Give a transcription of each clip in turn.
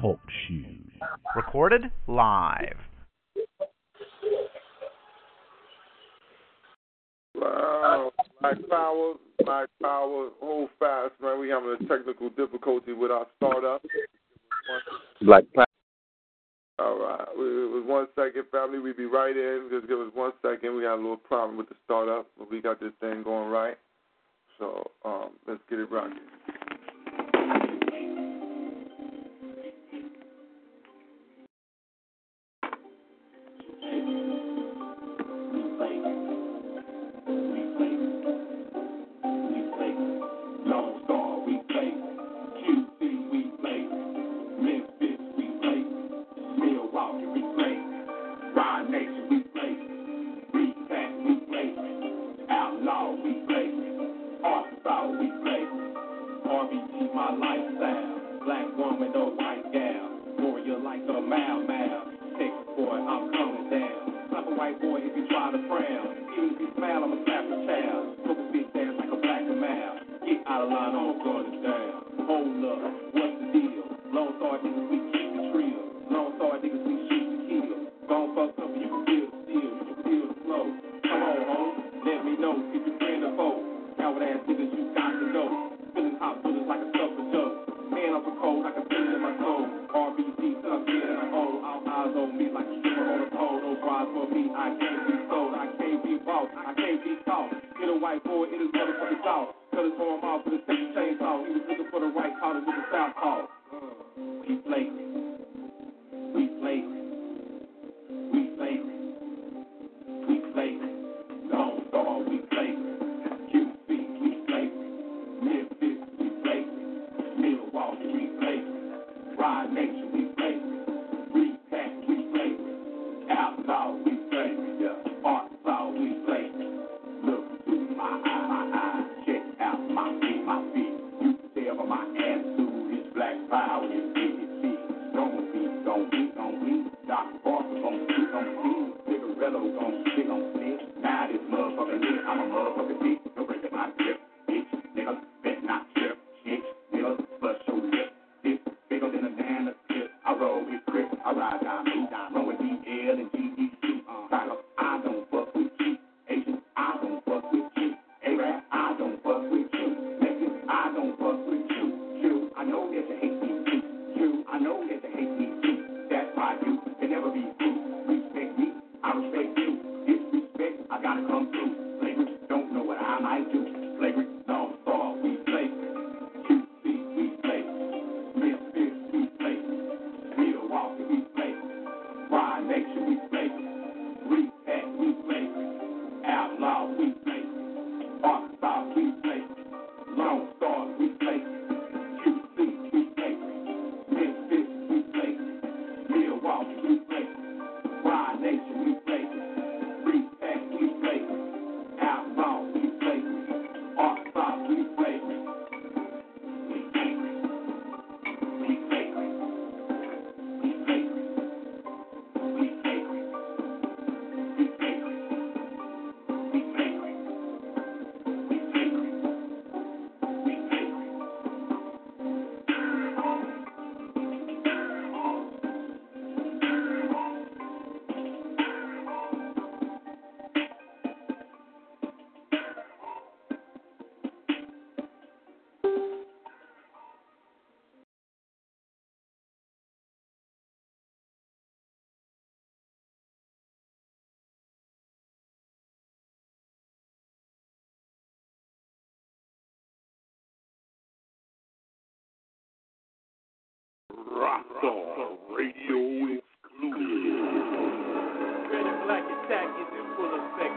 Talk shoes. Recorded live. Wow, Black Power, Black Power, hold fast, man. We having a technical difficulty with our startup. Black Power. All right, it was one second, family. We be right in. Just give us one second. We got a little problem with the startup, but we got this thing going right. So um, let's get it rocking. Radio exclusive. Red and black attack is in full effect,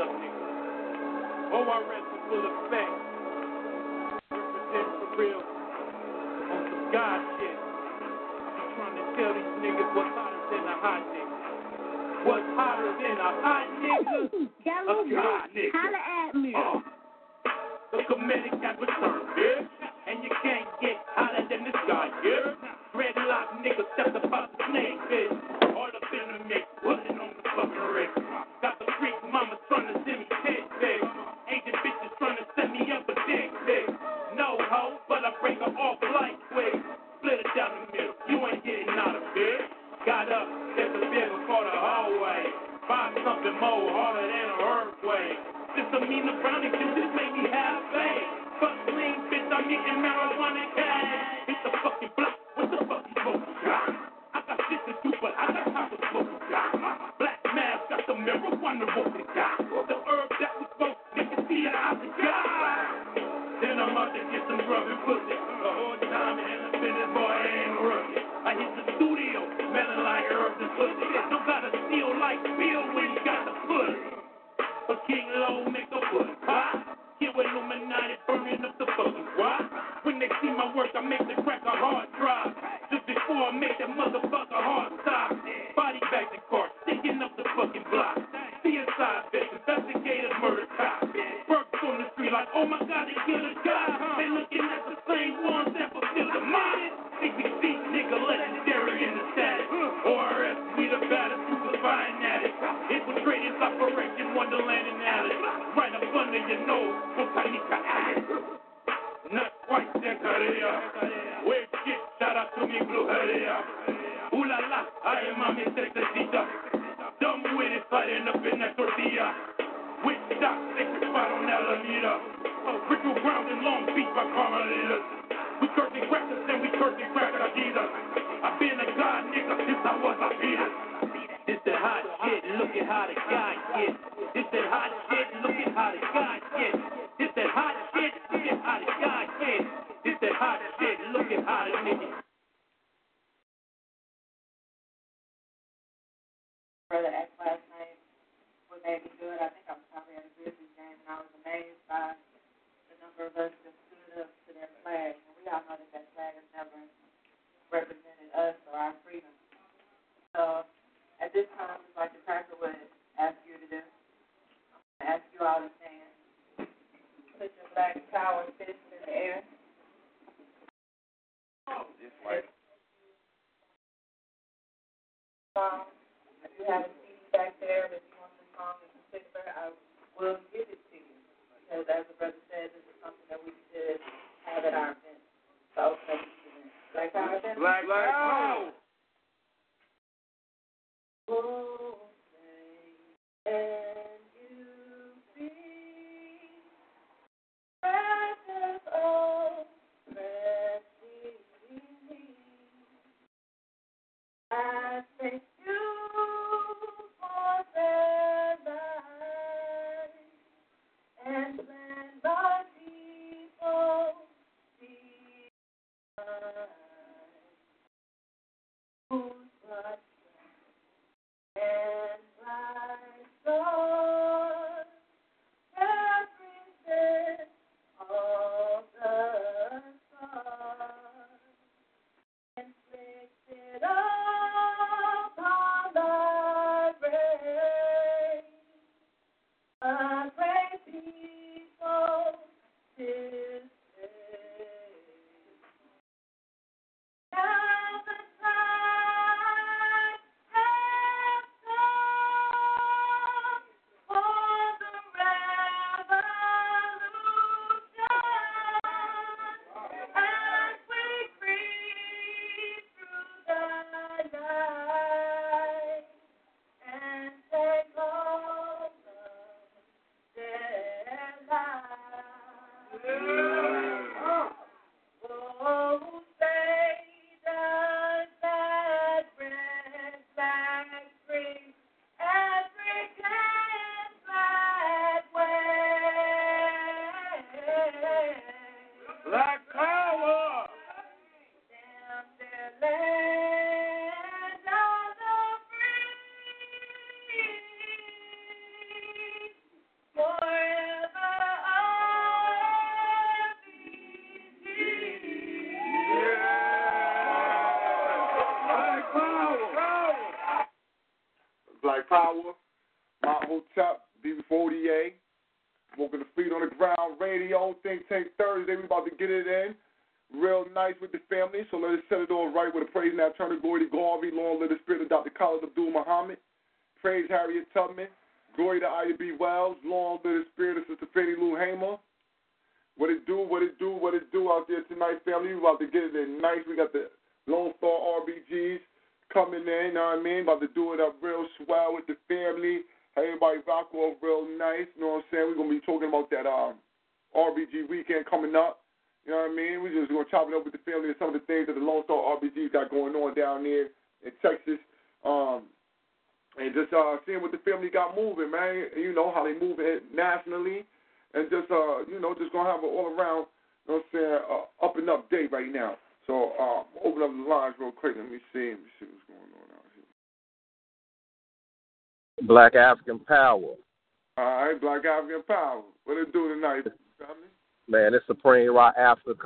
up, nigga. Full effect. Represent for real on some God shit. I'm trying to tell these niggas what's hotter than a hot nigga. What's hotter than a hot nigga? A nigga. Holler at me. Uh, the bitch. And you can't get hotter than this guy, yeah? Dreadlock nigga stepped upon the snake, bitch. All up in the mix, wasn't on the fucking rig. Got the freak mama trying to send me head, bitch. Agent bitches trying to set me up a dick, bitch. No hoe, but I break her off like quick. Split it down the middle, you ain't getting out of bed. Got up, stepped the bit before the hallway. Find something more harder than a earthquake. This Amina Brownie can just make me half baked and marijuana guys.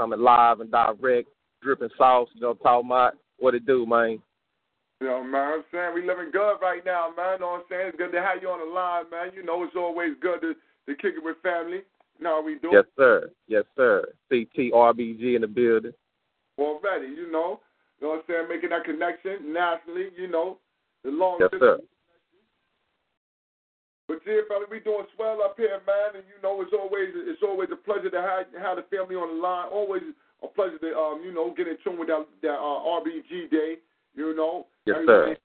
Coming live and direct, dripping sauce. You know talking about? What it do, man? You know, man, I'm saying we living good right now, man. You know what I'm saying? It's good to have you on the line, man. You know, it's always good to, to kick it with family. You know how we do. Yes, sir. Yes, sir. CTRBG in the building. Already, you know. You know what I'm saying? Making that connection nationally, you know. The long Yes, sir. But yeah, fella, we doing swell up here, man, and you know it's always it's always a pleasure to have have the family on the line. Always a pleasure to um you know get in tune with that that uh, RBG day. You know, Yes, sir.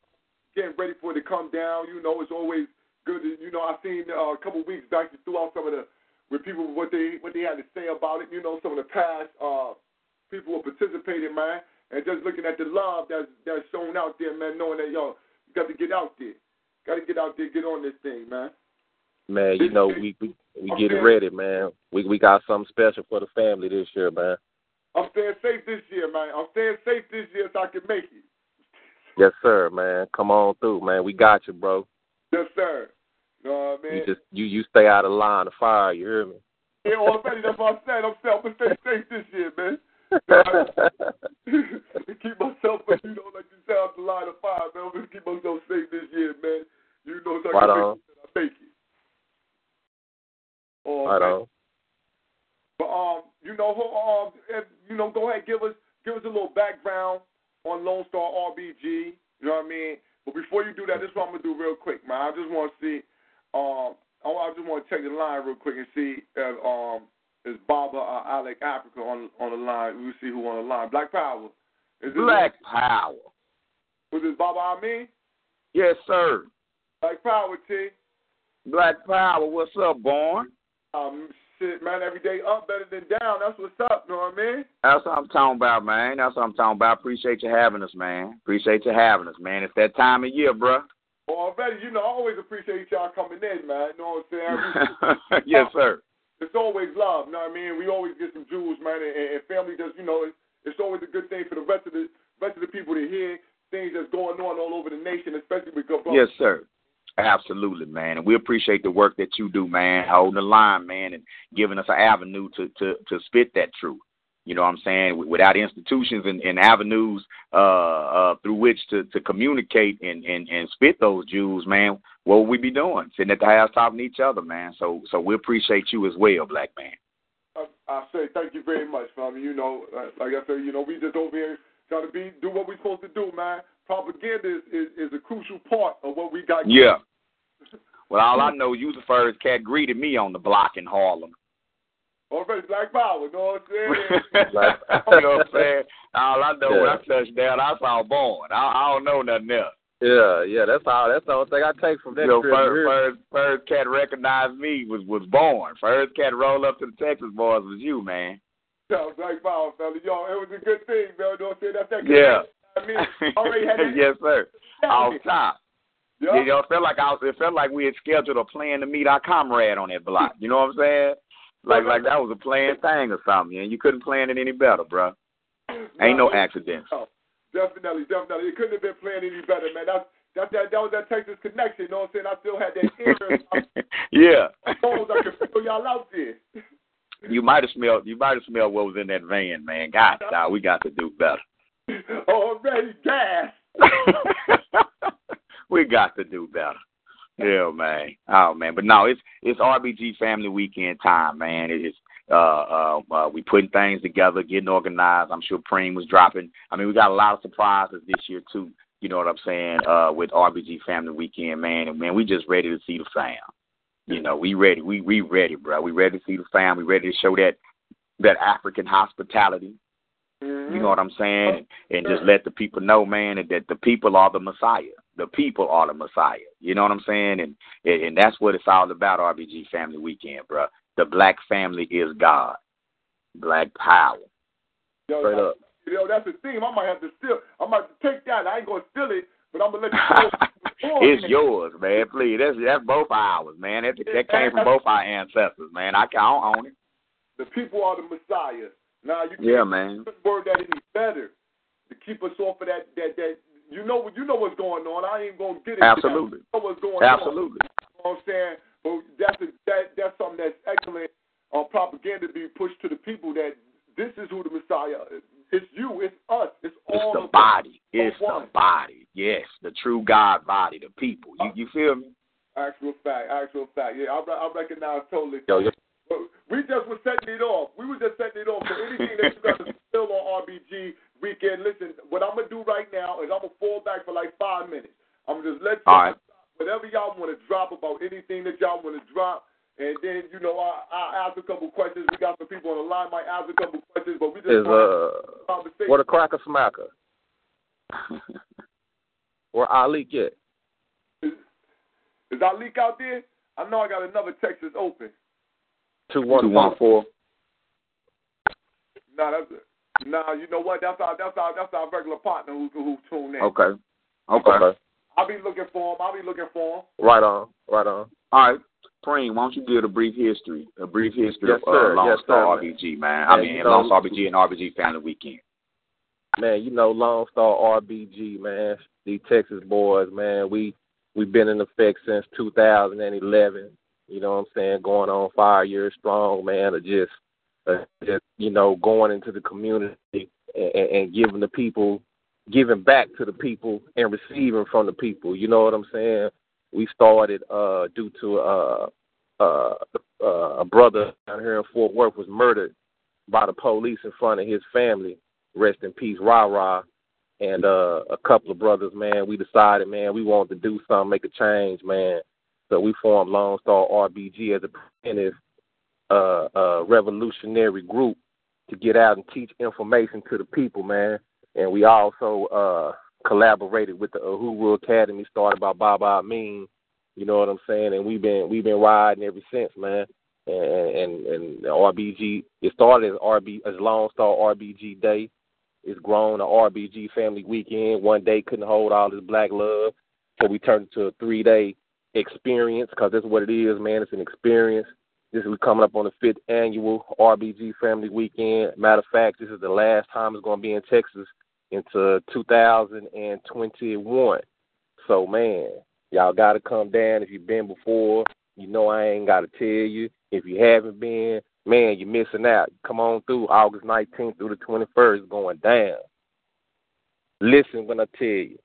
Getting ready for it to come down. You know, it's always good. To, you know, I seen uh, a couple of weeks back you threw out some of the with people what they what they had to say about it. You know, some of the past uh people who participated, man, and just looking at the love that's that's shown out there, man, knowing that yo, you got to get out there. Got to get out there, get on this thing, man. Man, you know we we, we get it ready, man. We we got something special for the family this year, man. I'm staying safe this year, man. I'm staying safe this year so I can make it. Yes, sir, man. Come on through, man. We got you, bro. Yes, sir. You know what I mean? You just you you stay out of line of fire. You hear me? Yeah, already that's what I said. I'm saying I'm gonna safe this year, man. keep myself, but you know, like you said, out the line of fire, man. I'm gonna keep myself safe this year, man. You know, I Right on. I make it. Oh, Right man. on. But um, you know, um, if, you know, go ahead, give us give us a little background on Lone Star RBG. You know what I mean? But before you do that, this is what I'm gonna do real quick, man. I just want to see, um, I, I just want to check the line real quick and see if um is Baba or Alec Africa on on the line. We see who on the line. Black Power. Is this Black Power. Was this Baba Amin? Yes, sir. Black Power, T. Black Power. What's up, Born? Um, shit, man. Every day up, better than down. That's what's up. You know what I mean? That's what I'm talking about, man. That's what I'm talking about. Appreciate you having us, man. Appreciate you having us, man. It's that time of year, bruh. Already, you know, I always appreciate y'all coming in, man. You know what I'm saying? yes, sir. It's always love. You know what I mean? We always get some jewels, man, and, and family just, you know, it's, it's always a good thing for the rest of the rest of the people to hear things that's going on all over the nation, especially with good Yes, sir. Absolutely, man. And we appreciate the work that you do, man, holding the line, man, and giving us an avenue to to to spit that truth. You know what I'm saying? Without institutions and, and avenues uh, uh, through which to, to communicate and, and, and spit those jewels, man, what would we be doing? Sitting at the house talking to each other, man. So so we appreciate you as well, black man. I, I say thank you very much, family. You know, uh, like I said, you know, we just over here got to be do what we're supposed to do, man. Propaganda is, is, is a crucial part of what we got. Yeah. Well, all I know, you the first cat greeted me on the block in Harlem. Already Black Power, you know what I'm saying? you know what I'm saying? All I know when I touched down, I saw born. I, I don't know nothing else. Yeah, yeah. That's all. That's the only thing I take from that You know, first, first, first cat recognized me was was born. First cat roll up to the Texas boys was you, man. Yeah, Black Power, family. Yo, it was a good thing, man. You know what I'm saying? That's that Yeah. I mean, already had that. yes, sir. Off top. Yeah. You know, it felt like I was. It felt like we had scheduled a plan to meet our comrade on that block. You know what I'm saying? Like, like that was a planned thing or something, and you couldn't plan it any better, bro. Ain't no accidents. Oh, definitely, definitely. It couldn't have been planned any better, man. That's that that that was that Texas connection. You know what I'm saying? I still had that ear. Uh, yeah. phones. I could feel y'all out there. You might have smelled. You might have smelled what was in that van, man. God, nah, we got to do better. Already gas. we got to do better. Yeah, man. Oh man, but no, it's it's RBG Family Weekend time, man. It is uh, uh, uh, we putting things together, getting organized. I'm sure Preem was dropping. I mean, we got a lot of surprises this year too. You know what I'm saying? Uh, with RBG Family Weekend, man, and man, we just ready to see the fam. You know, we ready. We we ready, bro. We ready to see the fam. We ready to show that that African hospitality. Mm-hmm. You know what I'm saying? And just let the people know, man, that the people are the Messiah. The people are the Messiah. You know what I'm saying? And and that's what it's all about. RBG Family Weekend, bro. The black family is God. Black power. Yo, Straight up. Yo, that's the theme. I might have to steal. I might take that. I ain't gonna steal it, but I'm gonna let you know. it's yours, man. Please, that's that's both ours, man. That that came from both our ancestors, man. I don't own it. The people are the Messiah. Now you can't Yeah, man. word that any better to keep us off of that that that. You know what you know what's going on. I ain't gonna get it. Absolutely. You know what's going Absolutely. on. You know what I'm saying? But that's a, that that's something that's excellent uh, propaganda to be pushed to the people that this is who the Messiah is. It's you. It's us. It's It's all the of us. body. It's one. the body. Yes, the true God body, the people. You you feel me? Actual fact. Actual fact. Yeah, I, I recognize totally. Yo, yo, we just were setting it off. We were just setting it off. So anything that you got to still on RBG weekend, listen, what I'm gonna do right now is I'm gonna fall back for like five minutes. I'm gonna just let you All right. whatever y'all want to drop about anything that y'all want to drop. And then, you know, I, I'll ask a couple questions. We got some people on the line might ask a couple questions, but we just is uh, conversation. what a cracker smacker. Where Ali get? is, is leak out there? I know I got another text that's open. Two Two one one four. Nah, that's nah. You know what? That's our that's our that's our regular partner who who tuned in. Okay. Okay. Okay. I'll be looking for him. I'll be looking for him. Right on. Right on. All right. Preem, why don't you give a brief history, a brief history Yes, of sir. uh, Lone Yes, Star sir. RBG, man. I mean, you know- Lone Star RBG and RBG Family Weekend. Man, you know Lone Star RBG, man. The Texas boys, man. We we've been in effect since 2011. You know what I'm saying? Going on five years strong, man. Of just, uh, just you know, going into the community and, and, giving the people, giving back to the people and receiving from the people. You know what I'm saying? We started uh, due to uh, uh, uh, a brother down here in Fort Worth was murdered by the police in front of his family rest in peace, Rah Rah, and uh, a couple of brothers, man, we decided, man, we wanted to do something, make a change, man. So we formed Lone Star RBG as a preventive uh, uh, revolutionary group to get out and teach information to the people, man. And we also uh, collaborated with the Uhuru Academy started by Baba Amin. You know what I'm saying? And we've been we've been riding ever since, man. And and and RBG it started as RB as Lone Star RBG Day. It's grown to RBG Family Weekend. One day couldn't hold all this black love, so we turned it to a three day experience because that's what it is, man. It's an experience. This is coming up on the fifth annual RBG Family Weekend. Matter of fact, this is the last time it's going to be in Texas into 2021. So, man, y'all got to come down. If you've been before, you know I ain't got to tell you. If you haven't been, man, you're missing out. Come on through August 19th through the 21st. Going down. Listen when I tell you.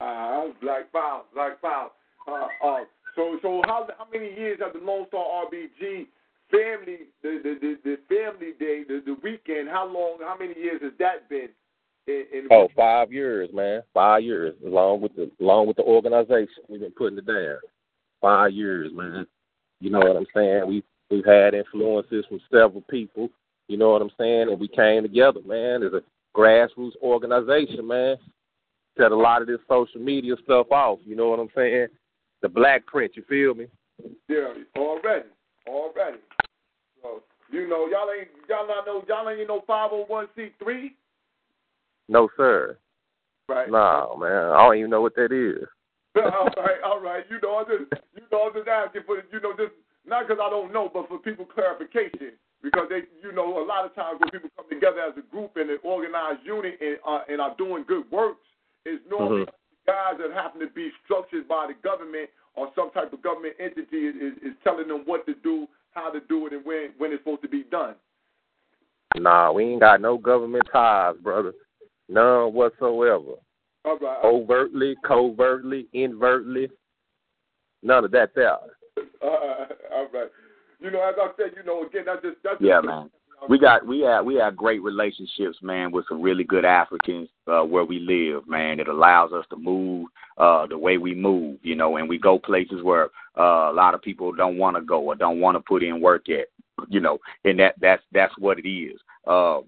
Uh, Black Files, Black Files. Uh, uh, so, so how how many years have the Lone Star RBG family, the the the, the family day, the the weekend? How long? How many years has that been? In, in Oh, five years, man. Five years, along with the along with the organization. We've been putting it down. Five years, man. You know what I'm saying? We we've had influences from several people. You know what I'm saying? And we came together, man. As a grassroots organization, man. Set a lot of this social media stuff off. You know what I'm saying? The black print. You feel me? Yeah, already, already. So you know, y'all ain't y'all not know y'all ain't no five hundred one c three, No, sir. right? No, man. I don't even know what that is. all right, all right. You know, I'm just you know, I'm just asking for you know, just not because I don't know, but for people clarification because they, you know, a lot of times when people come together as a group and an organized unit and uh, and are doing good works, it's normally guys that happen to be structured by the government or some type of government entity is, is, is telling them what to do, how to do it, and when when it's supposed to be done. Nah, we ain't got no government ties, brother. None whatsoever. All right. Overtly, covertly, invertly. none of that there. Uh, all right. You know, as I said, you know, again, that's just that's Yeah, just, man. We got we have we have great relationships, man, with some really good Africans uh, where we live, man. It allows us to move uh, the way we move, you know, and we go places where uh, a lot of people don't want to go or don't want to put in work at, you know, and that that's that's what it is. Uh,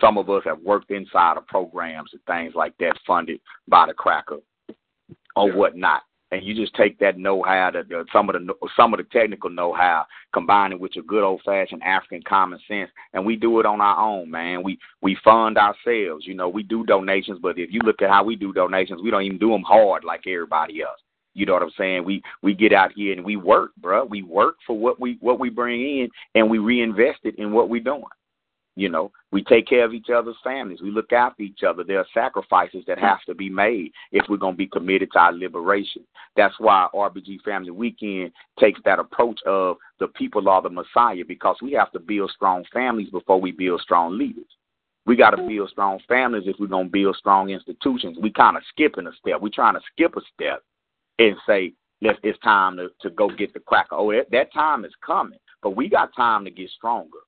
some of us have worked inside of programs and things like that funded by the cracker or Yeah. whatnot. And you just take that know-how, that the, some of the some of the technical know-how, combine it with your good old-fashioned African common sense, and we do it on our own, man. We we fund ourselves. You know, we do donations, but if you look at how we do donations, we don't even do them hard like everybody else. You know what I'm saying? We we get out here and we work, bruh. We work for what we what we bring in, and we reinvest it in what we're doing. You know, we take care of each other's families. We look after each other. There are sacrifices that have to be made if we're going to be committed to our liberation. That's why RBG Family Weekend takes that approach of the people are the Messiah because we have to build strong families before we build strong leaders. We got to mm-hmm. build strong families if we're going to build strong institutions. We kind of skipping a step. We're trying to skip a step and say, Let's, it's time to, to go get the cracker. Oh, that, that time is coming, but we got time to get stronger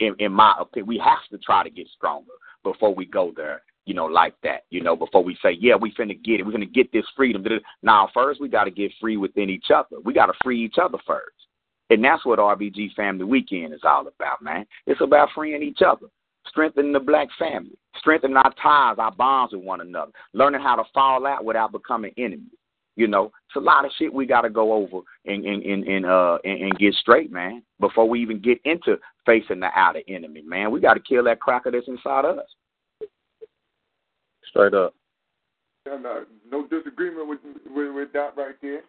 in, in my opinion, we have to try to get stronger before we go there, you know, like that, you know, before we say, yeah, we finna get it. We're to get this freedom. Now, first, we got to get free within each other. We got to free each other first. And that's what RBG Family Weekend is all about, man. It's about freeing each other, strengthening the black family, strengthening our ties, our bonds with one another, learning how to fall out without becoming enemies. You know, it's a lot of shit we got to go over and and and, and uh and, and get straight, man. Before we even get into facing the outer enemy, man, we got to kill that cracker that's inside of us. Straight up. And, uh, no disagreement with, with with that right there.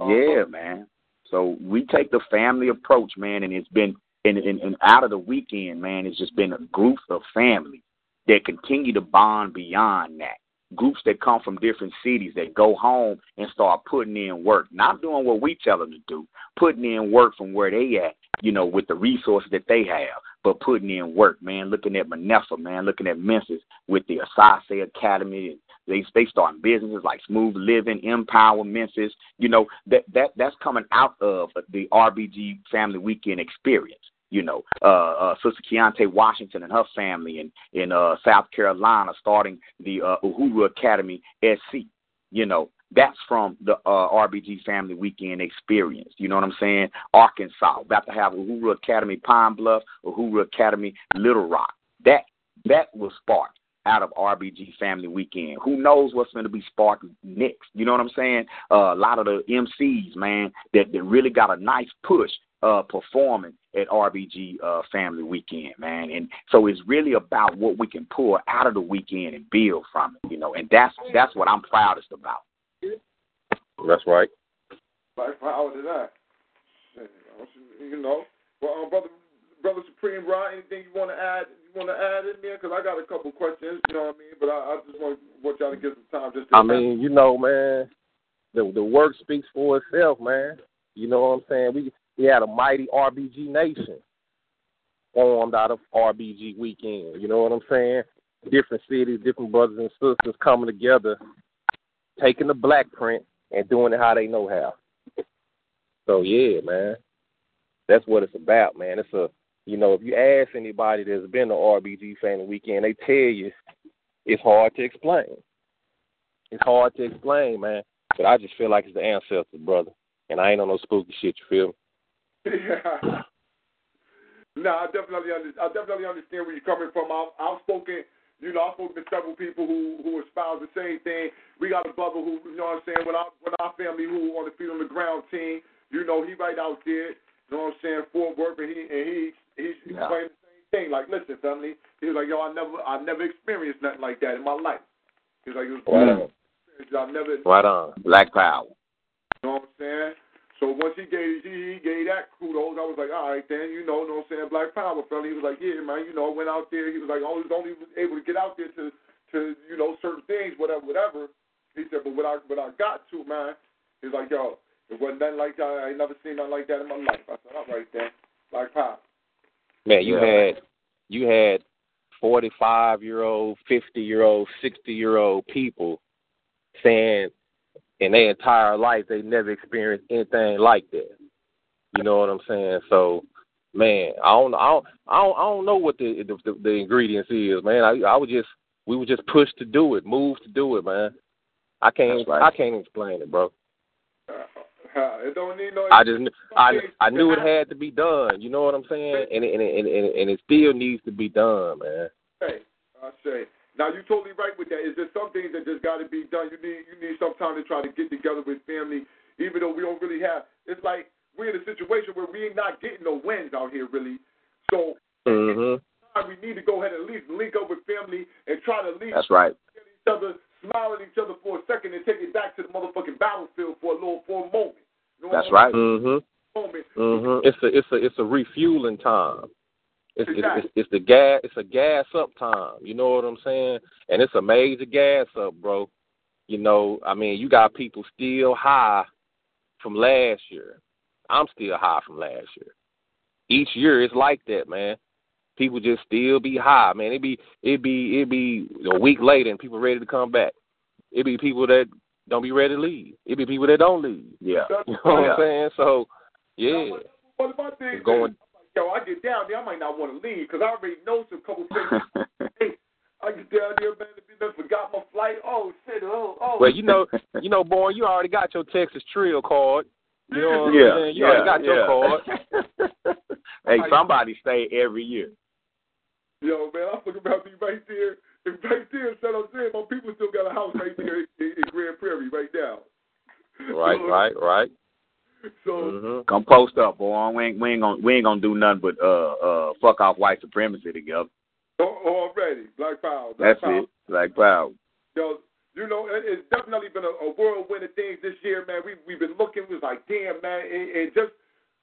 Um, Yeah, man. So we take the family approach, man, and it's been and, and, and out of the weekend, man, it's just been a group of family that continue to bond beyond that. Groups that come from different cities that go home and start putting in work, not doing what we tell them to do, putting in work from where they at, you know, with the resources that they have, but putting in work, man. Looking at Manessa, man. Looking at Memphis with the Asase Academy. They they starting businesses like Smooth Living, Empower Memphis. You know that that that's coming out of the RBG Family Weekend experience. You know, uh, uh, Sister Keontae Washington and her family in in uh, South Carolina starting the uh, Uhuru Academy SC. You know, that's from the uh, RBG Family Weekend experience. You know what I'm saying? Arkansas about to have Uhuru Academy Pine Bluff, Uhuru Academy Little Rock. That that was sparked out of RBG Family Weekend. Who knows what's going to be sparked next? You know what I'm saying? Uh, a lot of the MCs, man, that, that really got a nice push uh, performing at RBG uh, Family Weekend, man. And so it's really about what we can pull out of the weekend and build from it, you know. And that's that's what I'm proudest about. That's right. Like power to that. You know, well, um, brother, brother Supreme, Rod, anything you want to add? You want to add in there? Because I got a couple questions. You know what I mean? But I, I just want want y'all to get some time just. To I mean, you know, man, the the work speaks for itself, man. You know what I'm saying? We we had a mighty RBG nation formed out of RBG weekend. You know what I'm saying? Different cities, different brothers and sisters coming together, taking the black print and doing it how they know how. So yeah, man, that's what it's about, man. It's a you know, if you ask anybody that's been to RBG Family Weekend, they tell you it's hard to explain. It's hard to explain, man. But I just feel like it's the ancestors, brother. And I ain't on no spooky shit, you feel me? Yeah. no, I definitely, under, I definitely understand where you're coming from. I've, I've spoken, you know, I've spoken to several people who who espouse the same thing. We got a brother who, you know, what I'm saying, with our with our family who on the feet on the ground team. You know, he right out there. You know what I'm saying? Fort Worth, and he and he he's Yeah. explaining the same thing. Like, listen, family. He was like, yo, I never, I never experienced nothing like that in my life. He was like, it was Right on. I never, Right on. Black Power. you know what I'm saying? So once he gave he, he gave that kudos, I was like, all right then, you know, no know what saying, Black Power fella. He was like, yeah, man, you know, went out there. He was like, only was only able to get out there to to you know certain things, whatever, whatever. He said, but what I what I got to, man, he's like, yo, it wasn't nothing like that. I ain't never seen nothing like that in my life. I said, all right then, Black Power. Man, you Yeah. had you had forty five year old, fifty year old, sixty year old people saying in their entire life they never experienced anything like that. You know what I'm saying? So, man, I don't, I don't, I don't, I don't know what the the, the, the ingredients is, man. I I was just we were just pushed to do it, moved to do it, man. I can't right. I can't explain it, bro. Uh, it don't need no. I just I I knew it had to be done. You know what I'm saying? And it, and it, and and it still needs to be done, man. Hey, I say. Now you're totally right with that. Is there some things that just got to be done? You need you need some time to try to get together with family, even though we don't really have. It's like we're in a situation where we ain't not getting no wins out here, really. So Mhm. we need to go ahead and at least link up with family and try to at least That's right. at each other, smile at each other for a second, and take it back to the motherfucking battlefield for a little for a moment. You know That's right. Mhm. saying? Moment. Mhm. It's a it's a it's a refueling time. It's, it's Exactly. it's it's the gas it's a gas up time. You know what I'm saying? And it's a major gas up, bro. You know, I mean, you got people still high from last year. I'm still high from last year. Each year it's like that, man. People just still be high, man. It be it be it be a week later and people ready to come back. It be people that don't be ready to leave. It be people that don't leave. Yeah. You know what Yeah. I'm saying? So, yeah, What about it's going. Yo, I get down there, I might not want to leave because I already know some couple things. hey, I get down there, man. If you done forgot my flight, oh shit, oh, oh. Well, you know, you know, boy, you already got your Texas Trill card. You know what I'm saying? You yeah, already got your card. hey, somebody stay every year. Yo, man, I'm looking about you right there. And right there, San Jose, my people still got a house right there in, in Grand Prairie right now. Right, So- right, right. So, hmm Come post up, boy. We ain't, we ain't gonna we ain't gonna do nothing but uh uh fuck off white supremacy together. already, Black Power. Black That's Power. it. Like wow. Yo, you know, it, it's definitely been a, a whirlwind of things this year, man. We we've been looking, we was like, damn, man, and, and just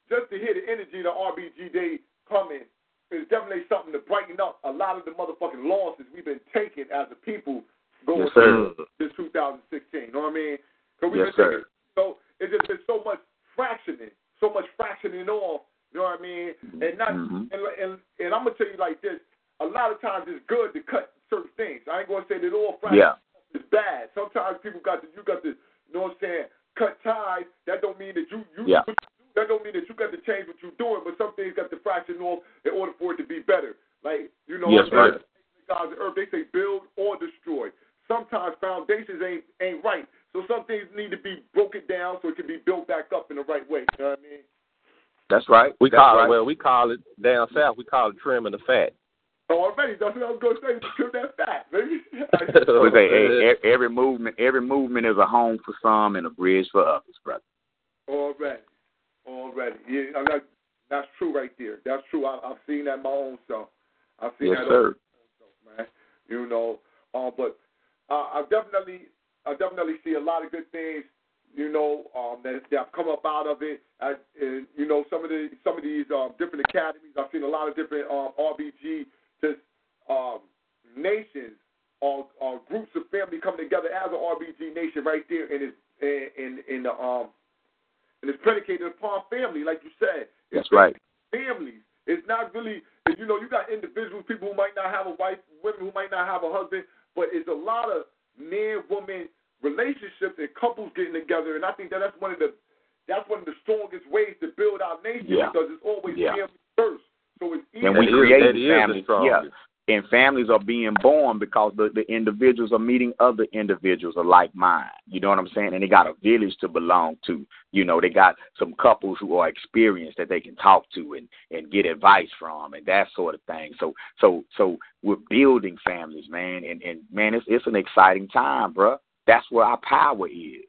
just to hear the energy of the RBG Day coming is definitely something to brighten up a lot of the motherfucking losses we've been taking as a people going Yes, through this 2016. You know what I mean? 'Cause we've Yes, been sir. taking, so it's just been so much fractioning, so much fractioning off. You know what I mean? And not Mhm. and, and and I'm gonna tell you like this. A lot of times it's good to cut certain things. I ain't gonna say that all fractioning Yeah. is bad. Sometimes people got to you got to you know what I'm saying, cut ties. That don't mean that you you Yeah. that don't mean that you got to change what you're doing, but some things got to fraction off in order for it to be better. Like, you know, Yes, right. God's earth, they say build or destroy. Sometimes foundations ain't ain't right. So some things need to be broken down so it can be built back up in the right way. You know what I mean? That's right. We That's call right. it well, we call it down south. We call it trimming the fat. Oh, already, that's what I was gonna say. Trim that fat, baby. We say hey, every movement every movement is a home for some and a bridge for others, brother. Already, already. Yeah, I'm not, that's true right there. That's true. I, I've seen that my own self. I've seen Yes, that sir. man. You know, uh, but uh, I definitely, I definitely see a lot of good things. You know, um, that, that have come up out of it. I, and, you know, some of the some of these um, different academies. I've seen a lot of different um, RBG just um, nations or, or groups of family coming together as an RBG nation right there, and it's in in the um and it's predicated upon family, like you said. It's That's right. families. It's not really, you know, you got individuals, people who might not have a wife, women who might not have a husband, but it's a lot of men, woman relationships and couples getting together, and I think that that's one of the that's one of the strongest ways to build our nation Yeah. because it's always Yeah. family first. So it's easy. And we create that is the families. Yeah. And families are being born because the, the individuals are meeting other individuals of like mind. You know what I'm saying? And they got a village to belong to. You know, they got some couples who are experienced that they can talk to and, and get advice from and that sort of thing. So so so we're building families, man, and, and man, it's it's an exciting time, bruh. That's where our power is.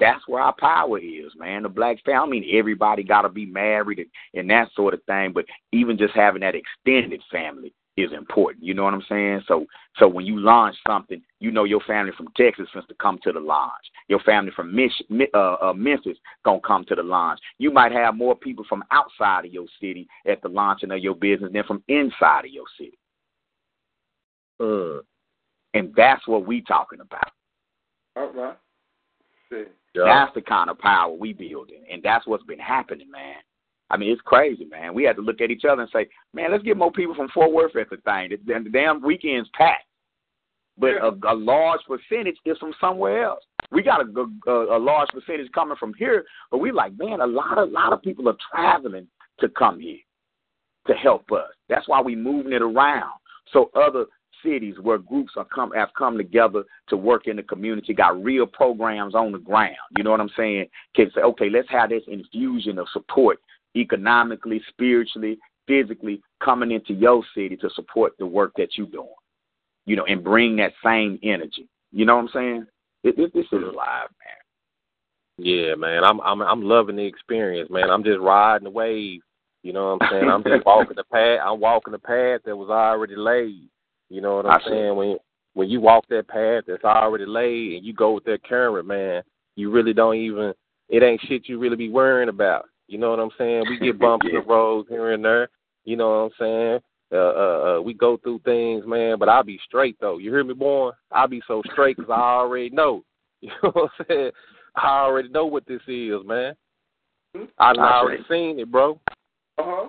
That's where our power is, man. The black family. I mean, everybody got to be married and, and that sort of thing. But even just having that extended family is important. You know what I'm saying? So, so when you launch something, you know your family from Texas wants to come to the launch. Your family from Mich- Mi- uh, uh, Memphis gonna come to the launch. You might have more people from outside of your city at the launching of your business than from inside of your city, Mm. and that's what we talking about. All right. See. Yeah. That's the kind of power we building, and that's what's been happening, man. I mean, it's crazy, man. We had to look at each other and say, man, let's get more people from Fort Worth at the thing. The, the damn weekend's packed, but Yeah. a, a large percentage is from somewhere else. we got a, a, a large percentage coming from here, but we like, man, a lot of lot of people are traveling to come here to help us. That's why we moving it around. So other cities where groups are come have come together to work in the community, got real programs on the ground. You know what I'm saying? Can say, okay, let's have this infusion of support economically, spiritually, physically coming into your city to support the work that you're doing. You know, and bring that same energy. You know what I'm saying? This, this is mm-hmm. live, man. Yeah, man. I'm I'm I'm loving the experience, man. I'm just riding the wave. You know what I'm saying? I'm just walking the path. I'm walking the path that was already laid. You know what I'm I saying? When when you walk that path that's already laid and you go with that current, man, you really don't even. It ain't shit you really be worrying about. You know what I'm saying? We get bumps in the road here and there. You know what I'm saying? Uh, uh, uh, we go through things, man, but I'll be straight though. You hear me, boy? I'll be so straight because I already know. You know what I'm saying? I already know what this is, man. I done already seen it, bro. Uh huh.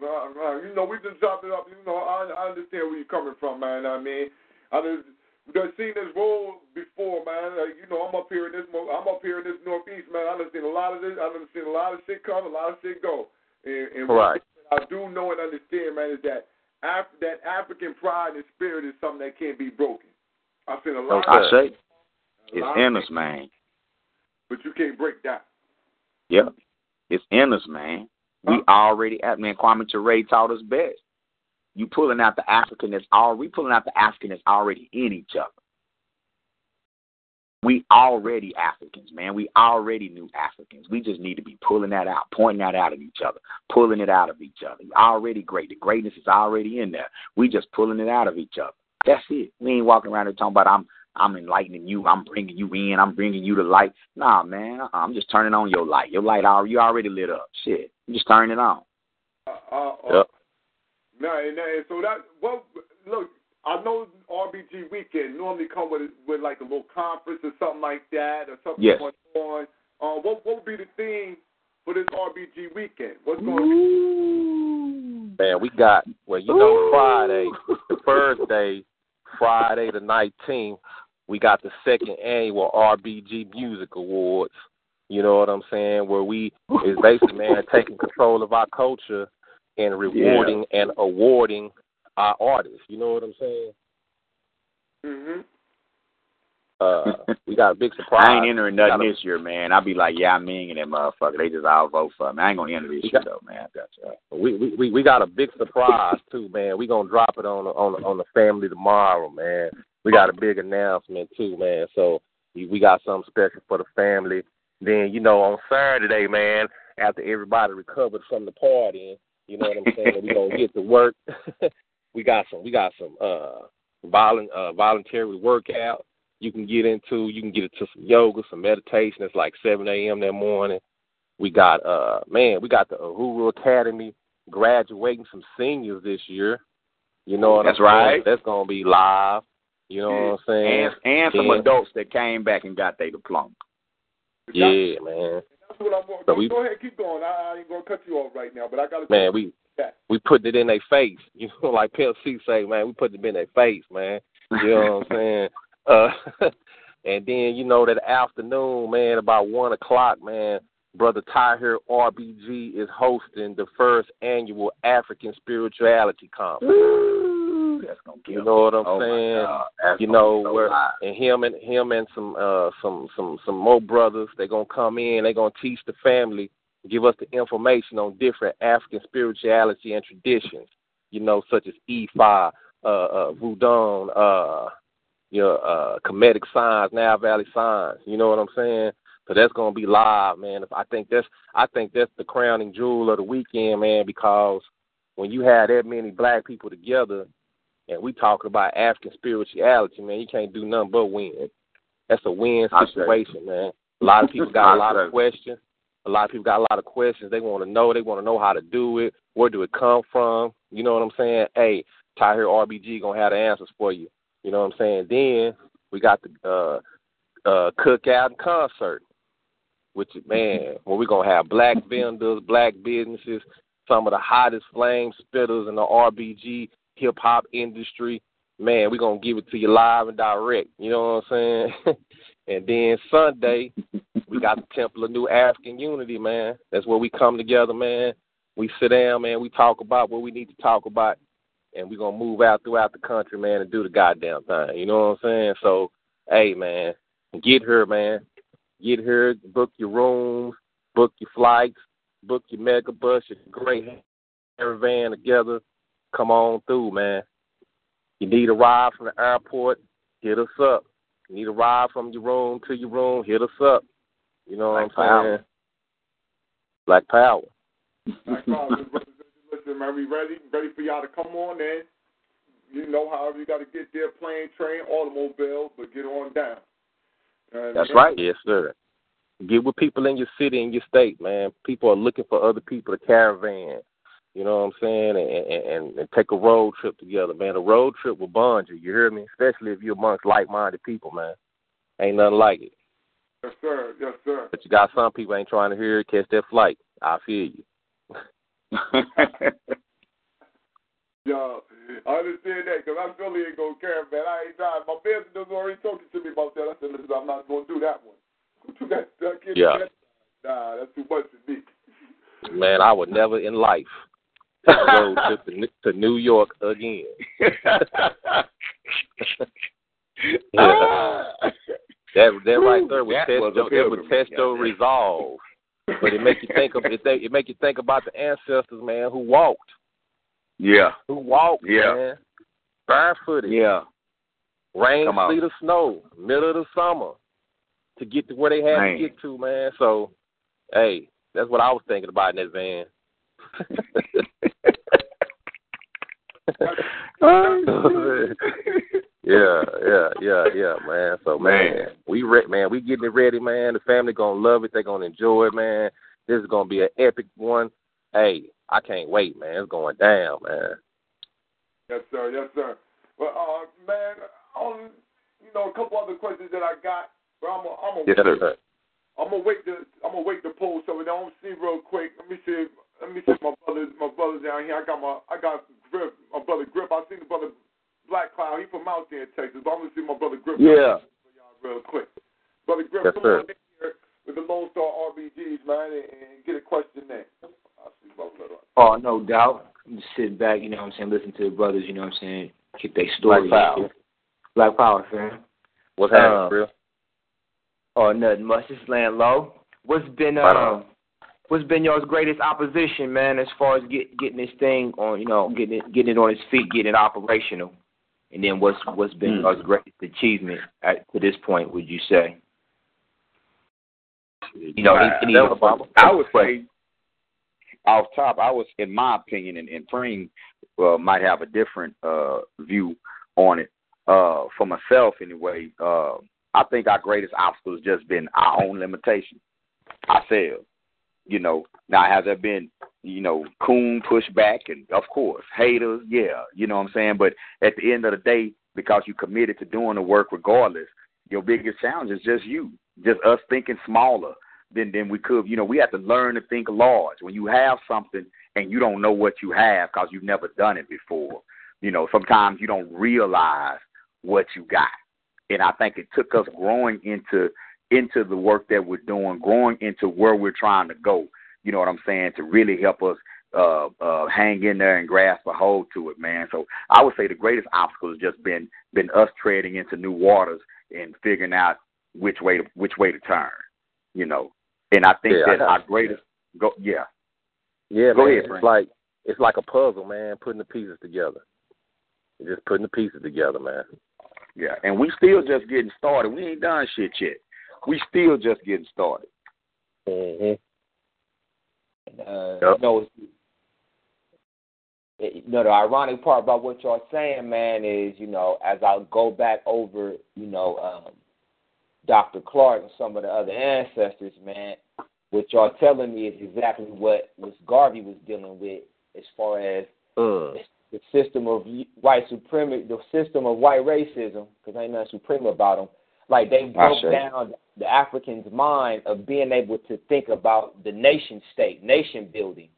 Right, right. You know, we just dropped it up. You know, I, I understand where you're coming from, man. I mean, I just done seen this role before, man. Like, you know, I'm up here in this, I'm up here in this northeast, man. I done seen a lot of this. I done seen a lot of shit come, a lot of shit go. And, and Right. what I do know and understand, man, is that Af- that African pride and spirit is something that can't be broken. I've seen a lot. I of say it's in us, man. but you can't break that. Yep, it's in us, man. We already at man. Kwame Ture taught us best. You pulling out the African that's already we pulling out the African that's already in each other. We already Africans, man. We already knew Africans. We just need to be pulling that out, pointing that out at each other, pulling it out of each other. You're already great. The greatness is already in there. We just pulling it out of each other. That's it. We ain't walking around here talking about I'm I'm enlightening you. I'm bringing you in. I'm bringing you to light. Nah, man. I'm just turning on your light. Your light already you already lit up. Shit. You just turn it on. Uh, uh, Yep. No, and, and so that well, look, I know RBG weekend normally come with with like a little conference or something like that or something Yes. going on. Uh, what what would be the theme for this RBG weekend? What's going to be? Man, we got well, you know, Friday, the first Friday the nineteenth, we got the second annual RBG Music Awards. You know what I'm saying? Where we is basically man taking control of our culture and rewarding and awarding our artists. You know what I'm saying? Mhm. Uh, we got a big surprise. I ain't entering We got nothing a- this year, man. I'll be like, yeah, I'm in that motherfucker. They just all vote for me. I ain't gonna enter this We year got- though, man. Gotcha. We we we we got a big surprise too, man. We gonna drop it on the, on the, on the family tomorrow, man. We got a big announcement too, man. So we got something special for the family. Then you know on Saturday, man, after everybody recovered from the party, you know what I'm saying? we gonna get to work. we got some we got some uh volun uh voluntary workout you can get into. You can get into some yoga, some meditation. It's like seven AM that morning. We got uh man, we got the Uhuru Academy graduating some seniors this year. You know what That's I'm saying? right. That's gonna be live. You know what I'm saying? And and some Yeah. adults that came back and got their diploma. Yeah, man. That's what I'm going. So go, we- go ahead, keep going. I, I ain't gonna cut you off right now, but I got to. Man, we that. we put it in their face. You know, like Pimp C say, man, we put it in their face, man. You know what I'm saying? Uh, and then you know that afternoon, man, about one o'clock, man, brother Tahir RBG is hosting the first annual African Spirituality Conference. That's gonna kill You know what I'm oh saying? You know so where live. and him and him and some uh some some some more brothers they're gonna come in they're gonna teach the family give us the information on different african spirituality and traditions you know such as Ifa, uh uh voodoo uh your uh Kemetic signs now valley signs you know what i'm saying so that's gonna be live man i think that's i think that's the crowning jewel of the weekend man because when you have that many black people together and we talking about African spirituality, man, you can't do nothing but win. That's a win situation, man. A lot of people got a lot of questions. A lot of people got a lot of questions. They want to know. They want to know how to do it. Where do it come from? You know what I'm saying? Hey, Tahir RBG gonna have the answers for you. You know what I'm saying? Then we got the uh, uh, cookout and concert, which man, where we gonna have black vendors, black businesses, some of the hottest flame spitters in the RBG hip hop industry. Man, we're gonna give it to you live and direct. You know what I'm saying? And then Sunday, we got the Temple of New African Unity, man. That's where we come together, man. We sit down, man. We talk about what we need to talk about, and we're gonna move out throughout the country, man, and do the goddamn thing. You know what I'm saying? So, hey, man, get here, man. Get here, book your rooms, book your flights, book your mega bus, your great caravan together. Come on through, man. You need a ride from the airport, hit us up. You need a ride from your room to your room, hit us up. You know Black what I'm saying? Black Power. Black Power. Listen, man, we ready? Ready for y'all to come on in. You know, however you got to get there, plane, train, automobile, but get on down. And That's right. Yes, sir. Get with people in your city and your state, man. People are looking for other people to caravan. You know what I'm saying? And, and, and take a road trip together, man. A road trip will bond you. You hear me? Especially if you're amongst like-minded people, man. Ain't nothing like it. Yes, sir. Yes, sir. But you got some people ain't trying to hear it. Catch that flight. I feel you. Yo, I understand that because I really ain't going to care, man. I ain't trying. My business was already talking to me about that. I said, listen, I'm not going to do that one. Do that. that Yeah. that. Nah, that's too much for me. Man, I would never in life road trip to, New- to New York again. yeah. That that right there would test your it would test your resolve. But it make you think of it, it make you think about the ancestors, man, who walked, yeah, who walked, Yeah. man, barefooted, yeah. rain, sleet, or snow, middle of the summer, to get to where they had Man. to get to, man. So, hey, that's what I was thinking about in that van. yeah, yeah, yeah, yeah, man. So man, Man. we re- man, we getting it ready, man. The family gonna love it. They gonna enjoy it, man. This is gonna be an epic one. Hey, I can't wait, man. It's going down, man. Yes, sir. Yes, sir. Well, uh, man, on you know a couple other questions that I got, but I'm gonna I'm Yes, gonna sir. I'm gonna wait to I'm gonna wait some of them. I'm gonna see real quick. Let me see. If, let me see my brothers my brothers down here. I got my I got grip. My brother grip. I seen the brother Black Cloud. He from out there in Texas. But I'm gonna see my brother grip. Yeah. For y'all real quick. Brother grip, Yes, come sir. on in here with the Lone Star RBGs, man, and, and get a question there. I see brother. Oh, no doubt. I'm just sitting back, you know what I'm saying, listen to the brothers, you know what I'm saying, get their story. Black Power. Black Power, fam. What's happening, Uh, bro? Oh, nothing much. Just laying low. What's been um on. What's been y'all's greatest opposition, man, as far as get, getting this thing on, you know, getting it getting it on its feet, getting it operational? And then what's what's been y'all's greatest achievement at, to this point, would you say? You know, Uh, any, any was- I would say, off top, I was, in my opinion, and, and Preem uh, might have a different uh, view on it. Uh, for myself, anyway, uh, I think our greatest obstacle has just been our own limitation, ourselves. You know, now has there been, you know, coon pushback and of course haters, yeah, you know what I'm saying. But at the end of the day, because you committed to doing the work regardless, your biggest challenge is just you, just us thinking smaller than than we could. You know, we have to learn to think large. When you have something and you don't know what you have because you've never done it before, you know, sometimes you don't realize what you got. And I think it took us growing into into the work that we're doing, growing into where we're trying to go. You know what I'm saying? To really help us uh, uh, hang in there and grasp a hold to it, man. So I would say the greatest obstacle has just been been us treading into new waters and figuring out which way to which way to turn. You know, and I think Yeah, that got our greatest go yeah Yeah, Go man. ahead, it's like it's like a puzzle, man. Putting the pieces together. Just putting the pieces together, man. yeah, and we still just getting started. We ain't done shit yet. We still just getting started. Mm-hmm. Uh, Yep. you know, it, you know, the ironic part about what y'all saying, man, is you know, as I go back over, you know, um, Dr. Clarke and some of the other ancestors, man, what y'all telling me is exactly what Miss Garvey was dealing with as far as Mm. the system of white supremacy, the system of white racism, because ain't nothing supreme about them. Like they broke down the African's mind of being able to think about the nation state, nation building.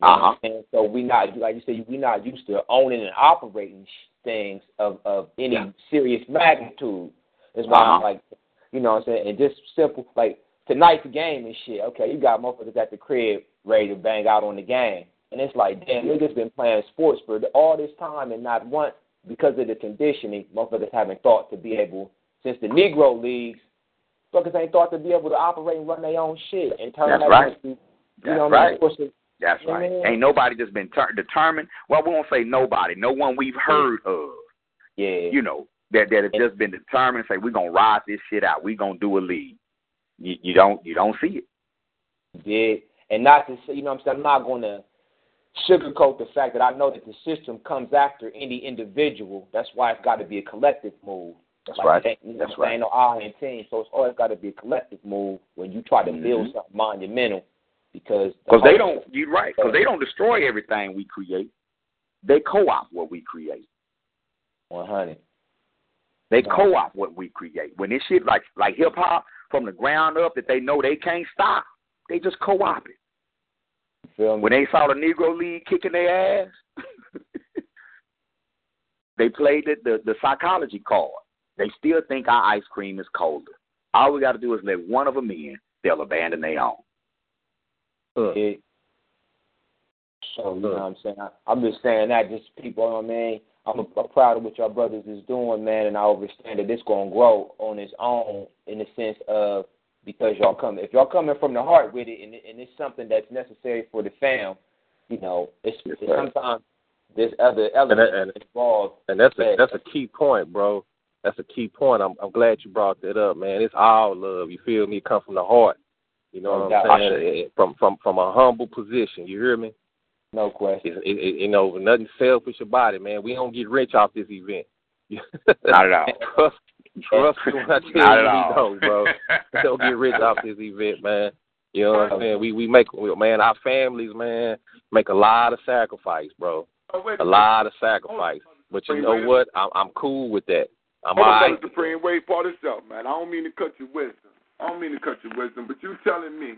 You know what I'm Uh-huh. saying? So we not like you said, we not used to owning and operating things of of any Yeah. serious magnitude. That's why I'm Uh-huh. like, You know what I'm saying? And just simple like tonight's game and shit. Okay, you got motherfuckers at the crib ready to bang out on the game. And it's like, damn, niggas been playing sports for all this time and not once because of the conditioning, motherfuckers haven't thought to be able since the Negro leagues, fuckers ain't thought to be able to operate and run their own shit and turn That's that right. into, you That's know what right. I mean? That's right. Ain't nobody just been ter- determined. Well, we won't say nobody. No one we've heard of. yeah. You know that that have just been determined. Say we're gonna ride this shit out. We gonna do a league. You, you don't you don't see it. did. And not to say, you know what I'm saying, I'm not going to sugarcoat the fact that I know that the system comes after any individual. That's why it's got to be a collective move. That's like, right. ain't- That's what I'm? No I and team. So it's always got to be a collective move when you try to build Mhm. something monumental because the Because they don't. You're right. Because they don't destroy everything we create. They co-op what we create. 100. They co-op what we create. When this shit like like hip hop from the ground up that they know they can't stop, they just co-op it. You feel me? When they saw the Negro League kicking their ass, they played the, the the psychology card. They still think our ice cream is colder. All we got to do is let one of them in. They'll abandon their own. It, so you know what I'm saying. I, I'm just saying that just people. You know what I mean, I'm, I'm proud of what your brothers is doing, man, and I understand that it's gonna grow on its own in the sense of because y'all come if y'all coming from the heart with it, and, and it's something that's necessary for the fam. You know, it's, Yes, it's sometimes there's other elements and- involved. And that's a that's a key point, bro. That's a key point. I'm I'm glad you brought that up, man. It's all love. You feel me? It come from the heart. You know No what I'm saying? It- it- From from from a humble position. You hear me? No question. It, it, it, you know, nothing selfish about it, man. We don't get rich off this event. Not at all. trust, trust me when I tell Not you, at we all. don't, bro. We don't get rich off this event, man. You know what I'm saying? We we make we- man, our families, man, make a lot of sacrifice, bro. Oh, wait A lot of sacrifice. But you know what? I'm I'm cool with that. I'm Hold all on, right. Brother wait for this up, man. I don't mean to cut your wisdom. I don't mean to cut your wisdom, but you telling me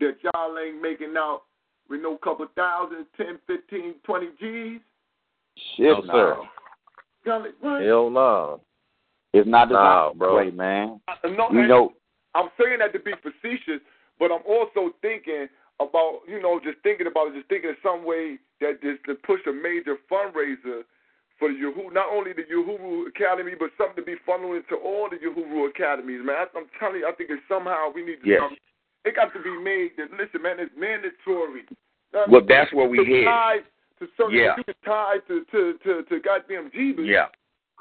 that y'all ain't making out with no couple thousand, ten, fifteen, twenty G's? Shit, No, sir. Y'all? Hell no. It's not Nah, designed bro. that way, man. I- no, You know, I'm saying that to be facetious, but I'm also thinking about, you know, just thinking about it, just thinking of some way that is to push a major fundraiser for the Uhuru, not only the Uhuru Academy, but something to be funneled into all the Uhuru Academies, man. I, I'm telling you, I think it's somehow we need to. Yes. come- It got to be made that listen, man, it's mandatory. Well, that's what we to head. to certain, Yeah. you can tie to to to, to goddamn Jeebus. Yeah.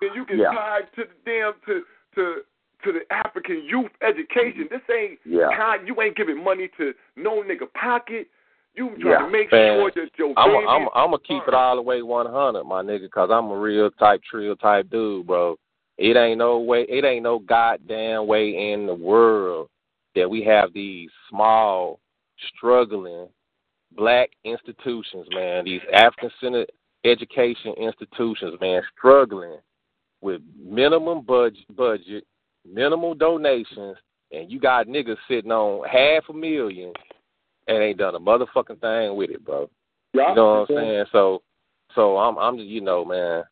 Then you can Yeah. tie to the damn to to to the African youth education. This ain't Yeah. You ain't giving money to no nigga pocket. You trying Yeah. to make Man, sure that your I'm baby. I'm I'm gonna keep it all the way 100, my nigga, cause I'm a real type, trill type dude, bro. It ain't no way, it ain't no goddamn way in the world that we have these small, struggling black institutions, man. These African-centered education institutions, man, struggling with minimum budget, budget, minimal donations, and you got niggas sitting on half a million and ain't done a motherfucking thing with it, bro. yeah, You know what I'm saying? So, so I'm, I'm just, you know, man,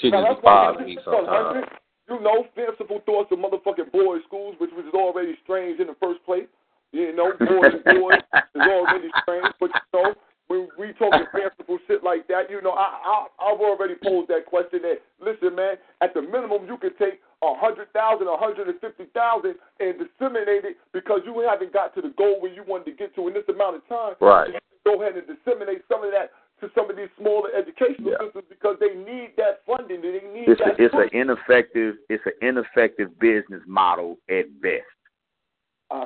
shit Now, just that's be why bothering we me sometimes. You know, fanciful thoughts of motherfucking boys' schools, which was already strange in the first place. You know, boys and boys is already strange, but you know, when we talking fanciful shit like that, you know, I, I I've already posed that question. That listen, man, at the minimum you can take a hundred thousand, a hundred and fifty thousand, and disseminate it because you haven't got to the goal where you wanted to get to in this amount of time. Right. Go ahead and disseminate some of that to some of these smaller educational Yeah. systems because they need that funding. They need It's a, that. it's an ineffective it's an ineffective business model at best.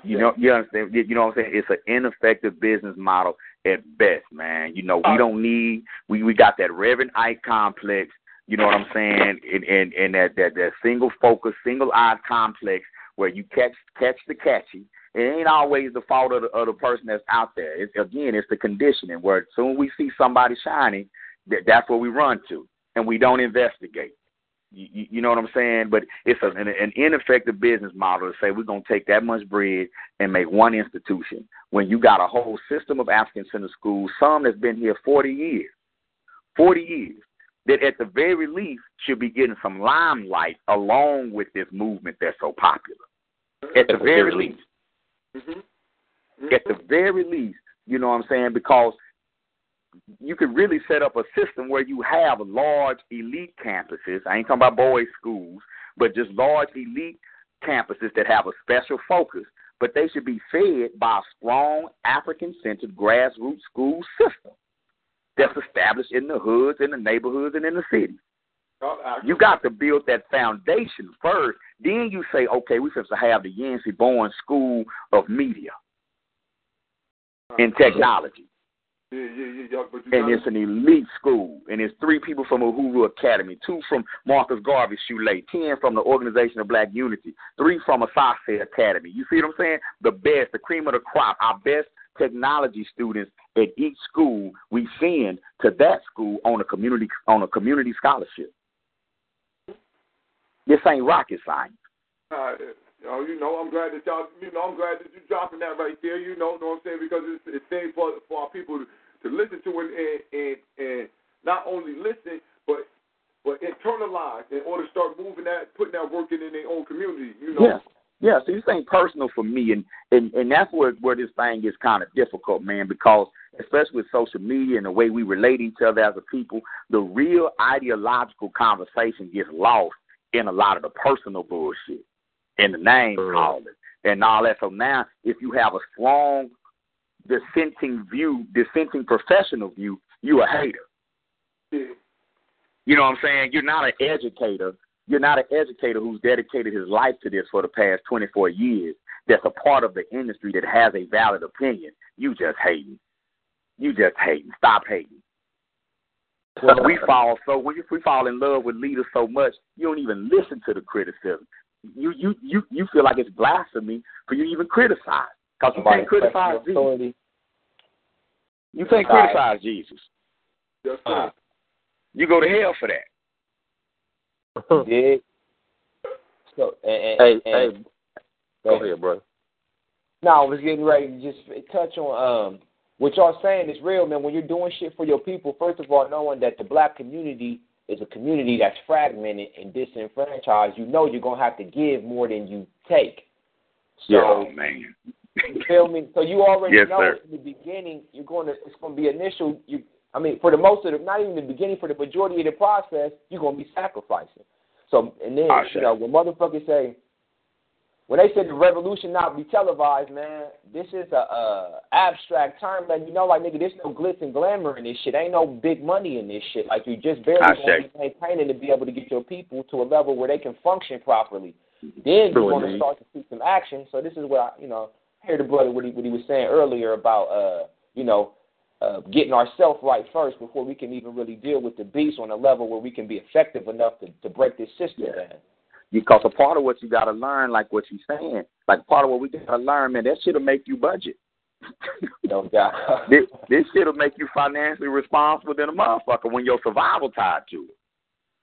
You know you understand you know what I'm saying? It's an ineffective business model at best, man. You know, we Uh, don't need we we got that Reverend Ike complex, you know what I'm saying, and and, and that, that that single focus, single eyed complex where you catch catch the catchy. It ain't always the fault of the, of the person that's out there. It's, again, it's the conditioning where soon we see somebody shining, that, that's where we run to, and we don't investigate. You, you- you know what I'm saying? But it's a, an, an ineffective business model to say we're going to take that much bread and make one institution when you got a whole system of African center schools, some that's been here 40 years, 40 years, that at the very least should be getting some limelight along with this movement that's so popular. At the very least. Mm-hmm. At the very least, you know what I'm saying? Because you could really set up a system where you have large elite campuses. I ain't talking about boys' schools, but just large elite campuses that have a special focus. But they should be fed by a strong African centered grassroots school system that's established in the hoods, in the neighborhoods, and in the cities. You got to build that foundation first. Then you say, okay, we're supposed to have the Yancey Bourne School of Media and uh-huh. Technology. Yeah, yeah, yeah, yeah. But you And it's an elite school. And it's three people from Uhuru Academy, two from Marcus Garvey Shule, ten from the Organization of Black Unity, three from Asase Academy. You see what I'm saying? The best, the cream of the crop, our best technology students at each school we send to that school on a community on a community scholarship. This ain't rocket science. Uh, you know, you know, I'm glad that y'all, you know, I'm glad that you're dropping that right there. You know, know what I'm saying? Because it's it's things for for our people to, to listen to and, and and and not only listen, but but internalize in order to start moving that, putting that work in in their own community. You know. Yeah. Yeah, so this ain't personal for me, and and and that's where where this thing gets kind of difficult, man. Because especially with social media and the way we relate to each other as a people, the real ideological conversation gets lost in a lot of the personal bullshit and the name calling and all that. So now, if you have a strong dissenting view, dissenting professional view, you a hater. You know what I'm saying? You're not an educator. You're not an educator who's dedicated his life to this for the past 24 years. That's a part of the industry that has a valid opinion. You just hating. You just hating. Stop hating. we fall so when we fall in love with leaders so much, you don't even listen to the criticism. You you you you feel like it's blasphemy for you even criticize because you can't criticize Jesus. authority. You can't Right. criticize Jesus. Yes, sir. Uh, you go to hell for that. You dig? So, and, and, Hey, and, hey, go ahead, brother. No, I was getting ready to just touch on um what y'all saying is real, man. When you're doing shit for your people, first of all, knowing that the black community is a community that's fragmented and disenfranchised, you know you're gonna have to give more than you take. So oh man. you feel me? So you already Yes, know sir. in the beginning you're going to it's going to be initial. You I mean for the most of the not even the beginning for the majority of the process you're going to be sacrificing. So and then you know when motherfuckers say when they said the revolution not be televised, man, this is a uh, abstract term, letting you know, like nigga, there's no glitz and glamour in this shit. Ain't no big money in this shit. Like you just barely I going to say. be maintaining to be able to get your people to a level where they can function properly. Then True you're going to start to see some action. So this is what I, you know, hear the brother what he what he was saying earlier about, uh, you know, uh, getting ourselves right first before we can even really deal with the beast on a level where we can be effective enough to, to break this system Yeah. down. Because a part of what you got to learn, like what you're saying, like part of what we got to learn, man, that shit'll make you budget. No doubt. this this shit'll make you financially responsible than a motherfucker when your survival tied to it.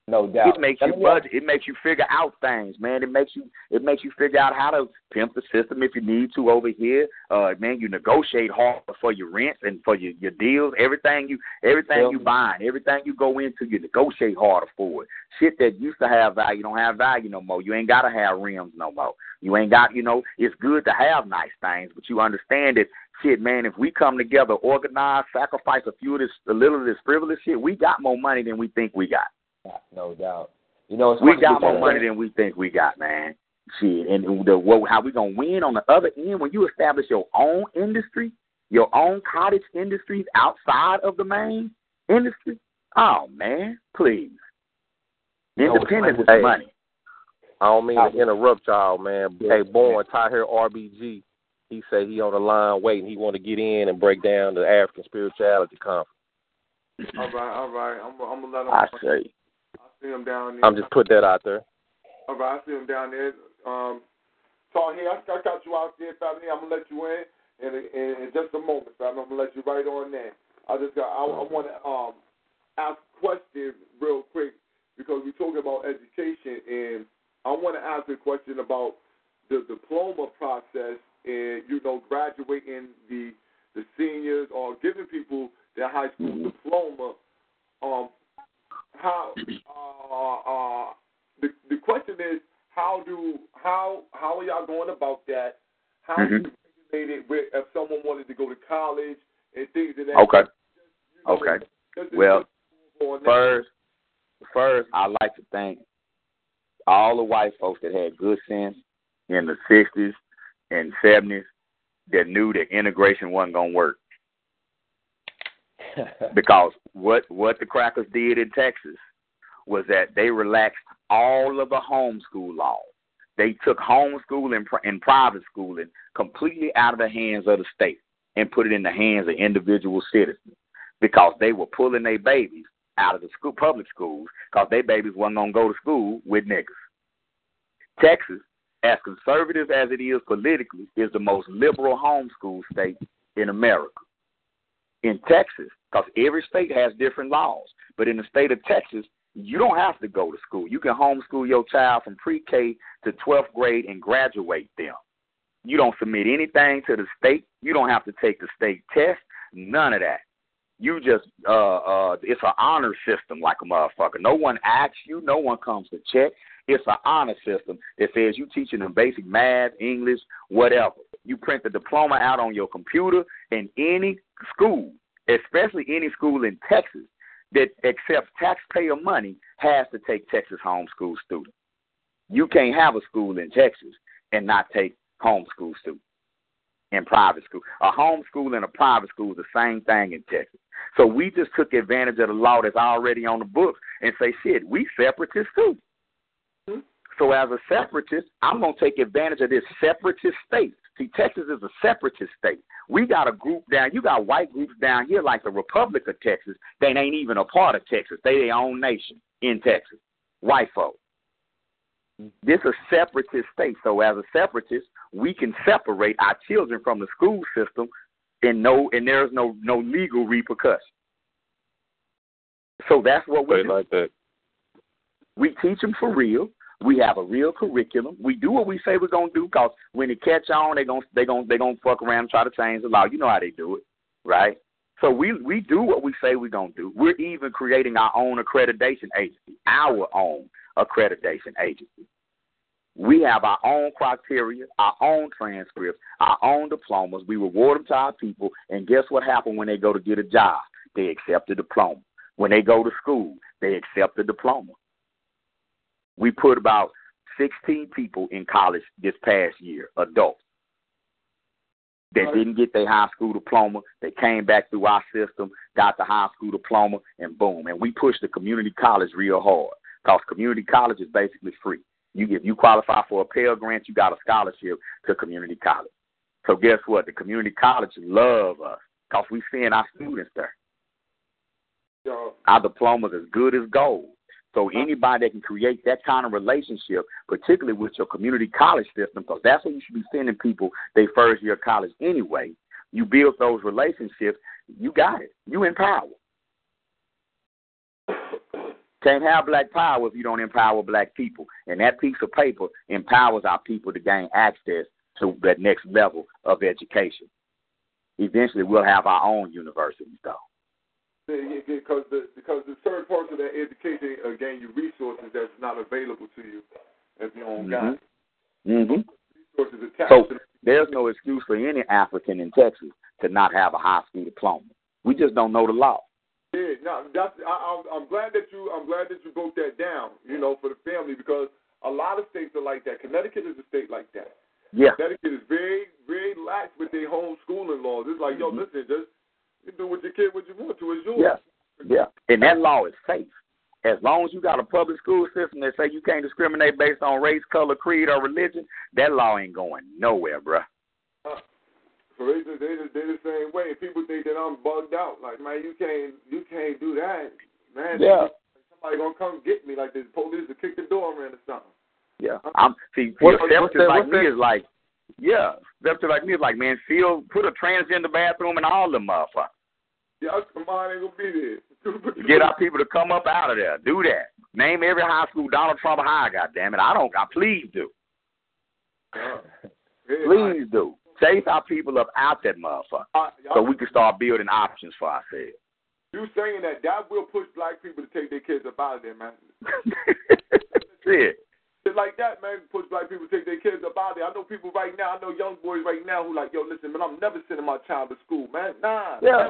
No doubt. It makes you budget. It makes you figure out things, man. It makes you it makes you figure out how to pimp the system if you need to over here. Uh, man, you negotiate hard for your rents and for your your deals. Everything you everything Yeah. you buying, everything you go into, you negotiate harder for it. Shit that used to have value don't have value no more. You ain't gotta have rims no more. You ain't got you know. It's good to have nice things, but you understand that shit, man. If we come together, organize, sacrifice a few of this, a little of this frivolous shit, we got more money than we think we got. No doubt. You know, it's We got more because- money than we think we got, man. Shit, and the what, how we gonna win on the other end when you establish your own industry, your own cottage industries outside of the main industry? Oh man, please. know, it's Independence like- is money. I don't mean to interrupt y'all, man. Yeah. Hey, Born, Tahir, RBG. He said he on the line waiting. He want to get in and break down the African spirituality conference. All right, all right. I'm, I'm gonna let him. I say. See him down there. I'm just put that out there. All right, I see him down there. Um, so here, I, I got you out there, family. I'm gonna let you in in, in, in just a moment, family. I'm gonna let you right on in. I just got. I, I want to um ask a question real quick because we're talking about education, and I want to ask a question about the diploma process and you know graduating the the seniors or giving people their high school diploma. Um, how uh, uh, the the question is how do how how how are y'all going about that? How Mhm. do you regulate it with if someone wanted to go to college and things of that? Okay. you know, Okay. just- Well, just on that. First, first, I like to thank all the white folks that had good sense in the '60s and '70s that knew that integration wasn't gonna work. Because what what the crackers did in Texas was that they relaxed all of the homeschool laws. They took homeschool and, and private schooling completely out of the hands of the state and put it in the hands of individual citizens because they were pulling their babies out of the school, public schools because their babies wasn't going to go to school with niggas. Texas, as conservative as it is politically, is the most liberal homeschool state in America. In Texas, because every state has different laws, but in the state of Texas, you don't have to go to school. You can homeschool your child from pre-K to 12th grade and graduate them. You don't submit anything to the state. You don't have to take the state test. None of that. You just uh uh it's an honor system like a motherfucker. No one asks you, no one comes to check. It's an honor system that says you teaching them basic math, English, whatever. You print the diploma out on your computer in any school, especially any school in Texas that accepts taxpayer money has to take Texas homeschool students. You can't have a school in Texas and not take homeschool students in private school. A homeschool and a private school is the same thing in Texas. So we just took advantage of the law that's already on the books and say, shit, we separatists too. So as a separatist, I'm going to take advantage of this separatist state. See, Texas is a separatist state. We got a group down. You got white groups down here like the Republic of Texas. They ain't even a part of Texas. They their own nation in Texas. White folk. This is a separatist state. So as a separatist, we can separate our children from the school system, and no, and there's no no legal repercussion. So that's what we do. like that. We teach them for real. We have a real curriculum. We do what we say we're gonna do. Cause when it catch on, they gonna they gonna they gonna fuck around and try to change the law. You know how they do it, right? So we we do what we say we're gonna do. We're even creating our own accreditation agency, our own accreditation agency. We have our own criteria, our own transcripts, our own diplomas. We reward them to our people, and guess what happens when they go to get a job? They accept the diploma. When they go to school, they accept the diploma. We put about 16 people in college this past year, adults, that Right. didn't get their high school diploma. They came back through our system, got the high school diploma, and boom. And we pushed the community college real hard because community college is basically free. You if you qualify for a Pell Grant, you got a scholarship to community college. So guess what? The community college love us because we send our students there. Yo, Our diplomas as good as gold. So anybody that can create that kind of relationship, particularly with your community college system, because that's where you should be sending people their first year of college anyway. You build those relationships, you got it. You empower. Can't have black power if you don't empower black people. And that piece of paper empowers our people to gain access to that next level of education. Eventually, we'll have our own universities, though. Because the because the certain parts of that education uh, gain you resources that's not available to you if you don't got it. Mm-hmm. resources attached So there's no excuse for any African in Texas to not have a high school diploma. We just don't know the law. Yeah, no, that's I, I'm, glad that you I'm glad that you broke that down. You know, for the family because a lot of states are like that. Connecticut is a state like that. Yeah. Connecticut is very very lax with their homeschooling laws. It's like, yo, Mhm. listen, just you do with your kid what you want to. It's yours. Yeah. Yeah. And that law is safe. As long as you got a public school system that say you can't discriminate based on race, color, creed, or religion, that law ain't going nowhere, bruh. Uh, so they just, they just, they the same way. People think that I'm bugged out. Like, man, you can't you can't do that, man. Yeah. Somebody gonna come get me like the police to kick the door in or something. Yeah. I'm see What- what, what's like what's me that- is like yeah. Septic like me is like, man, feel put a transgender bathroom in all them motherfuckers. Yeah, come on, ain't gonna be there. Get our people to come up out of there. Do that. Name every high school Donald Trump high, God damn it. I don't I please do. Uh, yeah, Please do. Chase our people up out that motherfucker. I, So we can start building options for ourselves. you saying that that will push black people to take their kids up out of there, man. That's it. It's like that, man, push black people to take their kids up out there. I know people right now, I know young boys right now who like, yo, listen, man, I'm never sending my child to school, man. Nah. Yeah.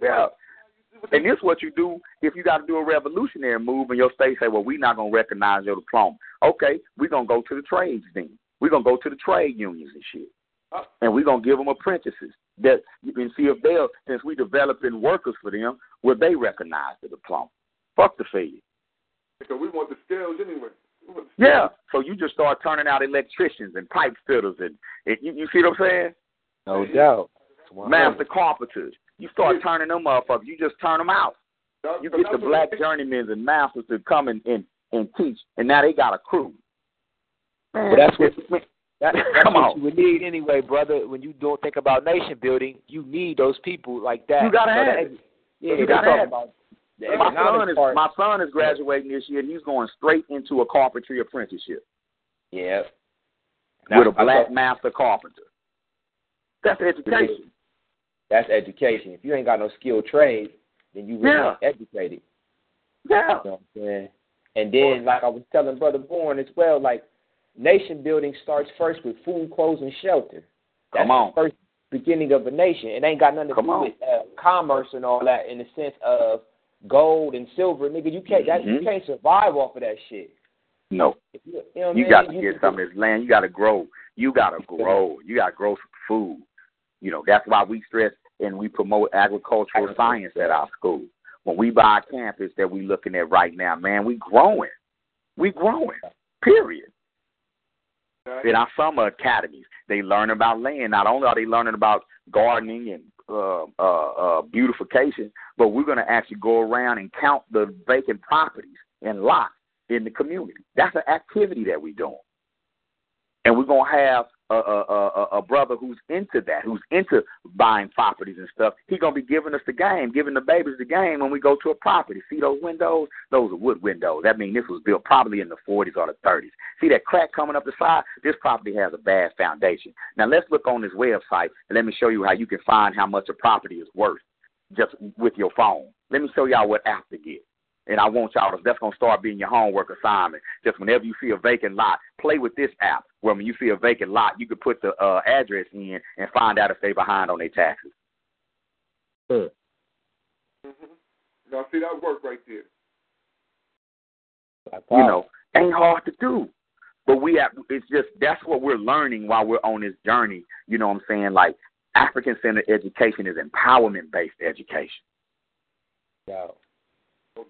Yeah. And this is what you do if you got to do a revolutionary move and your state say, well, we're not going to recognize your diploma. Okay, we're going to go to the trades then. We're going to go to the trade unions and shit. Uh, And we're going to give them apprentices. That you can see if they'll, since we developing workers for them, will they recognize the diploma? Fuck the failure. because we want the skills anyway. We want the Yeah. So you just start turning out electricians and pipe fitters and, and you, you see what I'm saying? No doubt. Master carpenters. You start turning them motherfuckers. You just turn them out. You get the black what- journeymen and masters to come and, and, and teach, and now they got a crew. Man, Well, that's what- That, that's Come what on. you would need anyway, brother. When you don't think about nation building, you need those people like that. You gotta So have the- it. Yeah, You gotta have about the my son is part. my son is graduating this year, and he's going straight into a carpentry apprenticeship yeah. with a black thought- master carpenter. That's education. That's education. If you ain't got no skilled trade, then you really Yeah. ain't educated. Yeah. You know what I'm saying? And then, like I was telling Brother Bourne as well, like nation building starts first with food, clothes, and shelter. That's Come on. the first beginning of a nation. It ain't got nothing to Come do on. with uh, commerce and all that in the sense of gold and silver. Nigga, you can't that, you Mhm. can't survive off of that shit. No. You, you know You got to get some of this land. You got to grow. You got to grow. You got to grow some food. You know, that's why we stress and we promote agricultural science at our school. When we buy a campus that we looking at right now, man, we growing. We growing. Period. In our summer academies, they learn about land. Not only are they learning about gardening and uh, uh, uh, beautification, but we're going to actually go around and count the vacant properties and lots in the community. That's an activity that we're doing. And we're going to have a, a, a, brother who's into that, who's into buying properties and stuff. He's going to be giving us the game, giving the babies the game when we go to a property. See those windows? Those are wood windows. That means this was built probably in the 40s or the 30s. See that crack coming up the side? This property has a bad foundation. Now let's look on this website and let me show you how you can find how much a property is worth just with your phone. Let me show y'all what app to get. And I want y'all to, that's going to start being your homework assignment. Just whenever you see a vacant lot, play with this app where when you see a vacant lot, you could put the uh, address in and find out if they're behind on their taxes. Mm-hmm. Now see that work right there. You know, ain't hard to do. But we have, it's just, that's what we're learning while we're on this journey. You know what I'm saying? Like, African centered education is empowerment based education. Yeah.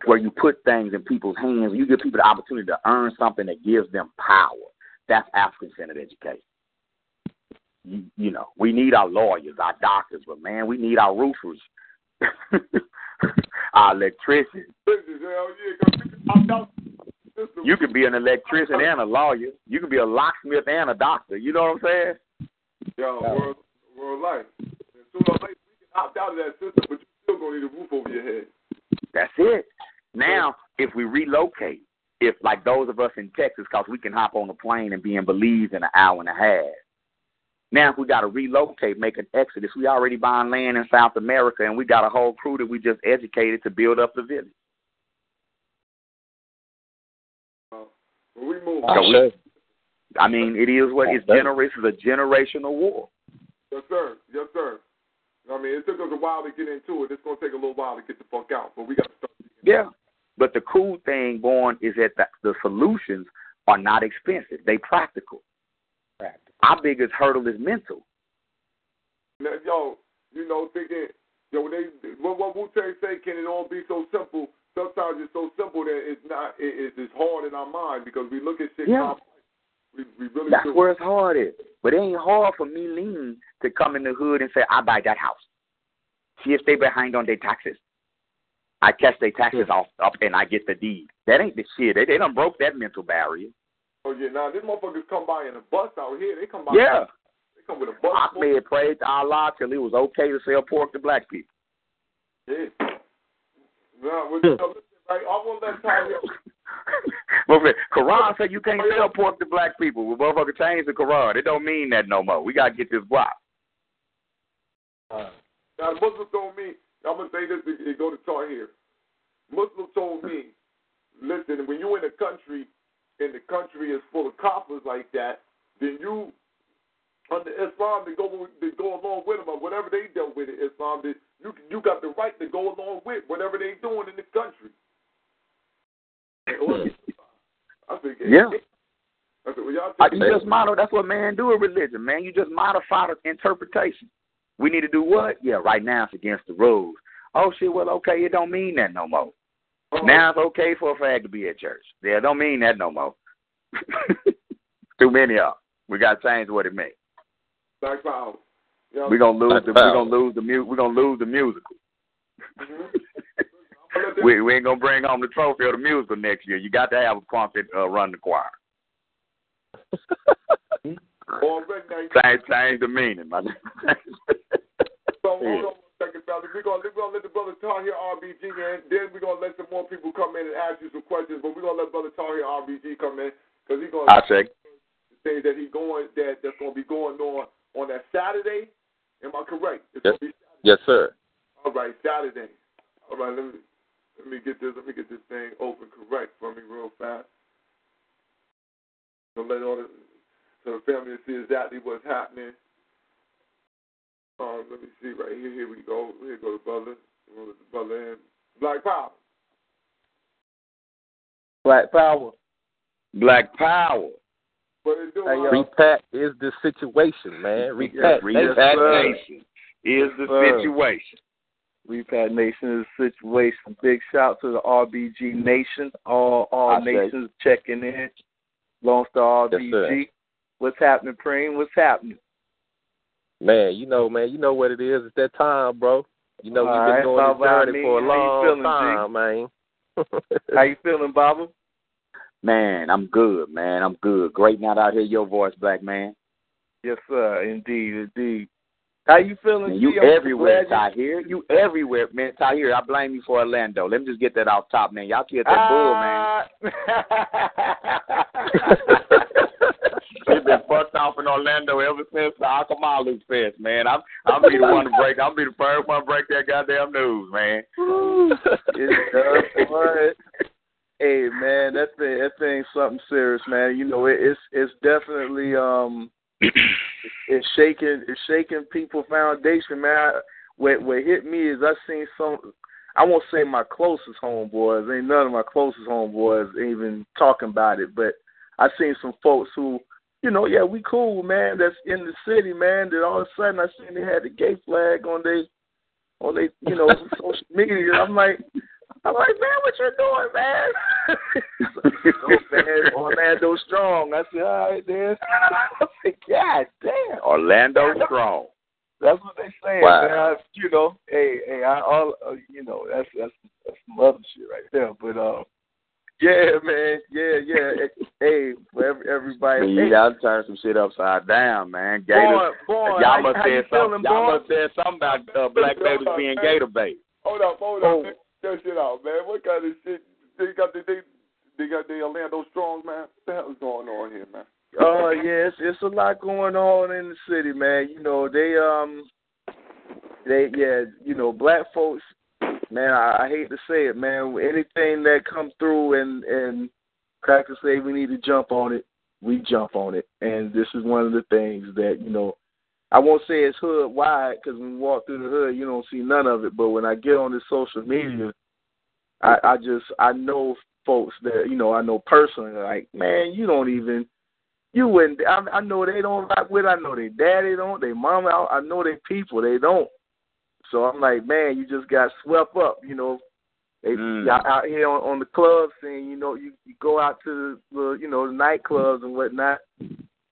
where you put things in people's hands, you give people the opportunity to earn something that gives them power. That's African centered education. You, you know, we need our lawyers, our doctors, but man, we need our roofers, our electricians. Listen, hell yeah, 'cause we can opt out the system. You can be an electrician and a lawyer. You can be a locksmith and a doctor. You know what I'm saying? Yo, world, world life. And sooner or later, we can opt out of that system, but you're still gonna need a roof over your head. That's it. Now, if we relocate, if like those of us in Texas, because we can hop on a plane and be in Belize in an hour and a half. Now, if we got to relocate, make an exodus, we already buying land in South America, and we got a whole crew that we just educated to build up the village. When we move, So we- I mean, it is what it's gener- It's a generational war. yes sir, yes sir. I mean, it took us a while to get into it. It's gonna take a little while to get the fuck out, but we got to start. Yeah. But the cool thing, Born, is that the, the solutions are not expensive. They practical. Practical. Our biggest hurdle is mental. Now, yo, you know, thinking, yo, when they what what Wu Tang say, can it all be so simple? Sometimes it's so simple that it's not. It, it's it's hard in our mind because we look at shit Yeah. complex. We we really That's do. where it's hard at. But it ain't hard for me lean to come in the hood and say, I buy that house. See if they behind on their taxes. I catch their taxes off up and I get the deed. That ain't the shit. They, they done broke that mental barrier. Oh yeah, now these motherfuckers come by in a bus out here. They come by. Yeah. They come with a bus. Ahmed prayed to Allah till it was okay to sell pork to black people. Yeah. Now, with, you know, listen, right, I Ty hear. Well, the Quran said you can't sell pork to black people. Well, motherfucker changed the Quran. It don't mean that no more. We gotta get this guap. Now, the Muslim told me, I'm going to say this to go to Tahir. Muslim told me, listen, when you're in a country and the country is full of coppers like that, then you under Islam to go to go along with them or whatever they dealt with in Islam, that you you got the right to go along with whatever they doing in the country. I think Yeah. I said, well, y'all You just model. That's what man do in religion, man. You just modify the interpretation. We need to do what? Yeah, right now it's against the rules. Oh shit. Well, okay, it don't mean that no more. Uh-huh. Now it's okay for a fag to be at church. Yeah, it don't mean that no more. Too many of 'em. We got to change what it means. Black power. You We're gonna lose Black the. power. We're gonna lose the mu- We're gonna lose the musical. Mhm. I'm gonna let them- We we ain't gonna bring home the trophy of the musical next year. You got to have a punk that uh, run the choir. now, Change change the meaning, my. So hold on one second, fellas. We're gonna, we're gonna let the brother Tahir RBG in. Then we're gonna let some more people come in and ask you some questions. But we're gonna let brother Tahir RBG come in because he's gonna I check. things that he going that that's gonna be going on on that Saturday. Am I correct? It's Yes. Yes, sir. all right Saturday. All right, let me let me get this let me get this thing open correct for me real fast. So let all the so the family see exactly what's happening. Um, let me see right here. Here we go. Here go the brother. We'll let the brother in. Black Power. Black Power. Black Power. What it do? Hey, yo. uh, Repack is the situation, man. Repack. Repatriation is the sir. situation. Repat Nation is the situation. Big shout to the RBG Nation. All all I say- nations checking in. Lone Star RBG. sir. What's happening, Preem? What's happening? Man, you know, man, you know what it is. It's that time, bro. You know, All we've been right, doing Baba, this journey I mean, for a long feeling, G? time, man. How you feeling, Baba? Man, I'm good, man. I'm good. Great now to hear your voice, black man. Yes, sir. Indeed, indeed. How you feeling? Man, you G? I'm everywhere, glad Tahir. You everywhere, man. Tahir, I blame you for Orlando. Let me just get that off top, man. Y'all killed that bull, man. Ah. Been fucked off in Orlando ever since the Akamalu Fest, man. I'm I'll be the one to break. I'll be the first one to break that goddamn news, man. Hey man, that thing that thing's something serious, man. You know, it, it's it's definitely um it's shaking it's shaking people foundation, man. What what hit me is I seen some I won't say my closest homeboys, ain't none of my closest homeboys even talking about it, but I seen some folks who, you know, yeah, we cool, man, that's in the city, man, that all of a sudden I seen they had the gay flag on they on they you know, social media. I'm like I'm like, man, what you doing, man? oh, man, Orlando Strong. I said, all right, then. I said, God damn. Orlando Strong. That's what they saying, Wow. man. I, you know, hey, hey, I all, uh, you know, that's that's that's some other shit right there. But um, yeah, man, yeah, yeah. hey, for every, everybody, Man, hey, you gotta turn some shit upside down, man. Gators. Boy, boy, y'all must how say you something. Y'all boy? must say something about uh, black babies being gator bait. Hold up, hold Oh. up. Check that shit out, man. What kind of shit they got? The, they they got the Orlando Strong, man. What the hell is going on here, man? Oh yeah, it's, it's a lot going on in the city, man. You know they um they yeah you know black folks, man. I, I hate to say it, man. Anything that comes through and and crackers say we need to jump on it, we jump on it, and this is one of the things that you know. I won't say it's hood wide because when you walk through the hood, you don't see none of it. But when I get on the social media, I, I just I know folks that you know I know personally. Like man, you don't even you wouldn't. I, I know they don't rock with. I know they daddy don't. They mama. I, I know they people. They don't. So I'm like, man, you just got swept up. You know, they Mm. out here on, on the club scene. You know, you, you go out to the, the you know the nightclubs and whatnot.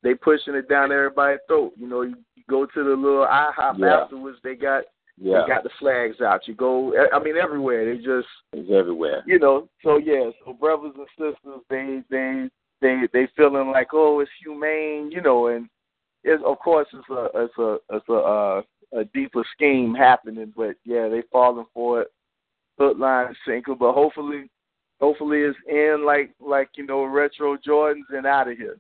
They pushing it down everybody's throat. You know, you, you go to the little IHOP Yeah. afterwards. They got Yeah, they got the flags out. You go. I mean, everywhere. They just it's everywhere. you know, so yeah, so brothers and sisters, they they they they feeling like, oh, it's humane, you know, and it's of course it's a it's a it's a uh, a deeper scheme happening, but yeah, they falling for it, hook, line, sinker. But hopefully, hopefully it's in like like you know retro Jordans and out of here.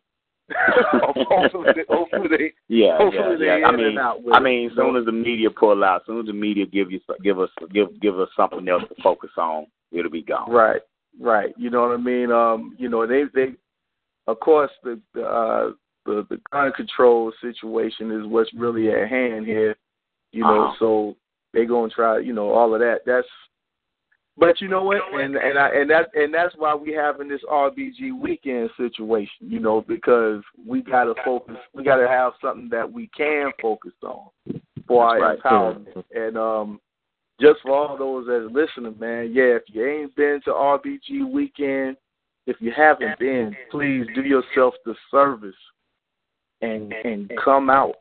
hopefully, they, hopefully they Yeah, hopefully yeah, they yeah. I mean, out with I mean, as soon as the media pull out, as soon as the media give you give us give give us something else to focus on, it'll be gone. Right, right. You know what I mean? Um, you know, they they of course, the the, uh, the the gun control situation is what's really at hand here. You know, Uh-huh. so they're gonna try. You know, all of that. That's. But you know what, and and I and that and that's why we having this RBG weekend situation. You know, because we gotta focus. We gotta have something that we can focus on for our right. empowerment. And um, just for all those that's listening, man, yeah, if you ain't been to RBG weekend, if you haven't been, please do yourself the service and and come out.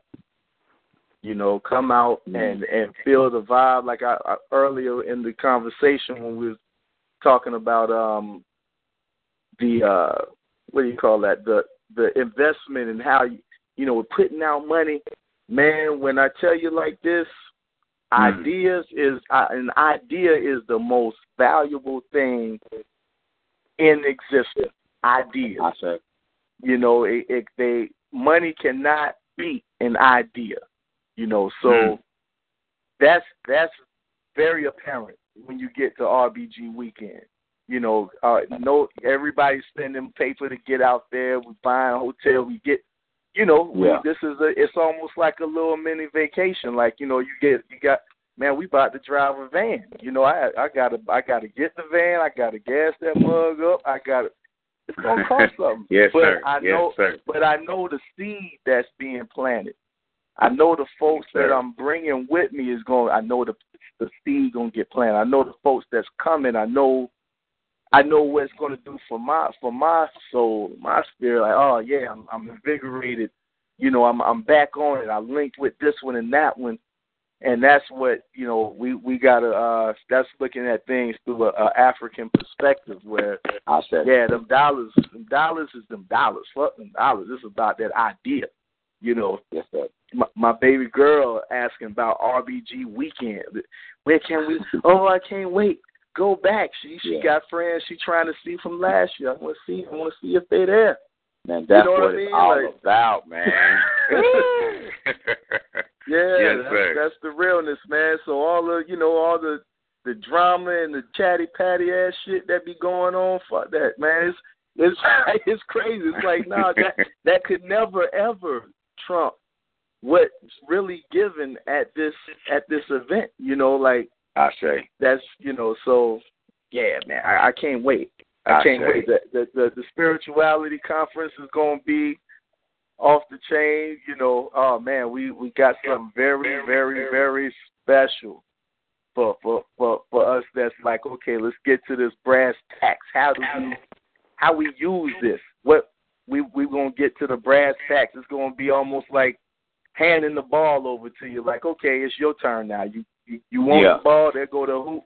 You know, come out and and feel the vibe. Like I, I earlier in the conversation when we were talking about um the uh what do you call that the the investment and how you you know we're putting out money. Man, when I tell you like this, Mm. ideas is uh, an idea is the most valuable thing in existence. Ideas. You know, it, it they money cannot beat an idea. You know, so Mm. that's that's very apparent when you get to RBG weekend. You know, uh no everybody's spending paper to get out there. We buying a hotel, we get you know, we, this is a it's almost like a little mini vacation. Like, you know, you get you got man, we about to drive a van. You know, I I gotta I gotta get the van, I gotta gas that mug up, I gotta it's gonna cost something. Yes, but sir. I Yes, know sir. but I know the seed that's being planted. I know the folks that I'm bringing with me is going. I know the the seed gonna get planted. I know the folks that's coming. I know, I know what it's gonna do for my for my soul, my spirit. Like, oh yeah, I'm I'm invigorated. You know, I'm I'm back on it. I linked with this one and that one, and that's what you know. We we gotta. uh That's looking at things through a, a African perspective, where I say. yeah, them dollars, them dollars is them dollars. Fuck them dollars. It's about that idea. You know, Yes, sir. my, my baby girl asking about RBG weekend. Where can we? Oh, I can't wait. Go back. She she Yeah. got friends she trying to see from last year. I want to see. I want to see if they there. Man, that's know what what I it's mean? all Like- about, man. Yeah, Yes, that's, that's the realness, man. So all the you know all the the drama and the chatty patty ass shit that be going on, fuck that, man. It's it's it's crazy. It's like nah, that that could never ever trump what's really given at this at this event. You know, like I say. that's you know. So yeah, man, I, I can't wait. I I can't say. wait. The, the the the spirituality conference is going to be off the chain. You know, oh man, we we got something very very very special for for for for us. That's like okay, let's get to this brass tacks. How do we how we use this? What we we gonna get to the brass tacks? It's gonna be almost like handing the ball over to you. Like okay, it's your turn now. You you, you want Yeah. the ball? There go the hoop.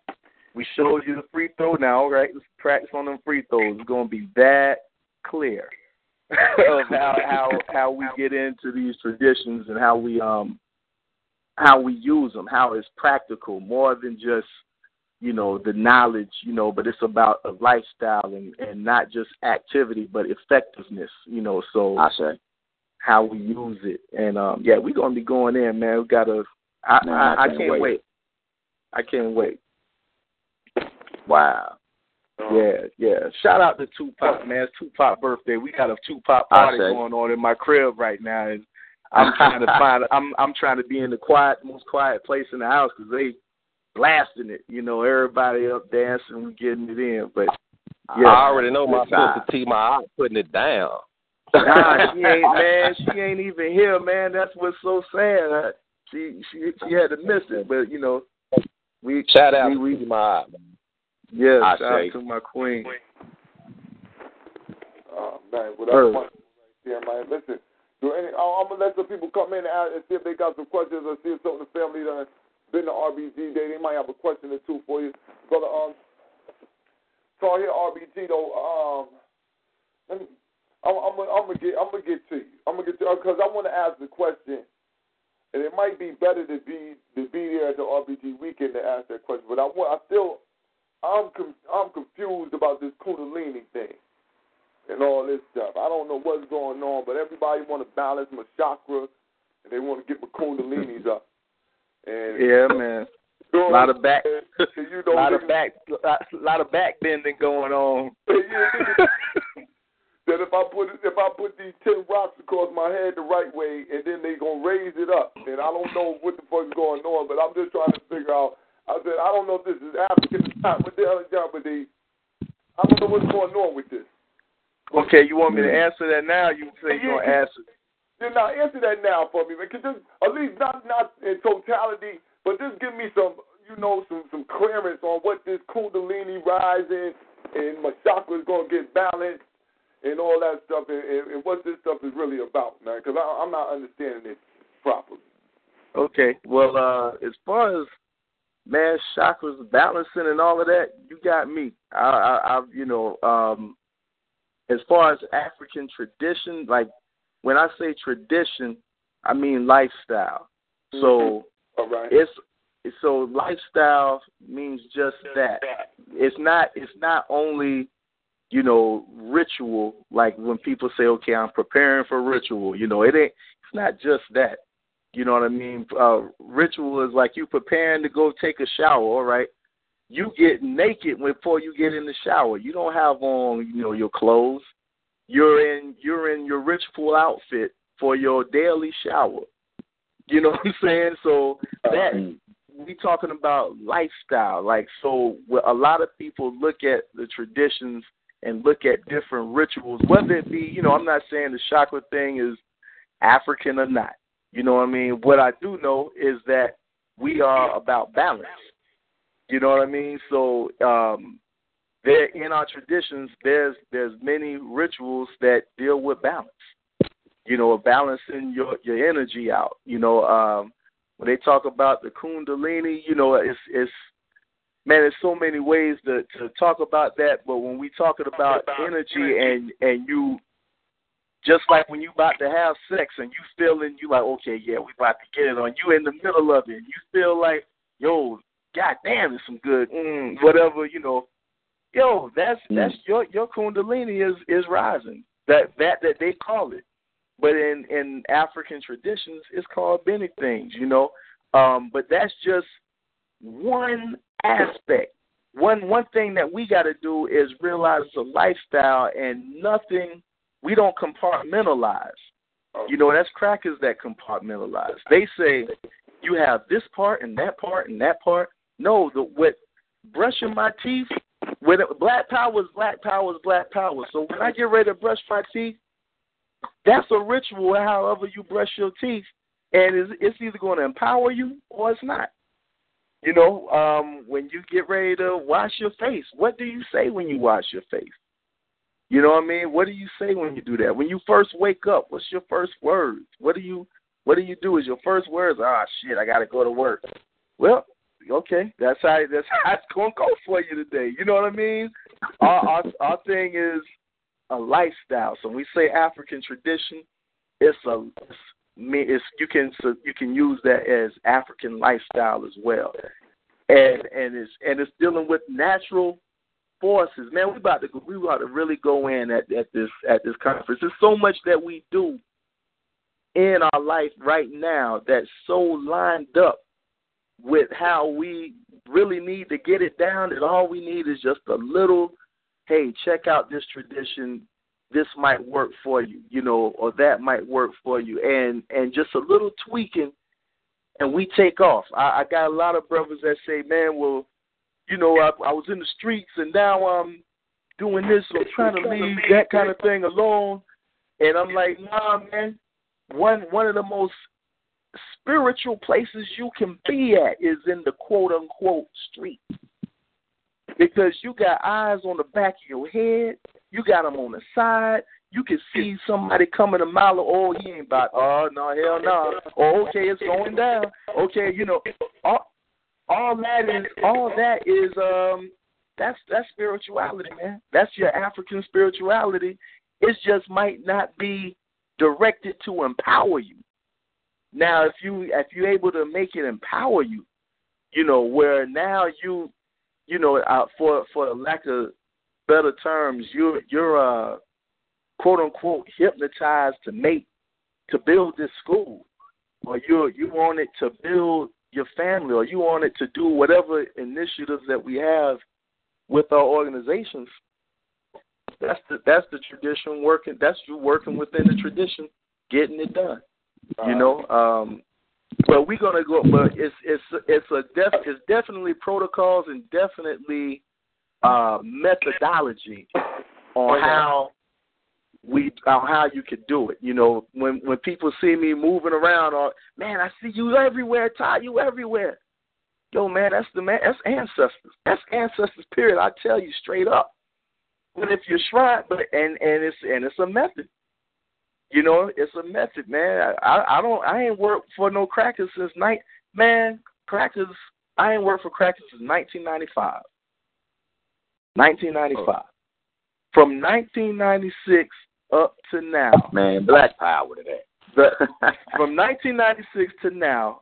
We showed you the free throw now. All right, let's practice on them free throws. It's gonna be that clear of how how how we get into these traditions and how we um how we use them, how it's practical more than just you know the knowledge, you know, but it's about a lifestyle and and not just activity but effectiveness, you know. So how we use it, and um yeah, we're gonna be going in, man. We gotta. I I, I can't can't wait. wait. I can't wait. Wow. Yeah, yeah. Shout out to Tupac, man. It's Tupac birthday. We got a Tupac party going on in my crib right now, and I'm trying to find. I'm I'm trying to be in the quiet, most quiet place in the house because they blasting it. You know, everybody up dancing, we getting it in. But yeah, I already know my good time. sister T, my aunt putting it down. Nah, she ain't man. She ain't even here, man. That's what's so sad. She she she had to miss it, but you know, we Shout out we, to we T, my aunt. yeah. I shout say. out to my queen. Oh, man, well, Her. that's right there, man. Listen, do any, I'm going to let some people come in and, ask, and see if they got some questions or see if some of the family done been to RBG Day. They might have a question or two for you. Brother, um, so here RBG, though, um, let me, I'm, I'm, I'm gonna get, I'm gonna get to you. I'm gonna get to because I want to ask the question, and it might be better to be to be there at the RBG weekend to ask that question. But I want, I still, I'm, com- I'm confused about this Kundalini thing and all this stuff. I don't know what's going on, but everybody want to balance my chakra, and they want to get my Kundalinis up. And Yeah, man. you A lot of back, you know, lot of back, uh, lot, lot of back bending going on. That if I put if I put these ten rocks across my head the right way, and then they gonna raise it up, and I don't know what the fuck is going on, but I'm just trying to figure out. I said I don't know if this is African or not. What the hell is? But they, I don't know what's going on with this. Okay, you want me to mm. answer that now? You say you're gonna answer. Then now answer that now for me, man. Just at least not not in totality, but just give me some, you know, some some clearance on what this Kundalini rising and my chakra is gonna get balanced and all that stuff, and, and, and what this stuff is really about, man. Because I'm not understanding it properly. Okay, well, uh, as far as man chakras balancing and all of that, you got me. I, I, I you know, um, as far as African tradition, like when I say tradition, I mean lifestyle. So Mm-hmm. All right. it's so lifestyle means just that. It's not it's not only you know ritual like when people say okay I'm preparing for ritual. You know it ain't it's not just that. You know what I mean? Uh, ritual is like you preparing to go take a shower. All right. You get naked before you get in the shower. You don't have on you know your clothes. You're in you're in your ritual outfit for your daily shower. You know what I'm saying? So that we talking about lifestyle. Like so, a lot of people look at the traditions and look at different rituals, whether it be, you know, I'm not saying the chakra thing is African or not. You know what I mean? What I do know is that we are about balance. You know what I mean? So um there in our traditions there's there's many rituals that deal with balance. You know, balancing your your energy out. You know, um when they talk about the kundalini, you know, it's it's man, there's so many ways to to talk about that. But when we talking about energy and and you, just like when you about to have sex and you feeling you like, okay, yeah, we about to get it on. You in the middle of it, and you feel like, yo, god damn, it's some good, mm, whatever, you know. Yo, that's that's your your kundalini is is rising. That that that they call it. But in in African traditions, it's called many things, you know. Um, but that's just one aspect. One one thing that we got to do is realize it's a lifestyle and nothing. We don't compartmentalize. You know, that's crackers that compartmentalize. They say you have this part and that part and that part. No, the what brushing my teeth. When it, black power is black power is black power. So when I get ready to brush my teeth, that's a ritual. However you brush your teeth, and it's, it's either going to empower you or it's not. You know, um, when you get ready to wash your face, what do you say when you wash your face? You know what I mean? What do you say when you do that? When you first wake up, what's your first words? What do you what do you do? Is your first words, ah shit, I gotta go to work. Well, okay, that's how that's how it's gonna go for you today. You know what I mean? Our our, our thing is a lifestyle. So when we say African tradition, it's a it's, it's you can so you can use that as African lifestyle as well. And and it's and it's dealing with natural forces. Man, we about to we about to really go in at, at this at this conference. There's so much that we do in our life right now that's so lined up with how we really need to get it down that all we need is just a little hey, check out this tradition. This might work for you, you know, or that might work for you, and and just a little tweaking, and we take off. I, I got a lot of brothers that say, man, well, you know, I, I was in the streets and now I'm doing this, I'm trying to leave that kind of thing alone, and I'm like, nah, man. One one of the most spiritual places you can be at is in the quote unquote street because you got eyes on the back of your head, you got them on the side. You can see somebody coming a mile. Oh, he ain't about. Oh no, hell no. Oh, okay, it's going down. Okay, you know, all, all that is all that is um that's that's spirituality, man. That's your African spirituality. It just might not be directed to empower you. Now, if you if you're able to make it empower you, you know, where now you you know, uh, for for lack of better terms, you're you're uh, quote unquote hypnotized to make to build this school, or you you want it to build your family, or you want it to do whatever initiatives that we have with our organizations. that's the that's the tradition working. That's you working within the tradition, getting it done. You know, um, but we're gonna go. But it's it's it's a def, it's definitely protocols and definitely uh, methodology on how we on how you could do it. You know, when when people see me moving around, or man, I see you everywhere, Ty, you everywhere. Yo, man, that's the man. That's ancestors. That's ancestors. Period. I tell you straight up. But if you're shrine, but and and it's and it's a method. You know, it's a method, man. I I don't I ain't worked for no crackers since night. Man, crackers. I ain't worked for crackers since 1995. 1995. From 1996 up to now. Man, black power to that. The, from 1996 to now,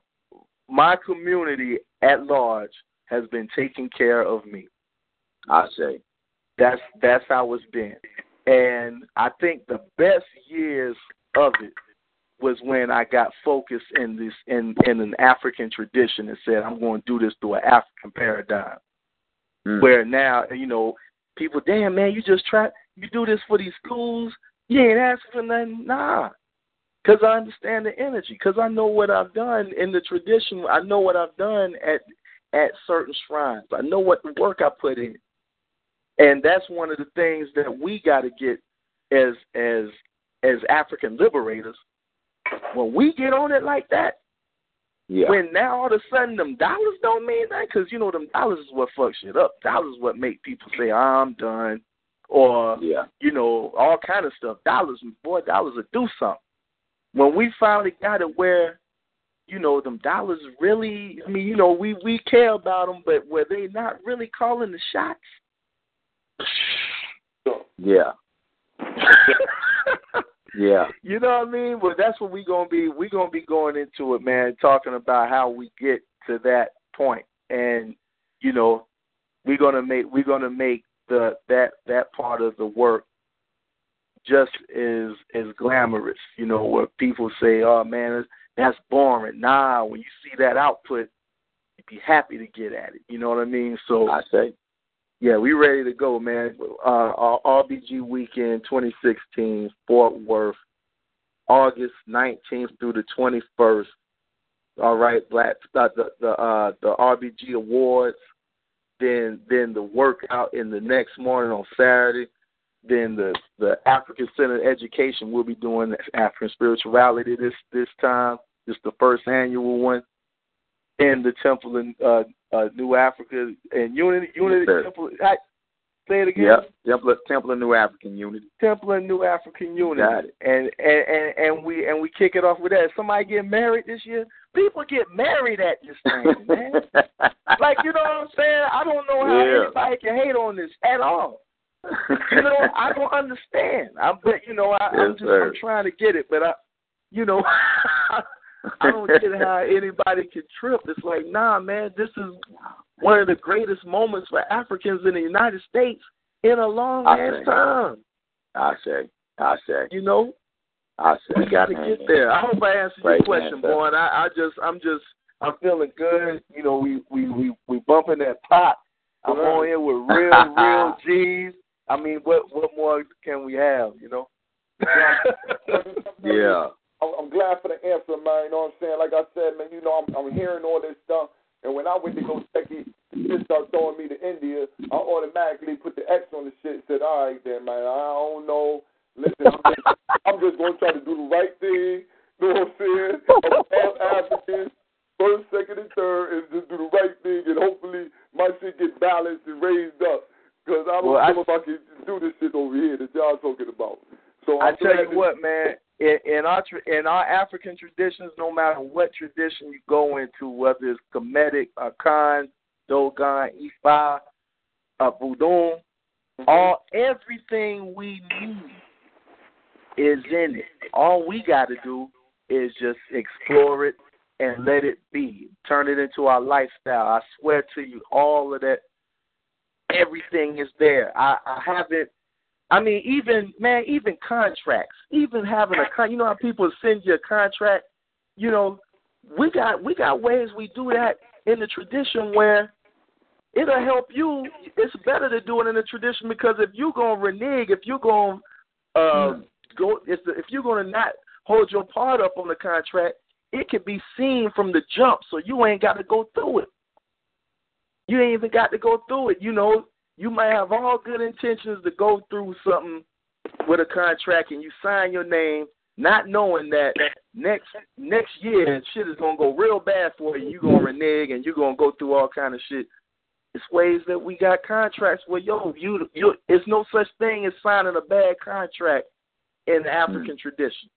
my community at large has been taking care of me. I say. That's that's how it's been. And I think the best years of it was when I got focused in this in in an African tradition and said I'm going to do this through an African paradigm. Mm. Where now you know people, damn man, you just try you do this for these schools, you ain't asking for nothing, nah. Because I understand the energy. Because I know what I've done in the tradition. I know what I've done at at certain shrines. I know what work I put in. And that's one of the things that we got to get as as as African liberators. When we get on it like that, Yeah. when now all of a sudden them dollars don't mean that, because you know them dollars is what fucks shit up. Dollars is what make people say I'm done, or yeah. you know all kind of stuff. Dollars, boy, dollars will do something. When we finally got it where, you know, them dollars really. I mean, you know, we we care about them, but where they not really calling the shots. Yeah. Yeah. You know what I mean? Well, that's what we gonna be. We gonna be going into it, man. Talking about how we get to that point, and you know, we're gonna make we're gonna make the that that part of the work just as as glamorous. You know, where people say, "Oh man, that's boring." Nah, when you see that output, you'd be happy to get at it. You know what I mean? So I say. Yeah, we ready to go, man. Uh, our RBG weekend 2016, Fort Worth, August 19th through the 21st. All right, Black uh, the the uh, the RBG Awards, then then the workout in the next morning on Saturday, then the the African Center of Education will be doing African Spirituality this this time. It's the first annual one in the Temple in uh, uh, New Africa and Unity Unity sir. Temple. I, say it again. Yep. Temple, Temple of New African Unity. Temple and New African Unity. Got it. And, and and and we and we kick it off with that. Somebody get married this year. People get married at this thing, man. like you know what I'm saying? I don't know how Yeah. anybody can hate on this at all. You know, I don't understand. I'm but you know, I, I'm just sir. I'm trying to get it, but I you know I don't get how anybody can trip. It's like, nah, man, this is one of the greatest moments for Africans in the United States in a long I ass say. time. I say. I say. You know, I say. we got to get there. I hope I answered your question, boy. And I, I just, I'm just, I'm feeling good. You know, we we we we bumping that pot. I'm on here with real, real G's. I mean, what what more can we have? You know. Yeah. I'm, I'm glad for the answer, man. You know what I'm saying? Like I said, man, you know, I'm, I'm hearing all this stuff. And when I went to go check it, it started throwing me to India. I automatically put the X on the shit and said, all right, then, man, I don't know. Listen, I'm just, I'm just going to try to do the right thing. You know what I'm saying? I'm all African. First, second, and third, and just do the right thing. And hopefully my shit get balanced and raised up. Because I don't Well, I- know if I can do this shit over here that y'all talking about. So I tell you what, man. In, in our in our African traditions, no matter what tradition you go into, whether it's Kemetic, Akan, Dogon, Ifa, uh, Vodun, all everything we need is in it. All we got to do is just explore it and let it be. Turn it into our lifestyle. I swear to you, all of that, everything is there. I, I haven't. I mean, even man, even contracts, even having a con. You know how people send you a contract. You know, we got we got ways we do that in the tradition where it'll help you. It's better to do it in the tradition because if you're gonna renege, if you're gonna uh, go, if if you're gonna not hold your part up on the contract, it can be seen from the jump, so you ain't got to go through it. You ain't even got to go through it. You know, you might have all good intentions to go through something with a contract, and you sign your name, not knowing that next next year shit is gonna go real bad for you. You're gonna renege, and you're gonna go through all kind of shit. It's ways that we got contracts where yo, you you, it's no such thing as signing a bad contract in the African hmm. tradition.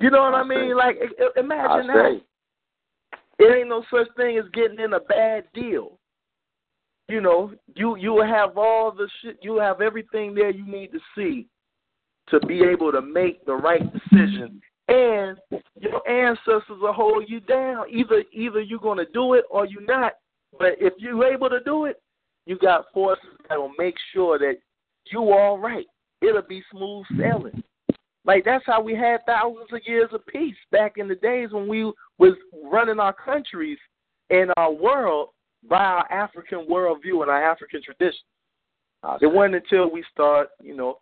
You know what I, mean? Like, imagine I that. say. It ain't no such thing as getting in a bad deal. You know, you you will have all the shit. You have everything there you need to see to be able to make the right decision. And your ancestors will hold you down. Either either you're gonna do it or you're not. But if you're able to do it, you got forces that will make sure that you're all right. It'll be smooth sailing. Like that's how we had thousands of years of peace back in the days when we was running our countries and our world by our African worldview and our African tradition. It wasn't until we start, you know,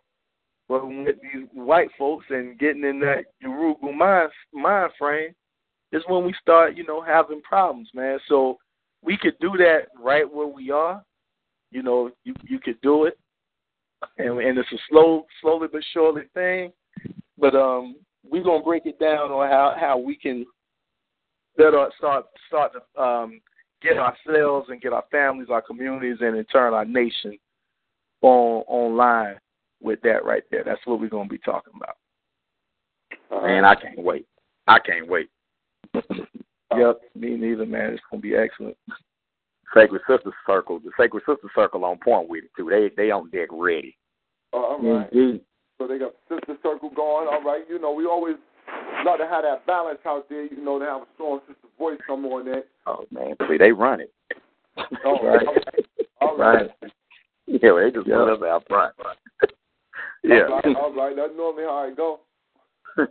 working with these white folks and getting in that Yurugu mind mind frame, is when we start, you know, having problems, man. So we could do that right where we are. You know, you you could do it, and and it's a slow, slowly but surely thing. But um, we're gonna break it down on how how we can better start start to um get ourselves and get our families, our communities, and in turn our nation on online with that right there. That's what we're gonna be talking about. Man, I can't wait. I can't wait. Yep, me neither, man. It's gonna be excellent. Sacred Sister Circle, the Sacred Sister Circle on point with it too. They they on deck ready. Uh, all right. So they got sister circle going. All right. You know, we always love to have that balance out there. You know, to have a strong sister voice come on there. Oh man, see they run it. All right. All right. Yeah, they just run us out front. yeah. All right. All right. That's normally how it go.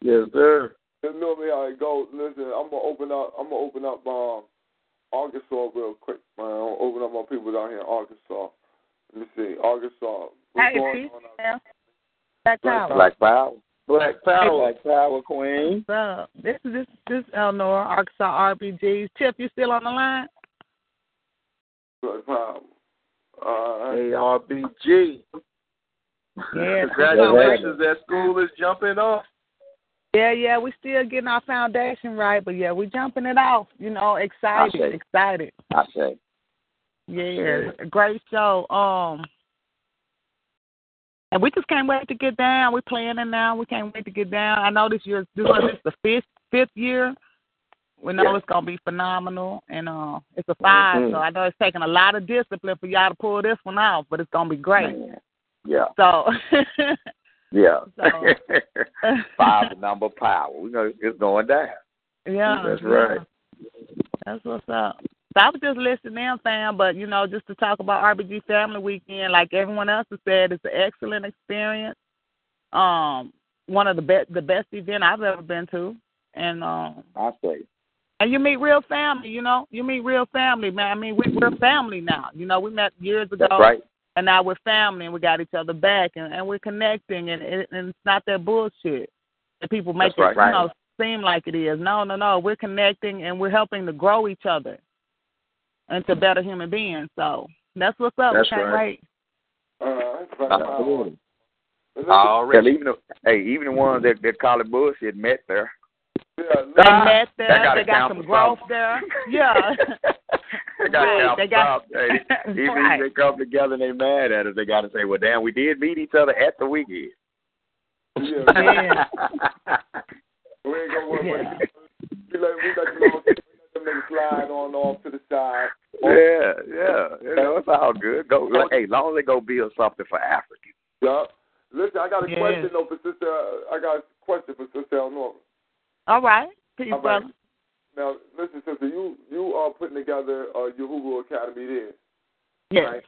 yes, sir. That's normally how it go. Listen, I'm gonna open up. I'm gonna open up um, Arkansas real quick, man. I'm gonna open up my people down here in Arkansas. Let me see, Arkansas. What's Hey, going peace, on? Black Power. Black Power. Black Power. Black Power Queen. What's up? This is this this Eleanor Arkansas RBGs. Tip, you still on the line? Black Power. Uh, ARBG. Yeah. Congratulations, that school is jumping off. Yeah, yeah, we still getting our foundation right, but yeah, we jumping it off. You know, excited, I excited. I say. Yeah, a great show. Um, and we just can't wait to get down. We're planning now. We can't wait to get down. I know this year, this was this the fifth fifth year. We know Yeah. it's gonna be phenomenal, and uh, it's a 5 Mhm. So I know it's taking a lot of discipline for y'all to pull this one off, but it's gonna be great. Yeah. So, Yeah. So- Five number power. We know it's going down. yeah, That's yeah. right. That's what's up. So I was just listening in, fam, but you know, just to talk about RBG Family Weekend, like everyone else has said, it's an excellent experience. Um, one of the best, the best event I've ever been to, and um, I say. and you meet real family. You know, you meet real family, man. I mean, we, we're family now. You know, we met years ago, That's right. and now we're family, and we got each other back, and, and we're connecting, and, and it's not that bullshit that people make That's it, right. you know, seem like it is. No, no, no. We're connecting, and we're helping to grow each other into better human beings. So that's what's up. That's we can't right. wait. Uh, all right. Black Power. Absolutely. Listen, Already. Even the, hey, even the ones that, that call it bullshit met there. yeah, They listen, met there. That gotta They got some growth something. there. Yeah. they got Right, to they got- Hey, even Right. if they come together and they mad at us, they got to say, "Well, damn, we did meet each other at the weekend." yeah, Yeah. we ain't gonna work Yeah. with we let we let them we let them niggas slide on off to the side. yeah, yeah, you know, it's all good. Go, Oh. hey, long as they go build something for Africans. Yup. Listen, I got a Yes. question though for sister. I got a question for sister Eleanor. All right. Peace, All right. brother. Now, listen, sister, you you are putting together uh, your Hulu Academy there, Yes. right?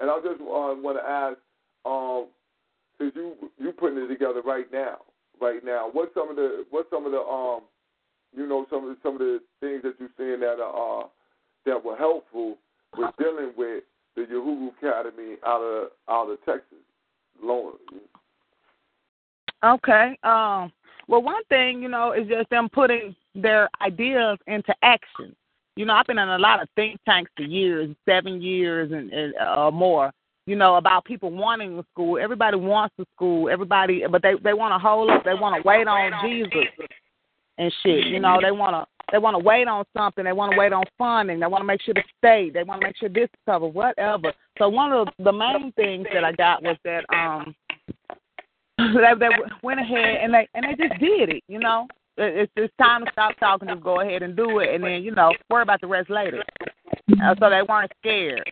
And I just uh, want to ask, um, since you you putting it together right now, right now, what's some of the what's some of the um, you know, some of the, some of the things that you're seeing that are uh, that were helpful with dealing with the Uhuru Academy out of out of Texas. Loan. Okay. Um. Well, one thing you know is just them putting their ideas into action. You know, I've been in a lot of think tanks for years, seven years and, and uh, more. You know about people wanting a school. Everybody wants a school. Everybody, but they they want to hold up. They want to wait on Jesus and shit. You know, they want to they want to wait on something. They want to wait on funding. They want to make sure the state. They want to make sure this is covered. Whatever. So one of the main things that I got was that um they, they went ahead and they and they just did it. You know, it's it's time to stop talking. Just go ahead and do it, and then you know worry about the rest later. Uh, so they weren't scared.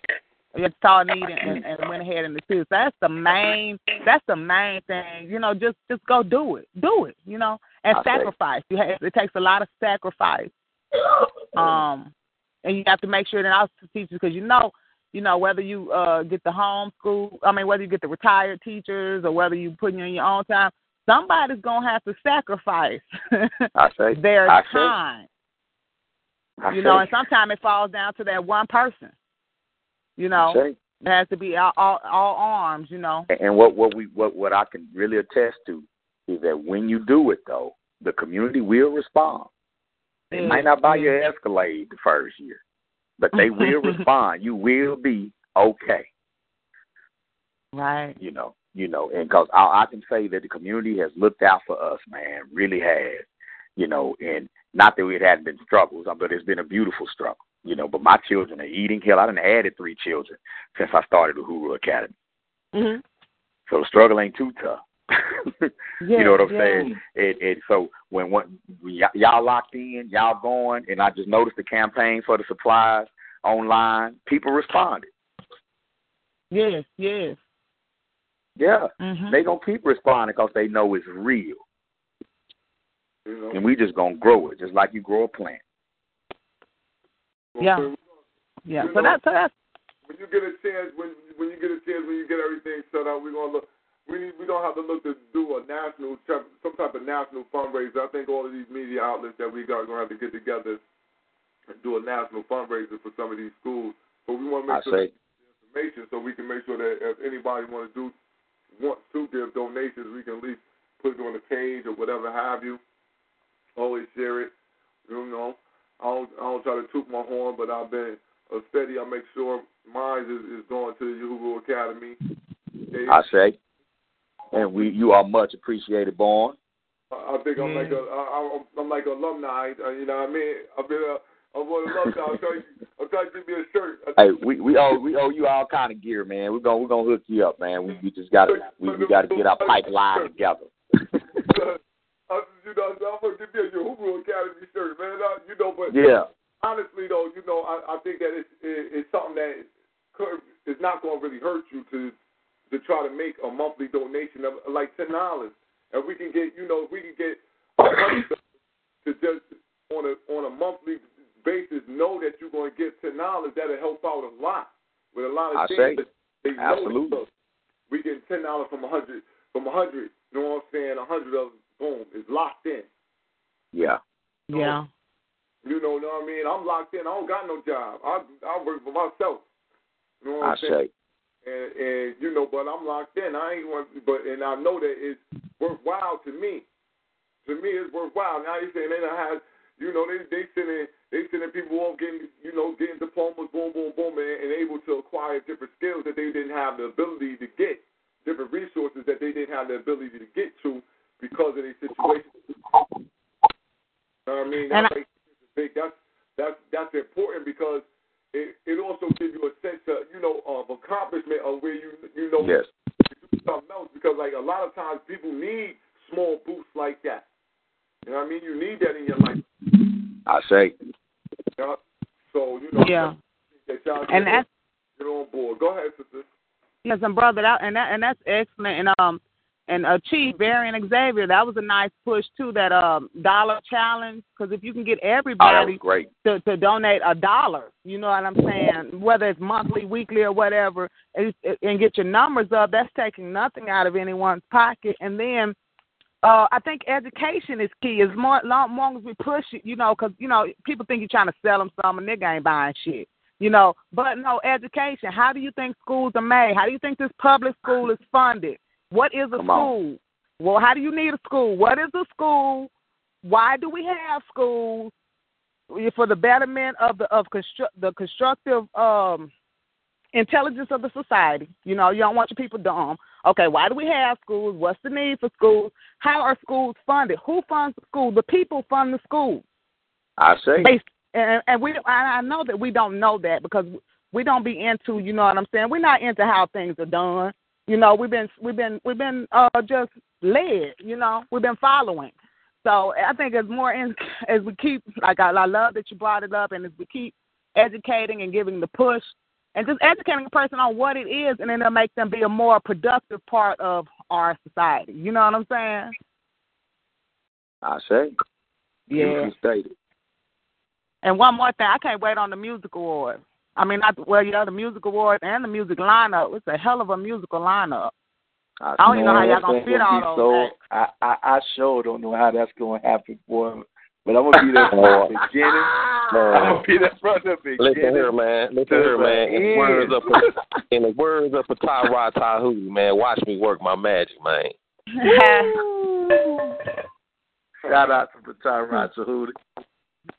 Saw a need and, and went ahead and did. So that's the main. That's the main thing. You know, just just go do it. Do it. You know, and I sacrifice. You have, it takes a lot of sacrifice. Um, and you have to make sure that also teachers, because you know, you know whether you uh get the home school, I mean whether you get the retired teachers or whether you put in your own time, somebody's gonna have to sacrifice their I time. I You know, and sometimes it falls down to that one person. You know, it has to be all, all, all arms. You know. And what what we what what I can really attest to is that when you do it though, the community will respond. They mm-hmm. might not buy your mm-hmm. Escalade the first year, but they will respond. You will be okay. Right. You know, you know, and because I, I can say that the community has looked out for us, man, really has. You know, and not that it hadn't been struggles, but it's been a beautiful struggle. You know, but my children are eating hell. I done added three children since I started the Uhuru Academy. Mhm. So the struggle ain't too tough. you know what I'm yeah. saying? It, and so when one y- y'all locked in, y'all going, and I just noticed the campaign for the supplies online, people responded. Yes. Yes. Yeah, Mhm. they gonna keep responding because they know it's real, You know. and we just gonna grow it just like you grow a plant. Yeah. Yeah. You So know- that's so that's when you get a chance, when when you get a chance, when you get everything set up, we're gonna look. We need, we don't have to look to do a national, some type of national fundraiser. I think all of these media outlets that we got are gonna have to get together and do a national fundraiser for some of these schools. But we want to I make sure say, information so we can make sure that if anybody want to do wants to give donations, we can at least put it on the page or whatever have you. Always share it. You know, I don't I don't try to toot my horn, but I've been a steady. I make sure mine is, is going to the Uhuru Academy. They, I say, and we you are much appreciated, born. I I think I'm like a I, I'm, I'm like alumni. uh, You know what I mean? I've been a I'm an alumni. I'm trying I'm trying to give me a shirt. Hey, we we owe we owe you all kind of gear, man. We're gonna we're gonna hook you up, man. We, we just gotta we, we gotta get our pipeline together. You know, I'm gonna give you a Uhuru Academy shirt, man. I, you know, but Yeah. honestly though, you know, I, I think that it's it, it's something that could, is not going to really hurt you to to try to make a monthly donation of like ten dollars, and we can get you know we can get a hundred to just on a on a monthly basis know that you're going to get ten dollars. That'll help out a lot with a lot of I things. say, they absolutely. we get ten dollars from a hundred from a hundred. You know what I'm saying? A hundred of boom is locked in. Yeah. yeah. You know, know what I mean? I'm locked in. I don't got no job. I I work for myself. You know what I I'm saying? say. And and you know, but I'm locked in. I ain't want, but and I know that it's worthwhile to me. To me, it's worthwhile. Now you saying they don't have, you know, they they sending they sending people off getting, you know, getting diplomas, boom, boom, boom, and, and able to acquire different skills that they didn't have the ability to get, different resources that they didn't have the ability to get to because of their situation. You know what I mean? That's like, big. That's that's that's important because it it also gives you a sense of you know of accomplishment of where you you know Yes. do something else because like a lot of times people need small boosts like that. You know what I mean? You need that in your life. I say. You know? So you know Yeah. that y'all And get, that's get on board. Go ahead, sister. Yes, and brother, that and that and that's excellent. And um, and uh, Chief Barry and Xavier, that was a nice push too. That um dollar challenge, because if you can get Oh, everybody great. to to donate a dollar, you know what I'm saying, whether it's monthly, weekly, or whatever, and, and get your numbers up, that's taking nothing out of anyone's pocket. And then uh, I think education is key. As more long, long as we push it, you know, because you know people think you're trying to sell them something, nigga ain't buying shit. You know, but no education. How do you think schools are made? How do you think this public school is funded? What is a Come school? on. Well, how do you need a school? What is a school? Why do we have schools? For the betterment of the of construct the constructive um intelligence of the society. You know, you don't want your people dumb. Okay, why do we have schools? What's the need for schools? How are schools funded? Who funds the school? The people fund the school. I see. Based, and, and we, I I know that we don't know that because we don't be into, you know what I'm saying. We're not into how things are done. You know, we've been, we've been, we've been uh, just led. You know, we've been following. So I think as more in, as we keep, like I, I love that you brought it up, and as we keep educating and giving the push, and just educating a person on what it is, and then it'll make them be a more productive part of our society. You know what I'm saying? I say. Yeah. Beautifully stated. And one more thing, I can't wait on the music awards. I mean, not well, yeah, the music awards and the music lineup. It's a hell of a musical lineup. I don't even know how y'all gonna fit all those. so. I, I I sure don't know how that's gonna happen, boy. But I'm gonna be there from the beginning. I'm gonna be there from the beginning. Listen here, man. Listen to here, man. In the words end. of in the words of Patara Tahu, man, watch me work my magic, man. Shout out to Batara Tahuti.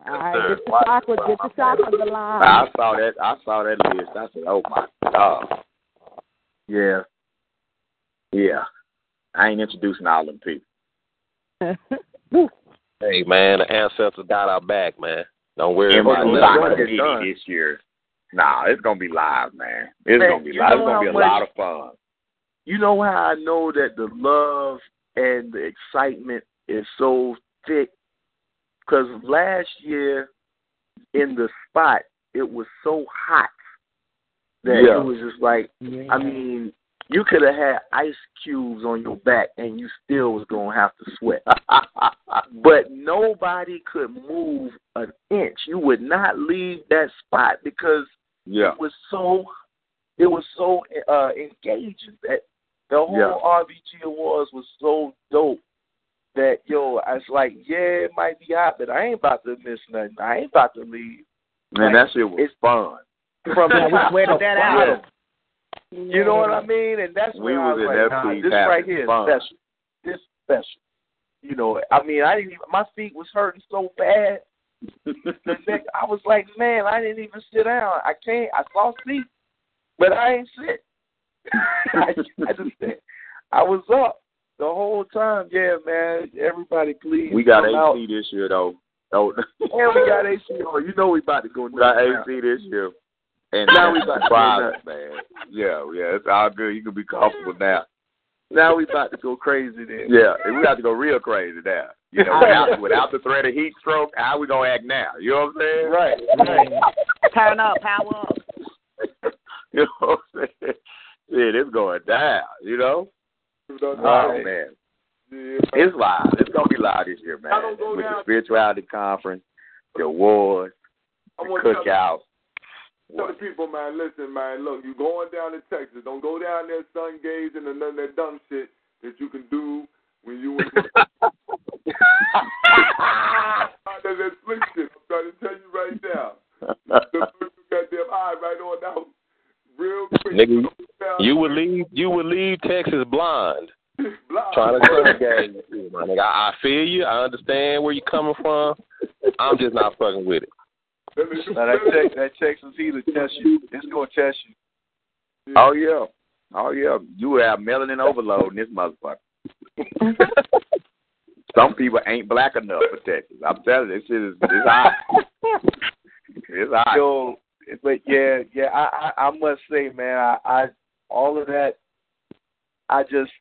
All right, get the chocolate, get the chocolate the line. I saw that. I saw that list. I said, "Oh my god." Yeah. Yeah. I ain't introducing all them people. Hey, man, the ancestors got our back, man. Don't worry Everybody about not nothing. gonna get it this year. Nah, it's gonna be live, man. It's Man, gonna be live. It's gonna be a much- lot of fun. You know how I know that the love and the excitement is so thick? Because last year in the spot, it was so hot that Yeah. it was just like, I mean, you could have had ice cubes on your back and you still was going to have to sweat. but nobody could move an inch. You would not leave that spot because Yeah. it was so it was so uh engaging that the whole Yeah. RBG Awards was so dope that yo, I was like, yeah, it might be hot, but I ain't about to miss nothing. I ain't about to leave. Man, Like, that shit was it's- fun. From Yeah, we sweated that bottom. out. You know what I mean? And that's We when I was was in like, that nah, piece this having right here is fun. special. This special. You know, I mean, I didn't even. My feet was hurting so bad. the next, I was like, man, I didn't even sit down. I can't. I saw seats, but I ain't sit. I, I just, I was up the whole time. Yeah, man. Everybody, please. We got come out. AC this year though. Oh, And we got AC on. You know we about to go we got nuts now. AC this year. And Now we about to surprise, go man. Yeah, yeah, it's all good. You can be comfortable now. Now we about to go crazy then. Yeah, and we have to go real crazy now. You know, without, without the threat of heat stroke, how we gonna act now? You know what I'm saying? Right, right. Turn up, power up. You know what I'm saying? Shit, it's going down. You know? Oh man, Yeah, it's live. It's gonna be live this year, man. I don't go With down- the spirituality conference, the awards, I the cookout. Tell the people, man, listen, man, look, you going down to Texas. Don't go down there sun gazing and none of that dumb shit that you can do when you in There's that slick shit. I'm trying to tell you right now. The goddamn eye right on out. Real quick. Nigga, you would leave you would leave Texas blind. Trying to sun game, my nigga. I, I feel you. I understand where you're coming from. I'm just not fucking with it. Now that Tex, that Texas heat will test you. It's gonna test you. Oh yeah, oh yeah. You will have melanin overload in this motherfucker. Some people ain't black enough for Texas. I'm telling you, this shit is it's hot. It's hot. Yo, but yeah, yeah. I, I, I must say, man, I, I, all of that. I just,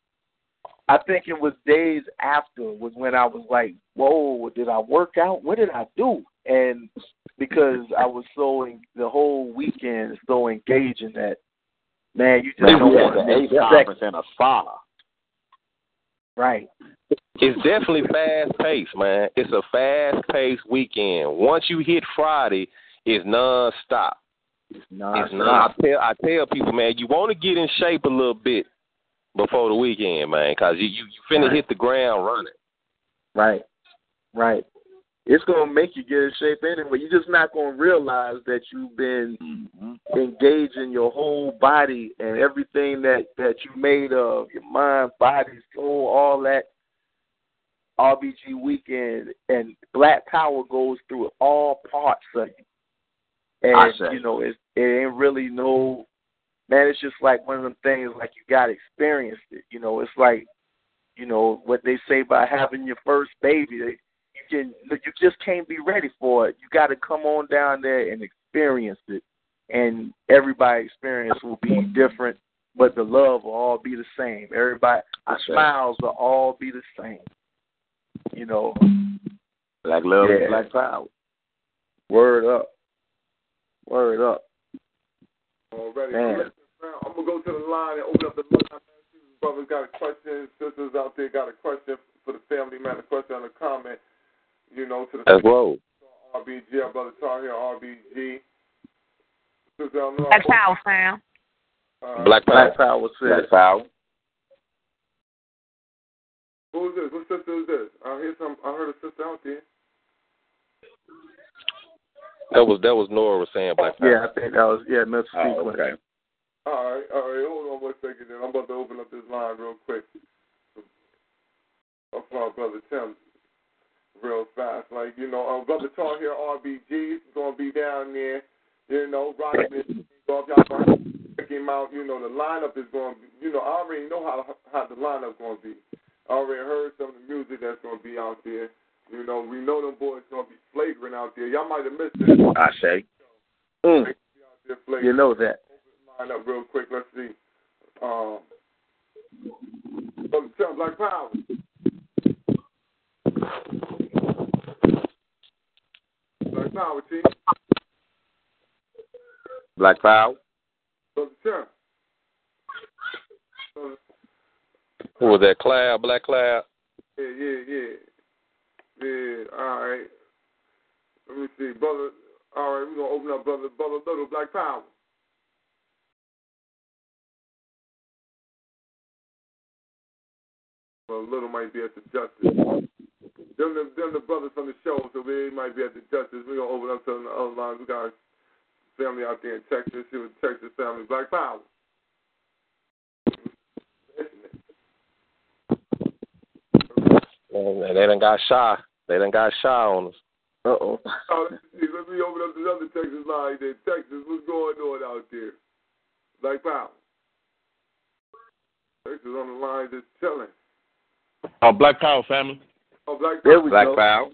I think it was days after was when I was like, whoa, did I work out? What did I do? And because I was so in, the whole weekend so engaged in that, man, you just Man, don't we had want to the miss a second. in a sauna. Right. It's definitely fast paced, man. It's a fast paced weekend. Once you hit Friday, it's non stop. It's non. I tell I tell people, man, you want to get in shape a little bit before the weekend, man, because you you, you finna hit the ground running. Right. Right. it's gonna make you get in shape anyway. You're just not gonna realize that you've been Mm-hmm. engaging your whole body and everything that that you made of your mind, body, soul, all that. RBG weekend and Black Power goes through all parts of you, and you know it's it ain't really no man. It's just like one of them things like you got to experience it. You know, it's like you know what they say about having your first baby. You can you just can't be ready for it. You got to come on down there and experience it, and everybody' experience will be different, but the love will all be the same. Everybody, I smiles will all be the same. You know, Black love Yeah. black power. word up, word up. Already. Man. I'm gonna go to the line and open up the line. Brothers got a question. Sisters out there got a question for the family man. A question and a comment. You know, to the Let's roll. RBG. Our brother Tar here, RBG. Sister Black Power, fam. Uh, Black Power. Black Power says. Black power. Who is this? What sister is this? I hear some. I heard a sister out there. That was that was Nora was saying Black Power. Yeah, I think that was yeah, Miss Oh, Sequence. okay. All right, all right. Hold on one second. Then I'm about to open up this line real quick. Up for our brother Tim, real fast. Like you know, our brother Tar here, RBG, is gonna be down there. You know, rocking this. So y'all gonna check him out, you know the lineup is gonna be. You know, I already know how how the lineup gonna be. I already heard some of the music that's gonna be out there. You know, we know them boys gonna be flagrant out there. Y'all might have missed it. I say. Mm, Out there you know that. line up real quick. Let's see. Um, Brother Tim, Black Power. Black Power, T. Black power. Brother Tim. Who was that? Cloud, Black Cloud. yeah, yeah, yeah. Yeah, all right. Let me see. Brother, all right, we're to open up Brother, Brother Little, Black Power. Well, Little might be at the Justice. Them, them, them the brothers from the show, so they might be at the Justice. We're to open up to the other lines. We got family out there in Texas. See what Texas family, Black Power. And they done got shy. They done got shy on us. Uh oh. Oh, let's see. Let me open up this other Texas line there. Texas, what's going on out there? Black Power. Texas on the line just chilling. Oh, Black Power family. Oh, Black There Power. we Black go. power.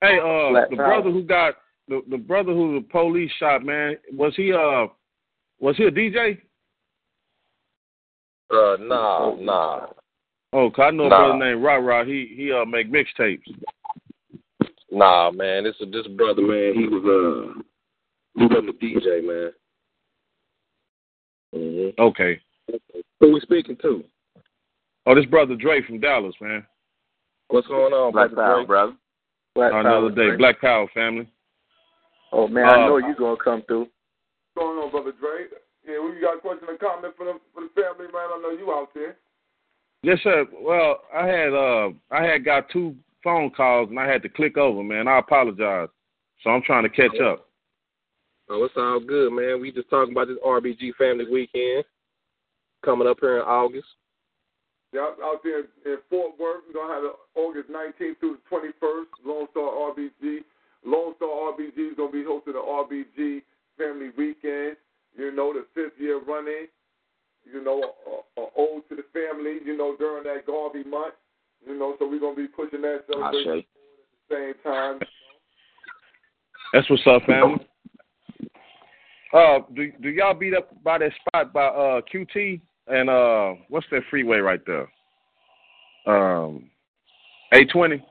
Hey, uh, Black the Power. brother who got the the brother who the police shot, man, was he uh was he a DJ? Uh, nah, nah. Oh, 'cause I know a brother named Ra Ra. He he uh make mixtapes. Nah, man. This this brother, man. He was uh, he wasn't a DJ, man. Mm-hmm. Okay. Who we speaking to? Oh, this brother Dre from Dallas, man. What's going on, Black brother power, Dre? brother. Black Another Power. day. Black Power family. Oh man, I Uh, know you're gonna come through. What's going on, Brother Dre? Yeah, we got a question or comment for the, for the family, man. I know you out there. Yes, sir. Well, I had uh I had got two phone calls and I had to click over, man. I apologize. So I'm trying to catch up. Oh, it's all good, man. We just talking about this RBG family weekend coming up here in August. Yeah, out there in Fort Worth, we're going to have it August 19th through the 21st, Lone Star RBG. Lone Star RBG is going to be hosting the RBG Family Weekend, you know, the fifth year running, you know, a, a ode to the family, you know, during that Garvey month, you know, so we're going to be pushing that I celebration at the same time. That's what's up, family. Uh, do do y'all beat up by that spot by uh QT and uh what's that freeway right there? Um, A twenty.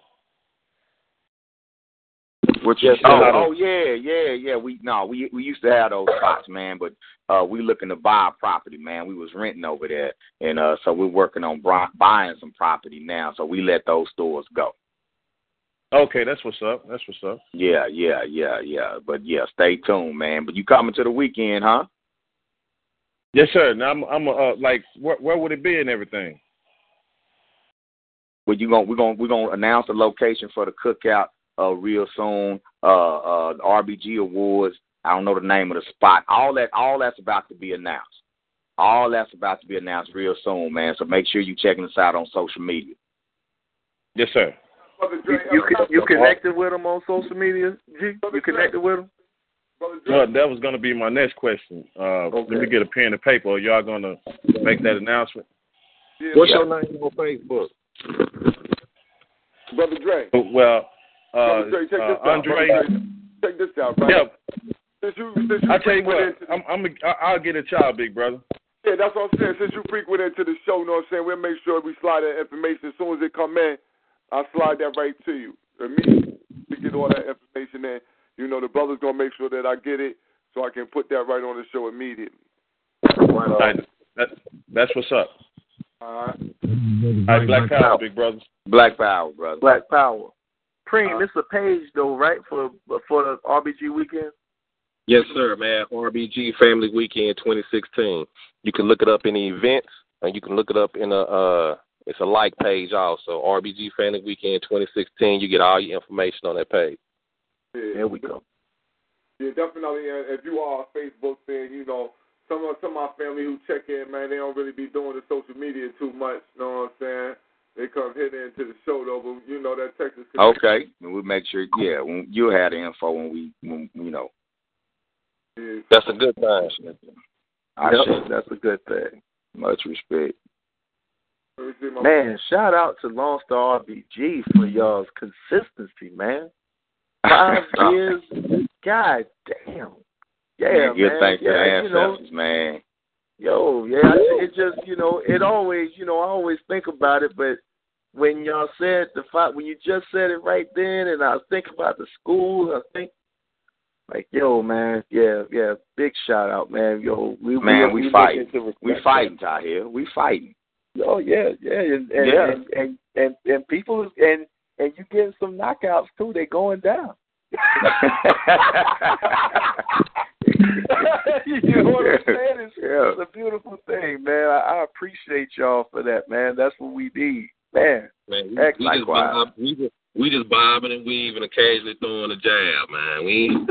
What you Yes, oh, sir. oh yeah, yeah, yeah. We no, we we used to have those spots, man, but uh we looking to buy a property, man. We was renting over there, and uh so we're working on buying some property now. So we let those stores go. Okay, that's what's up. That's what's up. Yeah, yeah, yeah, yeah. But yeah, stay tuned, man. But you coming to the weekend, huh? Yes, sir. Now I'm I'm uh like where where would it be and everything? But you gonna we're gonna we're gonna announce the location for the cookout uh real soon. Uh uh the RBG Awards. I don't know the name of the spot. All that all that's about to be announced. All that's about to be announced real soon, man. So make sure you checking us out on social media. Yes, sir. You you, you connected with them on social media, G? You connected with them? Well, that was going to be my next question. Uh, Let me get a pen and paper. Are y'all going to make that announcement? Yeah, What's yeah. your name on Facebook? Brother Dre. Well, uh, Brother Dre, check uh, this out. Andre. Check this out, right? Yeah, Since you, since you I tell you frequent what, I'm, I'm a, I'll get a child, big brother. Yeah, that's what I'm saying. Since you frequent into the show, you know what I'm saying? We'll make sure we slide that information as soon as it come in. I'll slide that right to you immediately. We get all that information in. You know, the brother's gonna make sure that I get it so I can put that right on the show immediately. All right, that, that's what's up. All right. All right, Black Power, big brother. Black Power, brother. Black Power. Preem, Uh, this is a page though, right? For for the RBG weekend. Yes, sir, man. RBG Family Weekend 2016. You can look it up in the events, and you can look it up in a uh, it's a like page also. RBG Family Weekend 2016. You get all your information on that page. Yeah. There we go. Yeah, definitely. And if you are a Facebook fan, you know, some of some of my family who check in, man, they don't really be doing the social media too much. You know what I'm saying? They come hitting into the show though, but you know that Texas. Okay, and we'll make sure. Yeah, when, you had the info when we, when, you know. Yeah. That's a good thing. I Yep, share that's a good thing. much respect. Let me Man, shout out to Lone Star RBG for y'all's consistency, man. Five oh. years, god damn. Yeah, man, give man. thanks to the yeah, you know, man. Yo, yeah, it just you know, it always you know, I always think about it, but when y'all said the fight, when you just said it right then, and I thinking about the school, I think like, yo, man, yeah, yeah, big shout out, man, yo, we Man, we, we we fighting. We fighting out here. We fighting. Oh yeah, yeah, and and, Yeah. and and and and people and and you getting some knockouts too. They going down. you know what I'm saying? It's, Yeah. it's a beautiful thing, man. I, I appreciate y'all for that, man. That's what we need, man. Man, we, Heck, we just bob, we just we just bobbing and weaving, occasionally throwing a jab, man. We ain't-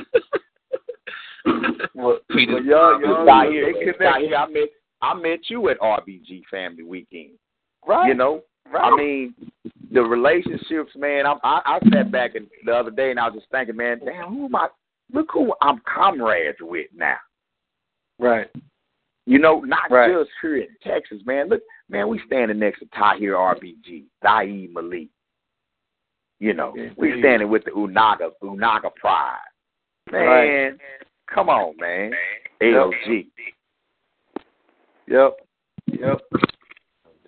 Well, we well just y'all, bobbing. y'all, Tahir, they connect, Tahir, I met I met you at RBG Family Weekend. right? You know, right? I mean, the relationships, man. I'm, I I sat back and the other day and I was just thinking, man, damn, who am I? Look who I'm comrades with now. right, You know, not Right. just here in Texas, man. Look, man, we standing next to Tahir RBG, Zaid Malik. You know, Yeah. we standing with the Unaga Unaga Pride. Man, Right. come on, man. ALG, yep, yep.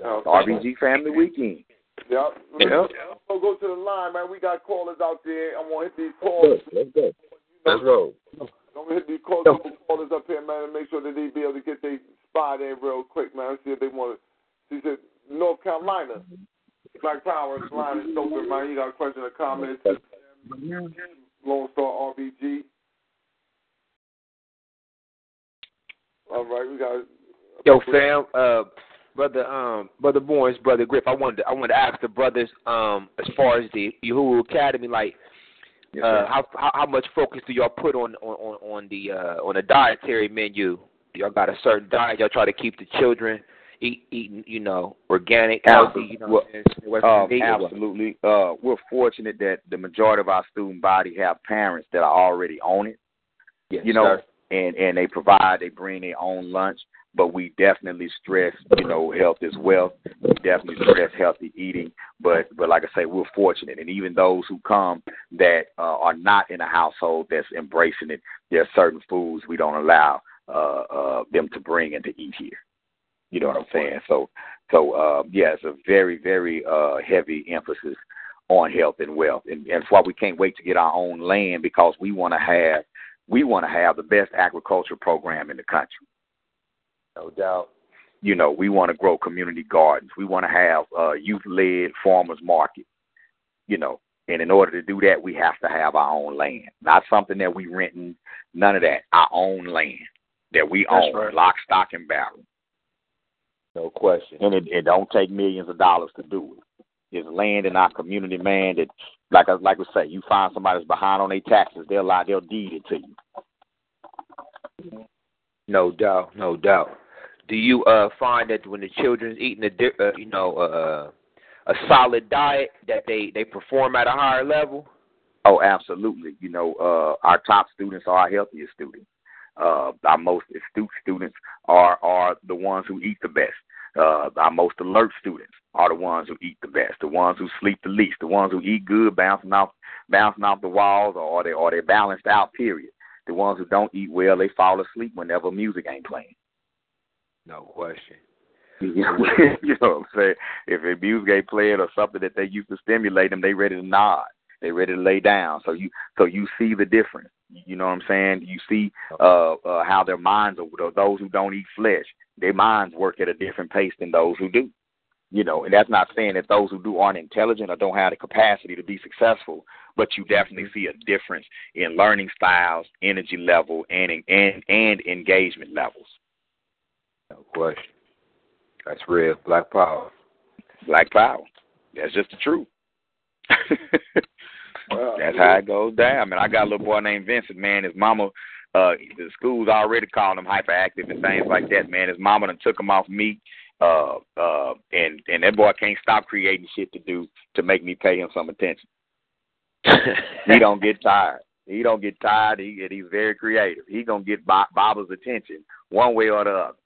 Oh, RBG Family Weekend. Yep. Yep. So go to the line, man. We got callers out there. I'm gonna hit these calls. Let's go. Let's go. I'm gonna hit these calls, callers up here, man, and make sure that they be able to get their spot in real quick, man. See if they want to. She said North Carolina. Black Power line is open, man. You got a question or comment? Lone Star RBG. All right, we got. Yo, fam, uh, brother, um, brother Bourne's brother Griff. I wanted, to, I wanted to ask the brothers, um, as far as the Uhuru Academy, like, uh, how, how how much focus do y'all put on on on, the uh, on the dietary menu? Y'all got a certain diet. Y'all try to keep the children eat eating, you know, organic, healthy. You know, I'm Um, diet or what? absolutely. Uh, we're fortunate that the majority of our student body have parents that are already on it. Yes, you know, sir. and and they provide, they bring their own lunch. But we definitely stress, you know, health is wealth. We definitely stress healthy eating. But but like I say, we're fortunate, and even those who come that uh, are not in a household that's embracing it, there are certain foods we don't allow uh, uh, them to bring and to eat here. You know what I'm saying? So so uh, yeah, it's a very very uh, heavy emphasis on health and wealth, and, and that's why we can't wait to get our own land because we want to have we want to have the best agriculture program in the country. No doubt. You know, we want to grow community gardens. We want to have uh, youth-led farmers market. You know, and in order to do that, we have to have our own land, not something that we renting. None of that. Our own land that we That's own, right. lock, stock, and barrel. No question. And it, it don't take millions of dollars to do it. it. is land in our community, man. That like I like we say, you find somebody that's behind on their taxes, they'll lie, they'll deed it to you. No doubt, no doubt. Do you uh find that when the children's eating a di- uh, you know uh, a solid diet that they they perform at a higher level? Oh, absolutely. You know, uh, our top students are our healthiest students. Uh, our most astute students are are the ones who eat the best. Uh, our most alert students are the ones who eat the best, the ones who sleep the least, the ones who eat good, bouncing off bouncing off the walls, or they or they're balanced out. Period. The ones who don't eat well, they fall asleep whenever music ain't playing. No question. You know, what I'm saying? If a music ain't playing or something that they used to stimulate them, they ready to nod. They ready to lay down. So you so you see the difference. You know what I'm saying? You see uh, uh how their minds are. Those who don't eat flesh, their minds work at a different pace than those who do. You know, and that's not saying that those who do aren't intelligent or don't have the capacity to be successful, but you definitely see a difference in learning styles, energy level, and and and engagement levels. No question. That's real. Black power. Black power. That's just the truth. That's how it goes down, man. I got a little boy named Vincent, man. His mama, uh, the school's already calling him hyperactive and things like that, man. His mama done took him off me, uh, uh, and and that boy can't stop creating shit to do to make me pay him some attention. he don't get tired. He don't get tired. He and he's very creative. He gonna get Bob, Bob's attention one way or the other.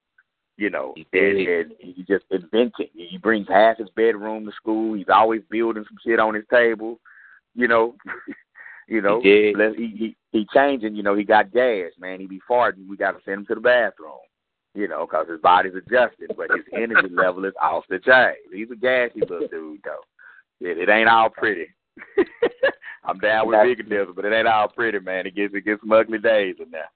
You know, and, and he just inventing. He brings half his bedroom to school. He's always building some shit on his table. You know, you know, he, he he he changing. You know, he got gas, man. He be farting. We got to send him to the bathroom. You know, because his body's adjusted, but his energy level is off the chain. He's a gassy little dude, though. It, it ain't all pretty. I'm down with veganism, but it ain't all pretty, man. It gets it gets some ugly days in there.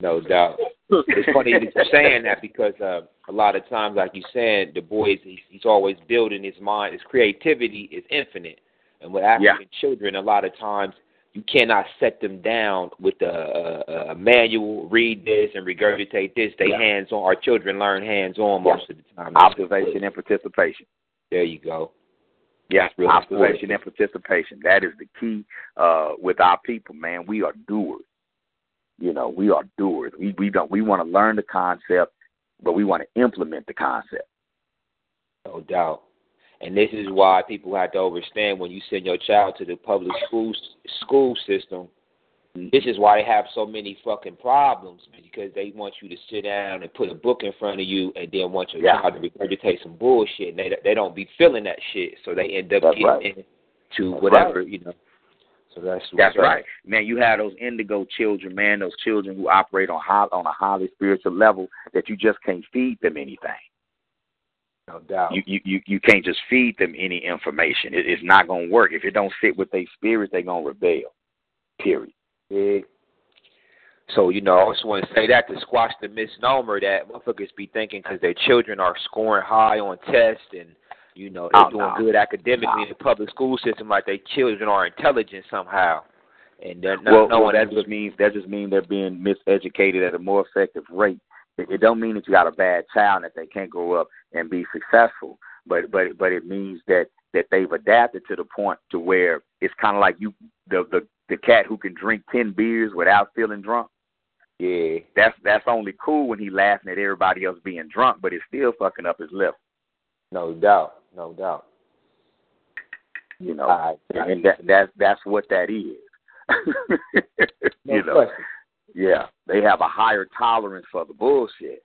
No doubt. It's funny that you're saying that because uh, a lot of times, like you said, the boys he's, he's always building his mind. His creativity is infinite, and with African yeah. children, a lot of times you cannot set them down with a, a, a manual. Read this and regurgitate this. They Yeah. hands on. Our children learn hands on Yeah. most of the time. Observation and participation. There you go. Yeah, That's real observation and participation. That is the key uh, with our people, man. We are doers. You know, we are doers. We we don't we want to learn the concept, but we want to implement the concept. No doubt. And this is why people have to understand when you send your child to the public school school system. This is why they have so many fucking problems because they want you to sit down and put a book in front of you, and then want your Yeah. child to regurgitate some bullshit. And they they don't be feeling that shit, so they end up That's getting right. into That's whatever you know. So that's That's right, man. You have those indigo children, man. Those children who operate on high on a highly spiritual level that you just can't feed them anything. No doubt. You you you, you can't just feed them any information. It, it's not gonna work if it don't fit with their spirit. They're gonna rebel. Period. Big. So, you know, I just want to say that to squash the misnomer that motherfuckers be thinking because their children are scoring high on tests and, you know, they're Oh, doing no. good academically in the public school system like their children are intelligent somehow. And they're not well, no well, that just means that just means they're being miseducated at a more effective rate. It, it don't mean that you got a bad child that they can't grow up and be successful, but but but it means that that they've adapted to the point to where it's kind of like you the the the cat who can drink ten beers without feeling drunk. Yeah, that's that's only cool when he laughing at everybody else being drunk, but it's still fucking up his liver. No doubt, no doubt. You know, and, and that that's that's what that is. No you know, question. yeah, they have a higher tolerance for the bullshit.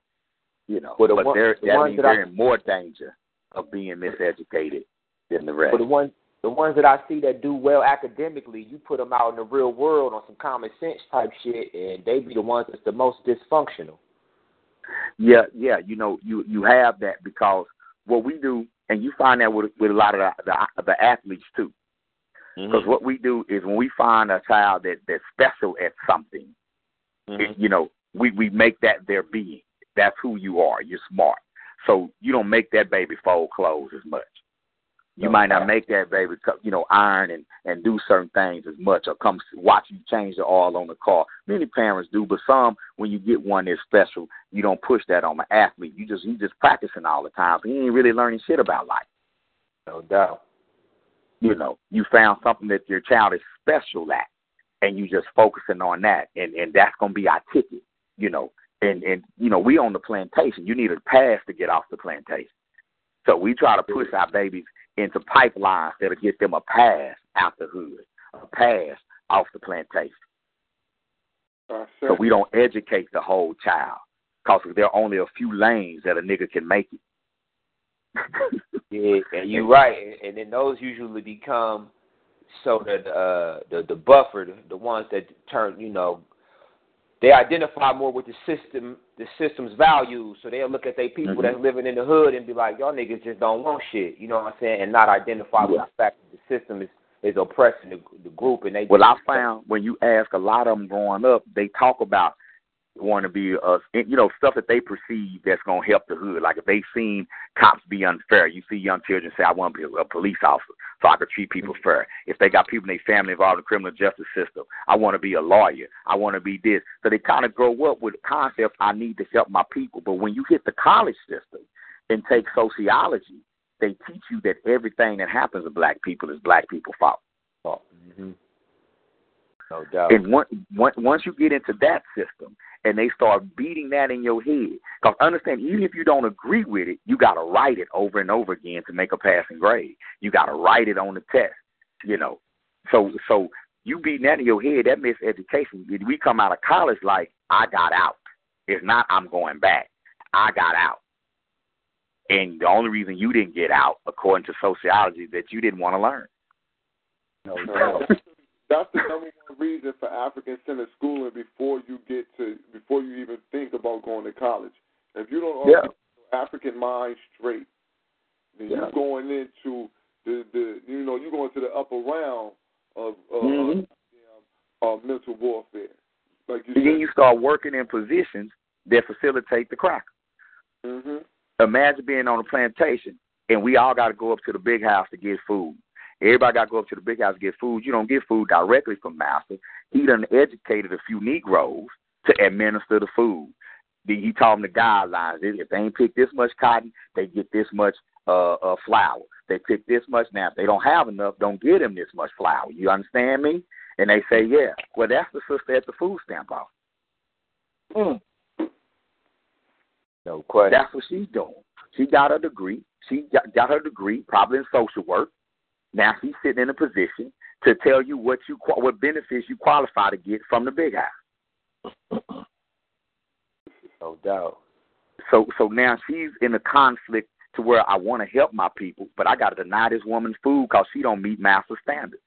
You know, Well, the but one- they're the that means that they're in more danger of being miseducated than the rest. But the ones the ones that I see that do well academically, you put them out in the real world on some common sense type shit, and they be the ones that's the most dysfunctional. Yeah, yeah. You know, you you have that because what we do, and you find that with with a lot of the the, the athletes too. Mm-hmm. Because what we do is when we find a child that that's special at something, mm-hmm. it, you know, we we make that their being. That's who you are. You're smart, so you don't make that baby fold clothes as much. You might not make that baby, you know, iron and and do certain things as much, or come s- watch you change the oil on the car. Many parents do, but some, when you get one that's special, you don't push that on the athlete. You just you just practicing all the time. So he ain't really learning shit about life. No doubt. You know, you found something that your child is special at, and you just focusing on that, and and that's gonna be our ticket. You know, and and you know we on the plantation. You need a pass to get off the plantation. So we try to push our babies into pipelines that'll get them a pass out the hood, a pass off the plantation. Uh, So we don't educate the whole child because there are only a few lanes that a nigga can make it. Yeah, and you're right. And, and then those usually become so that uh the the buffer, the, the ones that turn, you know, they identify more with the system, the system's values. So they'll look at their people Mhm. that's living in the hood and be like, y'all niggas just don't want shit. You know what I'm saying? And not identify with the fact that the system is is oppressing the, the group. And they Well, I found when you ask a lot of them growing up, they talk about wanting to be, uh, you know, stuff that they perceive that's going to help the hood. Like if they seen cops be unfair, you see young children say, I want to be a police officer so I can treat people fair. If they got people in their family involved in the criminal justice system, I want to be a lawyer. I want to be this. So they kind of grow up with the concept, I need to help my people. But when you hit the college system and take sociology, they teach you that everything that happens to black people is black people's fault. Mm-hmm. No doubt. And once once once you get into that system and they start beating that in your head, because understand, even if you don't agree with it, you got to write it over and over again to make a passing grade. You got to write it on the test, you know. So so you beating that in your head, that miseducation. We come out of college like I got out. If not, I'm going back. I got out. And the only reason you didn't get out, according to sociology, is that you didn't want to learn. No That's the number one reason for African centered schooling before you get to before you even think about going to college. If you don't Yeah. African mind straight, then Yeah. you're going into the the you know you're going to the upper round of uh, Mhm. uh, mental warfare. Like you And then said. you start working in positions that facilitate the crack. hmm Imagine being on a plantation and we all got to go up to the big house to get food. Everybody got to go up to the big house to get food. You don't get food directly from master. He done educated a few Negroes to administer the food. Then He taught them the guidelines. If they ain't pick this much cotton, they get this much uh, uh, flour. They pick this much now. If they don't have enough, don't get them this much flour. You understand me? And they say, yeah. Well, that's the sister at the food stamp office. Mm. No question. That's what she's doing. She got her degree. She got, got her degree, probably in social work. Now she's sitting in a position to tell you what you what benefits you qualify to get from the big house. No doubt. So so now she's in a conflict to where I want to help my people, but I got to deny this woman food because she don't meet master standards.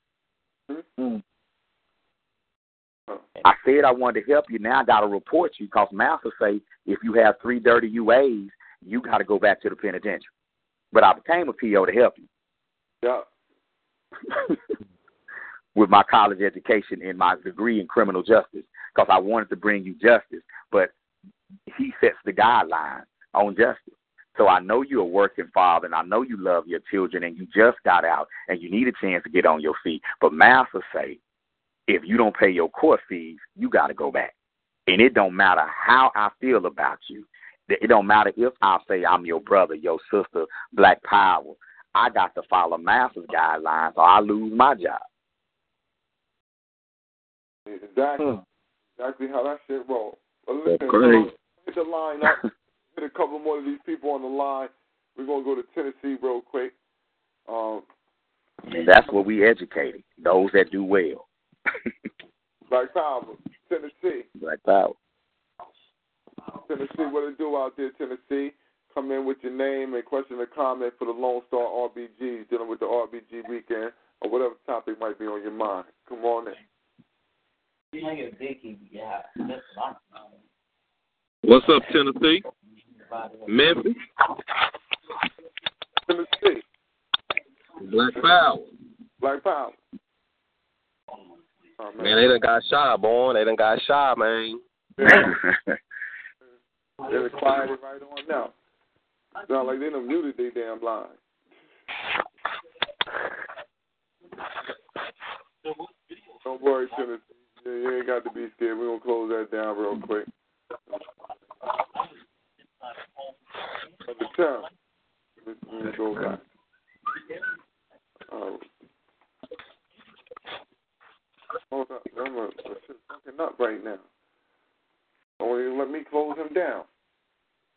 Mm. I said I wanted to help you. Now I got to report you because master say if you have three dirty UAs, you got to go back to the penitentiary. But I became a PO to help you. Yeah. with my college education and my degree in criminal justice because I wanted to bring you justice. But he sets the guidelines on justice. So I know you're a working father and I know you love your children and you just got out and you need a chance to get on your feet. But Master say, if you don't pay your court fees, you got to go back. And it don't matter how I feel about you. It don't matter if I say I'm your brother, your sister, Black Power. I got to follow Master's guidelines or I lose my job. Exactly. Exactly how that shit roll. But listen, Great. hit the line up. hit a couple more of these people on the line. We're gonna go to Tennessee real quick. Um, And that's what we educated. Those that do well. Black Power, Tennessee. Black Power. Tennessee, what it do out there, Tennessee? Come in with your name and question or comment for the Lone Star RBGs, dealing with the RBG weekend or whatever topic might be on your mind. Come on in. What's up, Tennessee? Memphis? Tennessee, Black Power. Black Power. Oh, Man, they done got shy, boy. They done got shy, man. They're quiet it right on now. Sound like they done muted they damn blind. Don't worry, Tennessee. You ain't got to be scared. We're going to close that down real quick. At the time, let me go back. Um, hold up. I'm, a, I'm fucking right now. Only let me close him down.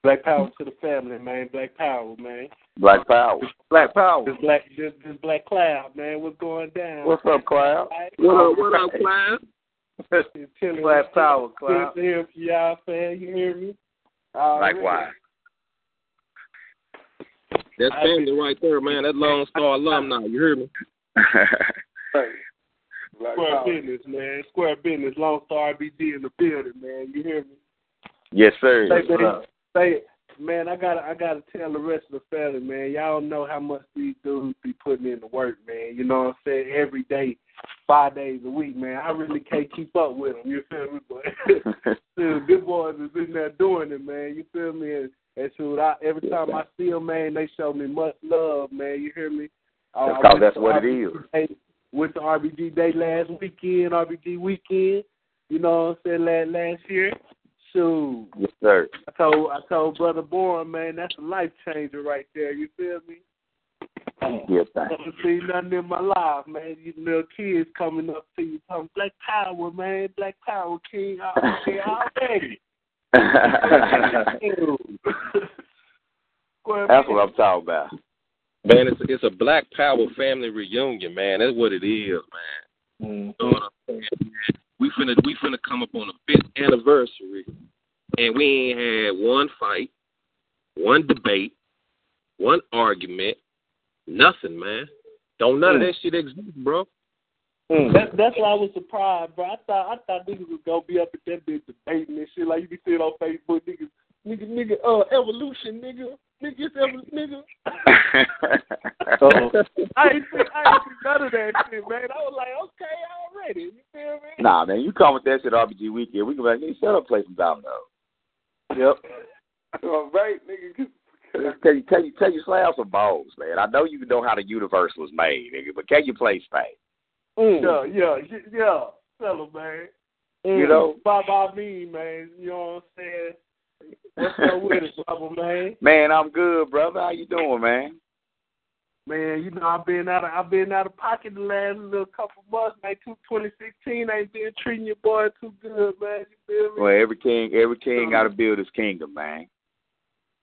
Black power to the family, man. Black power, man. Black Power. Black Power. This black, this, this black cloud, man. What's going down? What's up, Cloud? What up, what up, Cloud? Black Power, Cloud. Good to hear from y'all, fan. You hear me? All right. Likewise. That's family right there, man. That Lone Star alumni. You hear me? Hey, Black Square Power. business, man. Square business. Lone Star RBG in the building, man. You hear me? Yes, sir. Say, man, say, man, I gotta, I gotta tell the rest of the family, man. Y'all know how much these dudes be putting in the work, man. You know what I'm saying? Every day, five days a week, man. I really can't keep up with them. You feel me? But dude, good boys is in there doing it, man. You feel me? And, and shoot, I, every time I see them, man, they show me much love, man. You hear me? That's oh, 'cause that's what it RBG is. Day, went to RBG Day last weekend, RBG weekend. You know what I'm saying? Last last year. Shoot. Yes, sir. I told I told brother Bourne, man, that's a life changer right there. You feel me? Yes, I sir. haven't seen nothing in my life, man. These little kids coming up to you talking Black Power, man, Black Power King. Okay, already. That's what I'm talking about. Man, it's it's a Black Power family reunion, man. That's what it is, man. Mm-hmm. You know what I'm saying? We finna we finna come up on the fifth anniversary, and we ain't had one fight, one debate, one argument, nothing, man. Don't none of that shit exist, bro. That, that's why I was surprised, bro. I thought I thought niggas was gonna be up at that bitch debating and shit like you be seeing on Facebook, niggas, nigga, nigga, uh, evolution, nigga, nigga, it's evol- nigga. I ain't see, I ain't see none of that shit, man. I was like, okay, already. You feel me? nah, man, you come with that shit RBG weekend. We can be like, nigga, shut up, play some dominoes. Yep. All right, nigga. Can you can you can you slam some balls, man? I know you know how the universe was made, nigga, but can you play spades? Mm. Yeah, yeah, y- yeah, fella, man. You mm. know? by by me, man. You know what I'm saying? What's up with it, brother, man? Man, I'm good, brother. How you doing, man? Man, you know I've been out of I've been out of pocket the last little couple months, man. Two twenty sixteen ain't been treating your boy too good, man. You feel me? Well, every king, every king got to build his kingdom, man.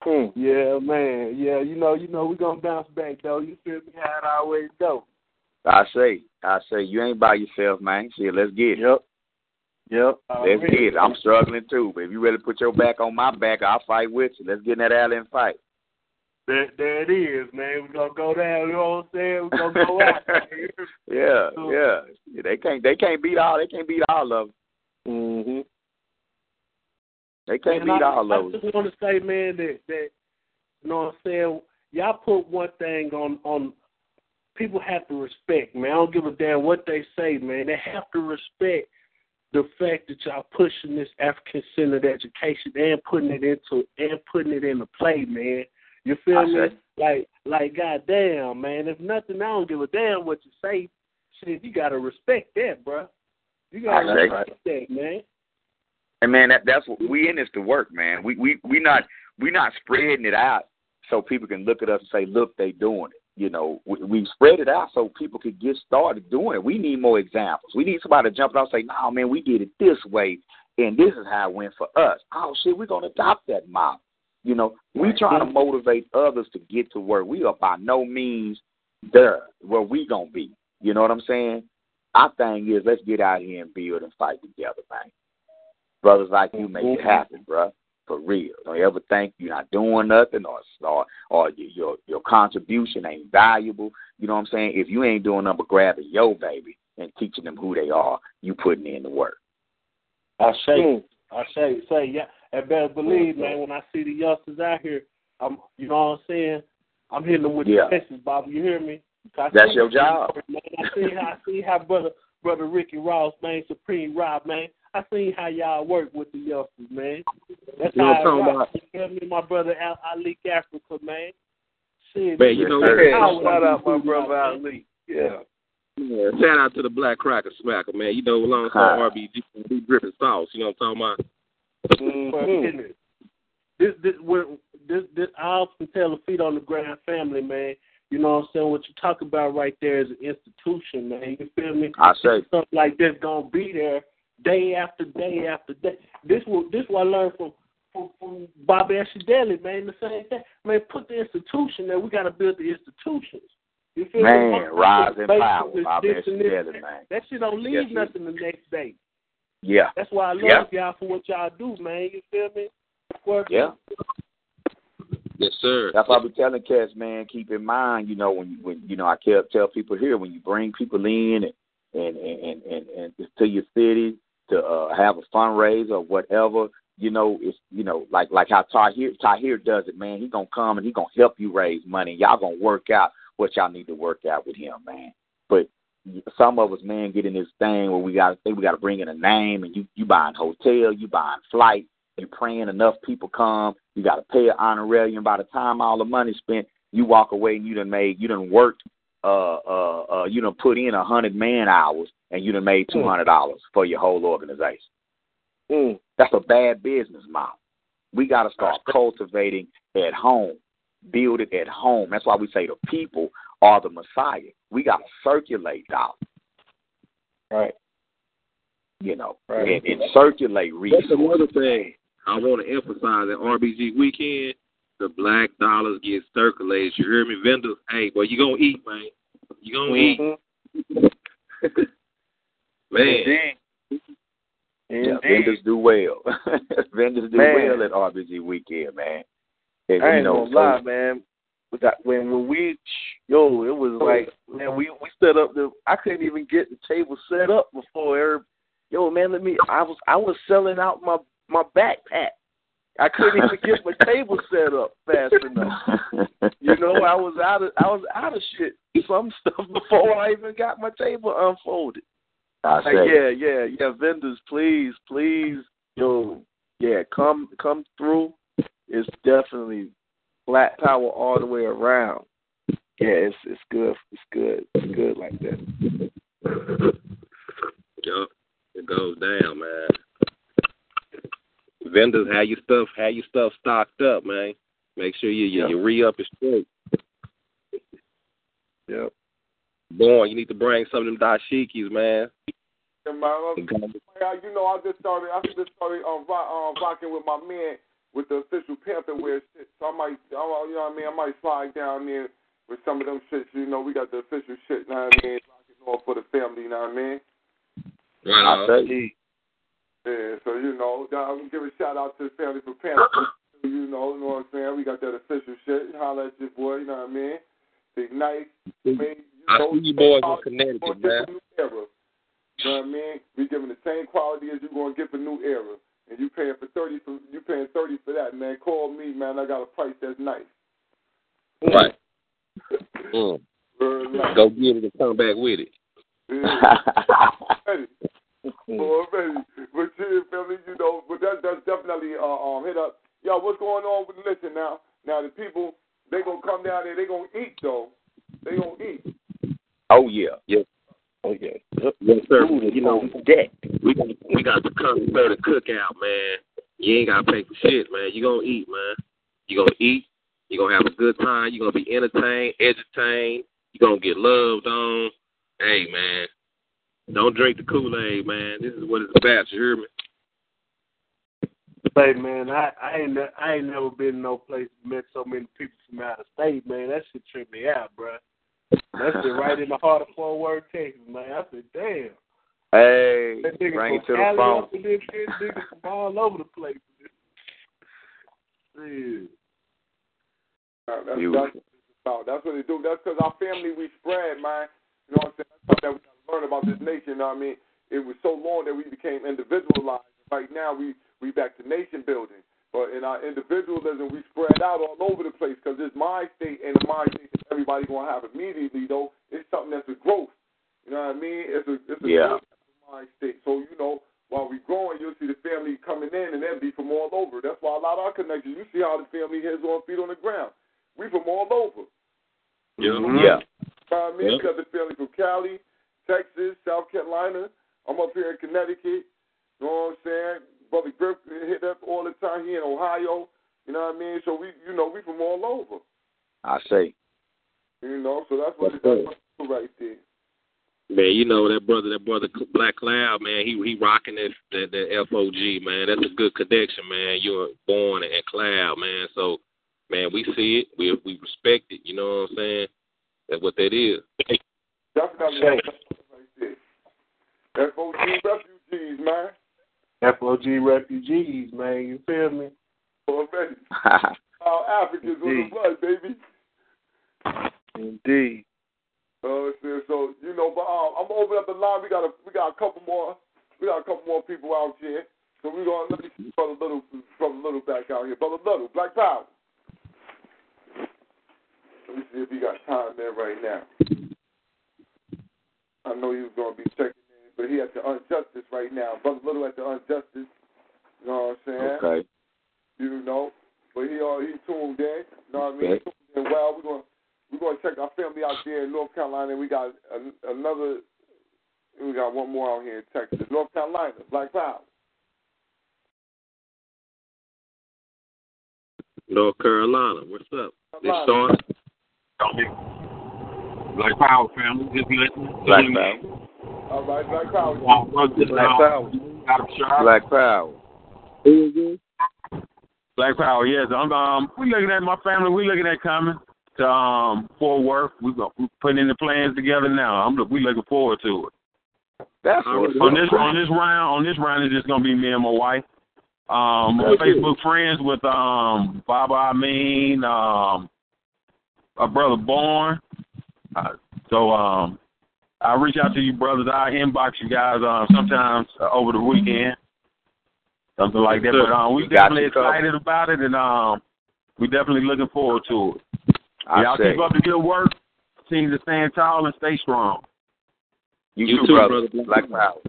Hmm. Yeah, man. Yeah, you know, you know, we gonna bounce back though. You feel me? How it always go. I say, I say, you ain't by yourself, man. See, let's get it. Yep. Yep. Let's get it. I'm struggling too, but if you ready to put your back on my back, I'll fight with you. Let's get in that alley and fight. There, there it is, man. We're gonna go down. You know what I'm saying? We're gonna go out. Yeah, yeah. yeah. They can't, they can't beat all. They can't beat all of them. Mhm. They can't Man, beat I, all I of them. I just want to say, man, that that you know what I'm saying. Y'all put one thing on on. People have to respect, man. I don't give a damn what they say, man. They have to respect the fact that y'all pushing this African centered education and putting it into and putting it into play, man. You feel I me? say. Like, like, goddamn, man. If nothing, I don't give a damn what you say. Shit, you gotta respect that, bro. You gotta I say. respect that, man. And man, that that's what we in this to work, man. We we we not we not spreading it out so people can look at us and say, look, they doing it. You know, we, we spread it out so people could get started doing it. We need more examples. We need somebody to jump out and say, no, man, we did it this way, and this is how it went for us. Oh shit, we're gonna adopt that model. You know, we trying to motivate others to get to where we are by no means there where we gonna be. You know what I'm saying? Our thing is let's get out here and build and fight together, man. Brothers like you make it happen, bruh. For real. Don't ever think you're not doing nothing or or, or your, your your contribution ain't valuable. You know what I'm saying? If you ain't doing nothing but grabbing your baby and teaching them who they are, you putting in the work. I say, hmm. I say, say, yeah. And better believe, hmm. man, when I see the youngsters out here, I'm, you know what I'm saying? I'm hitting them with Yeah. the message, Bob. You hear me? I That's your job. Man, I see how I see how brother brother Ricky Ross, man, Supreme Rob, man. I seen how y'all work with the youngsters, man. That's You know how what I'm talking about. You feel me? My brother Al Ali Africa, man. Shit, Man, you know what? Power Shout out my brother guys, man. Ali. Yeah. Yeah, shout out to the Black Cracker Smacker, man. You know, alongside RBG, we dripping sauce. You know what I'm talking about? Mm-hmm. For business. This, this, we're, this, this, I often tell the feet on the ground family, man. You know what I'm saying? What you talk about right there is an institution, man. You feel me? I say. Something like this gonna be there day after day after day. This will this what I learned from from, from Bobby Ashideli, man. The same thing, man. Put the institution there. We got to build the institutions. You feel Man, me? rise in power, is Bobby this and man. That shit don't leave Yes, nothing the next day. Yeah. That's why I love Yeah. y'all for what y'all do, man. You feel me? Work Yeah. Yes, sir. That's why I be telling cats, man, keep in mind, you know, when you when you know, I tell tell people here when you bring people in and and and and, and to your city to uh have a fundraiser or whatever, you know, it's you know, like like how Tahir Tahir does it, man. He gonna come and he gonna help you raise money. Y'all gonna work out what y'all need to work out with him, man. But some of us, man, get in this thing where we gotta think we gotta bring in a name and you you buying hotel, you buying flight, you praying enough people come, you gotta pay an honorarium. By the time all the money's spent, you walk away and you done made you done worked uh uh uh you done put in a hundred man hours and you done made two hundred dollars for your whole organization. Mm. That's a bad business model. We gotta start cultivating at home. Build it at home. That's why we say the people are the Messiah. We gotta circulate dollars. Right. You know, Right. and, and circulate That's another thing I want to emphasize at RBG weekend. The black dollars get circulated. You hear me, vendors? Hey, boy, you gonna eat, man. You gonna eat, Mm-hmm. man. Yeah, vendors do well. vendors do Man. well at RBG weekend, man. And, I you ain't know, gonna lie, man. With that, when when we, yo, it was like, man, we we set up the. I couldn't even get the table set up before. Every, yo, man, let me. I was I was selling out my my backpack. I couldn't even get my table set up fast enough. You know, I was out of I was out of shit. Some stuff before I even got my table unfolded. I Like, yeah, yeah, yeah. Vendors, please, please, yo, yeah, come come through. It's definitely black power all the way around. Yeah, it's it's good. It's good. It's good like that. Yup, it goes down, man. Vendors, have your stuff, have your stuff stocked up, man. Make sure you you, you re up is straight. Yep. Boy, you need to bring some of them dashikis, man. And my, uh, you know, I just started. I just started um, rock, um, rocking with my man with the official Panther wear shit. So I might, I, you know what I mean? I might slide down there with some of them shits. You know, we got the official shit. You know what I mean? Rocking off for the family. You know what I mean? Right I on. say, Yeah. So you know, I'm gonna give a shout out to the family for Panther. you know, you know what I'm saying? We got that official shit. Holla at your boy. You know what I mean? Big night. I mean, you I know, see you boys in Connecticut, man. era. You know what I mean? We giving the same quality as you gonna get for new era, and you paying for thirty for you paying thirty for that, man. Call me, man. I got a price that's nice. Right. Mm. Go get it and come back with it. Already. But yeah, family, you know, but that that's definitely uh um hit up. Yo, what's going on with listen now? Now the people they gonna come down there, they gonna eat though. They gonna eat. oh yeah, Yes, Oh yeah. yes, sir. Food You know, deck. we got we got the concert the cookout, man. You ain't gotta pay for shit, man. You gonna eat, man. You gonna eat. You gonna have a good time. You gonna be entertained, entertained. You gonna get loved on. Hey, man. Don't drink the Kool Aid, man. This is what it's about. You hear me? Hey man, I I ain't I ain't never been in no place met so many people from out of state, man. That shit tripped me out, bro. That shit right in the heart of Fort Worth, Texas, man. I said, damn. hey, That nigga bring it to the Cali phone. up in this shit, niggas from all over the place. Yeah. Uh, That's, You- that's what it's. That's what they do. That's because our family we spread, man. You know what I'm saying? That's something that we got to learn about this nation. You know what I mean? It was so long that we became individualized. Right now, we we back to nation building. But in our individualism, we spread out all over the place because it's my state and the mind state that everybody gonna have immediately. Though it's something that's a growth. You know what I mean? It's a it's a Yeah. growth mind state. So you know, while we growing, you'll see the family coming in and they'll be from all over. That's why a lot of our connections. You see how the family heads on feet on the ground. We from all over. Yeah. Yeah. You know what I mean? Yeah. Got the family from Cali, Texas, South Carolina. I'm up here in Connecticut. You know what I'm saying? Brother Griff hit up all the time. He in Ohio. You know what I mean? So we, you know, we from all over. I see. You know, so that's what That's that's good. what we do right there. Man, you know that brother, that brother Black Cloud, man. He he rocking that that, that FOG, man. That's a good connection, man. You're born at Cloud, man. So, man, we see it, we we respect it. You know what I'm saying? That's what that is. Definitely. FOG refugees, man. FOG refugees, man. You feel me? Already. All Africans on the blood, baby. Indeed. Uh, so, so you know, but um, I'm gonna open up the line. We got a we got a couple more we got a couple more people out here. So we're gonna let me see brother Little brother Little back out here. Brother Little, Black Power. Let me see if he got time there right now. I know he was gonna be checking in, but he at the Unjustice right now. Brother Little at the Unjustice. You know what I'm saying? Okay. You know, but he uh, he tuned in. You know what I mean? He tuned in well. We're gonna we're gonna check our family out there in North Carolina. And we got an, another. We got one more out here in Texas, North Carolina, Black Power. North Carolina, what's up? They Carolina. started. Black Power family, just listening. Black Power. In. All right, Black Power. Brother, Black Power. Got a. Black Power. Black Power, yes. I'm um we looking at my family, we looking at coming to um Fort Worth. We go we putting in the plans together now. I'm look- we looking forward to it. That's on this on this round on this round it's just gonna be me and my wife. Um we're Facebook friends with um Baba Amin, um our brother Born. Uh, so um I reach out to you brothers, I inbox you guys um sometimes uh, over the weekend. Something like that. But um we We got definitely you covered. excited about it and um we definitely looking forward to it. I Y'all say. keep up the good work. Continue to stand tall and stay strong. You, You too, too, brother. brother. Black Power.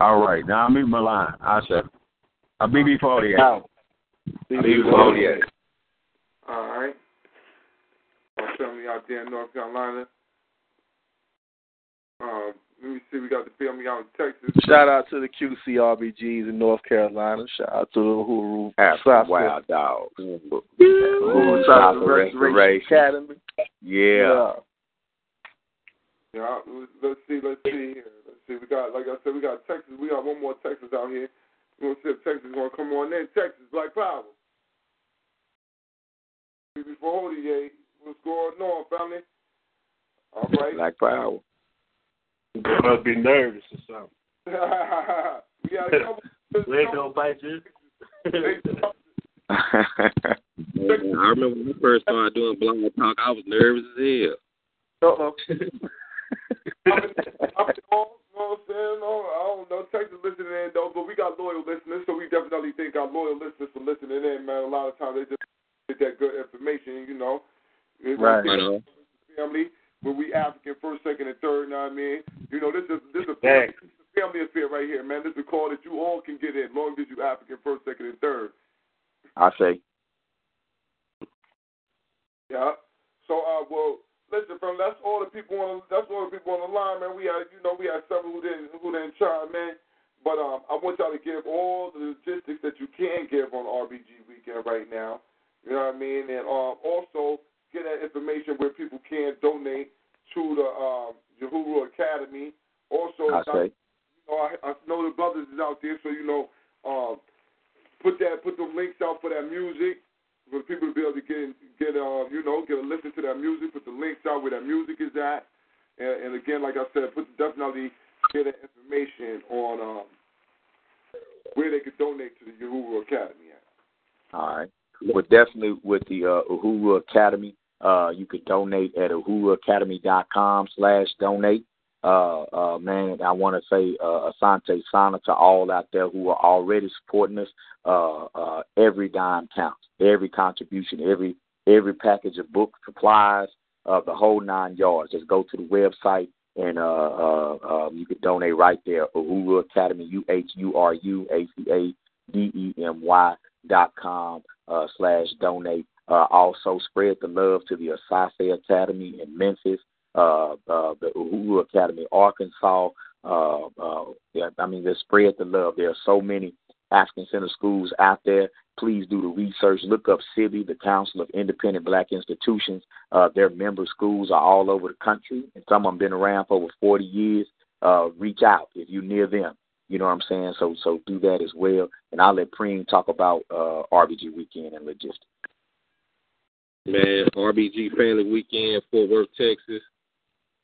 All right. Now I'm in my line. I said a BB forty eight. Beautiful, yeah. All right. Our family out there in North Carolina. Um, let me see. We got the family out in Texas. Shout out to the QCRBGs in North Carolina. Shout out to the Uhuru African Wild Dogs. Uhuru Uhuru South South Restoration Restoration. Academy. Yeah. Yeah, let's see, let's see here. Let's see. We got, like I said, we got Texas. We got one more Texas out here. We're gonna see if Texas is gonna come on in. Texas, Black Power. Before Hodier, what's going on, family? All right. Black Power. You must be nervous or something. we got a couple. Red don't bite you. I remember when I first started doing blog talk, I was nervous as hell. Uh-oh. I'm, I'm, you know what I'm saying? No, I don't know. Texas listening in though, but we got loyal listeners, so we definitely thank our loyal listeners for listening in, man. A lot of times they just get that good information, you know. It's Right. Right. Family, where we African first, second, and third. Know what I mean? You know, this is this is a family, this is a family affair right here, man. This is a call that you all can get in, long as you African first, second, and third. I say. Yeah. So, uh, well, listen, from that's all the people on that's all the people on the line, man. We had, you know, we had several who didn't who didn't chime man. but um, I want y'all to give all the logistics that you can give on RBG weekend right now. You know what I mean? And um, also get that information where people can donate to the um, Academy. Also, I you know, I, I know the brothers is out there, so you know, um, put that put the links out for that music for people to be able to get get uh you know get a listen to that music. Put the links out where that music is at, and, and again, like I said, put definitely get that information on um where they could donate to the Uhuru Academy at. All right. Well, definitely with the uh, Uhuru Academy, uh, you could donate at uhuruacademy.com slash donate. Uh, uh, man, I want to say uh, Asante Sana to all out there who are already supporting us. Uh, uh, every dime counts. Every contribution, every every package of book supplies, uh, the whole nine yards. Just go to the website and uh, uh, um, you can donate right there. Uhuru Academy, U H U R U A C A D E M Y dot com uh, slash donate. Uh, also spread the love to the Asase Academy in Memphis, uh, uh, the Uhuru Academy, Arkansas. Uh, uh, I mean, just spread the love. There are so many African Center schools out there. Please do the research. Look up CIBI, the Council of Independent Black Institutions. Uh, their member schools are all over the country, and some of them been around for over 40 years. Reach out if you're near them. You know what I'm saying? So so do that as well. And I'll let Preem talk about RBG weekend and logistics. Man, RBG Family Weekend, Fort Worth, Texas.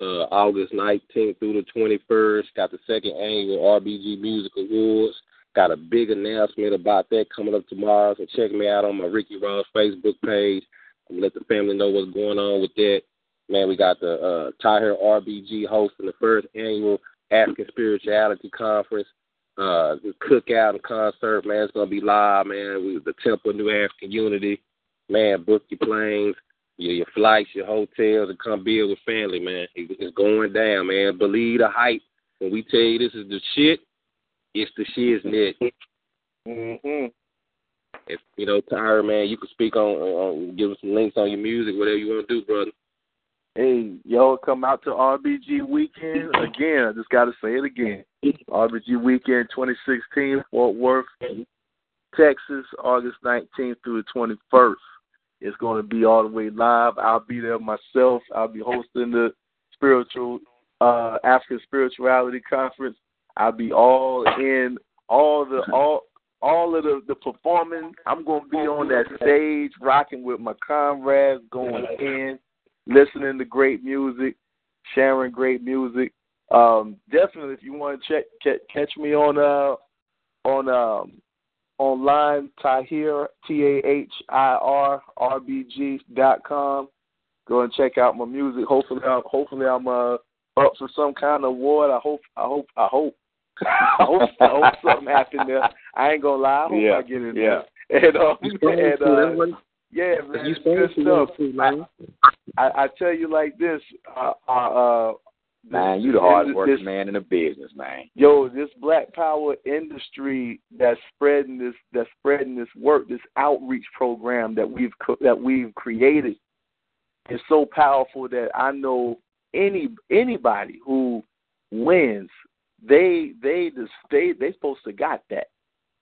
Uh, August 19th through the 21st. Got the second annual RBG Music Awards. Got a big announcement about that coming up tomorrow. So check me out on my Ricky Ross Facebook page. I'm let the family know what's going on with that. Man, we got the uh, Tahir RBG hosting the first annual African Spirituality Conference. Uh, the cookout and concert, man, it's gonna be live, man. We the Temple New African Unity, man. Book your planes, your, your flights, your hotels, and come build with family, man. It, it's going down, man. Believe the hype. When we tell you this is the shit, it's the shiznit. Mm-hmm. If you know, Tahir, man, you can speak on, on give us some links on your music, whatever you want to do, brother. Hey, y'all come out to RBG Weekend again. I just got to say it again. RBG Weekend 2016, Fort Worth, Texas, August 19th through the 21st. It's going to be all the way live. I'll be there myself. I'll be hosting the spiritual uh, African Spirituality Conference. I'll be all in all the all all of the, the performing. I'm going to be on that stage, rocking with my comrades, going in listening to great music, sharing great music. Um, definitely, if you want to check catch, catch me on uh on um online Tahir T A H I R R B G dot com. Go and check out my music. Hopefully, I'm, hopefully I'm uh, up for some kind of award. I hope. I hope. I hope. I hope. I hope something happens there. I ain't gonna lie. I hope Yeah, I get in yeah. there. And, um, and uh, yeah, man, You it's supposed good to want stuff. to, man. I, I tell you like this, uh, uh, uh Man, you the hardest working this- man in the business, man. Yo, this Black Power industry that's spreading this that's spreading this work, this outreach program that we've that we've created is so powerful that I know any anybody who wins, they they just they they supposed to got that,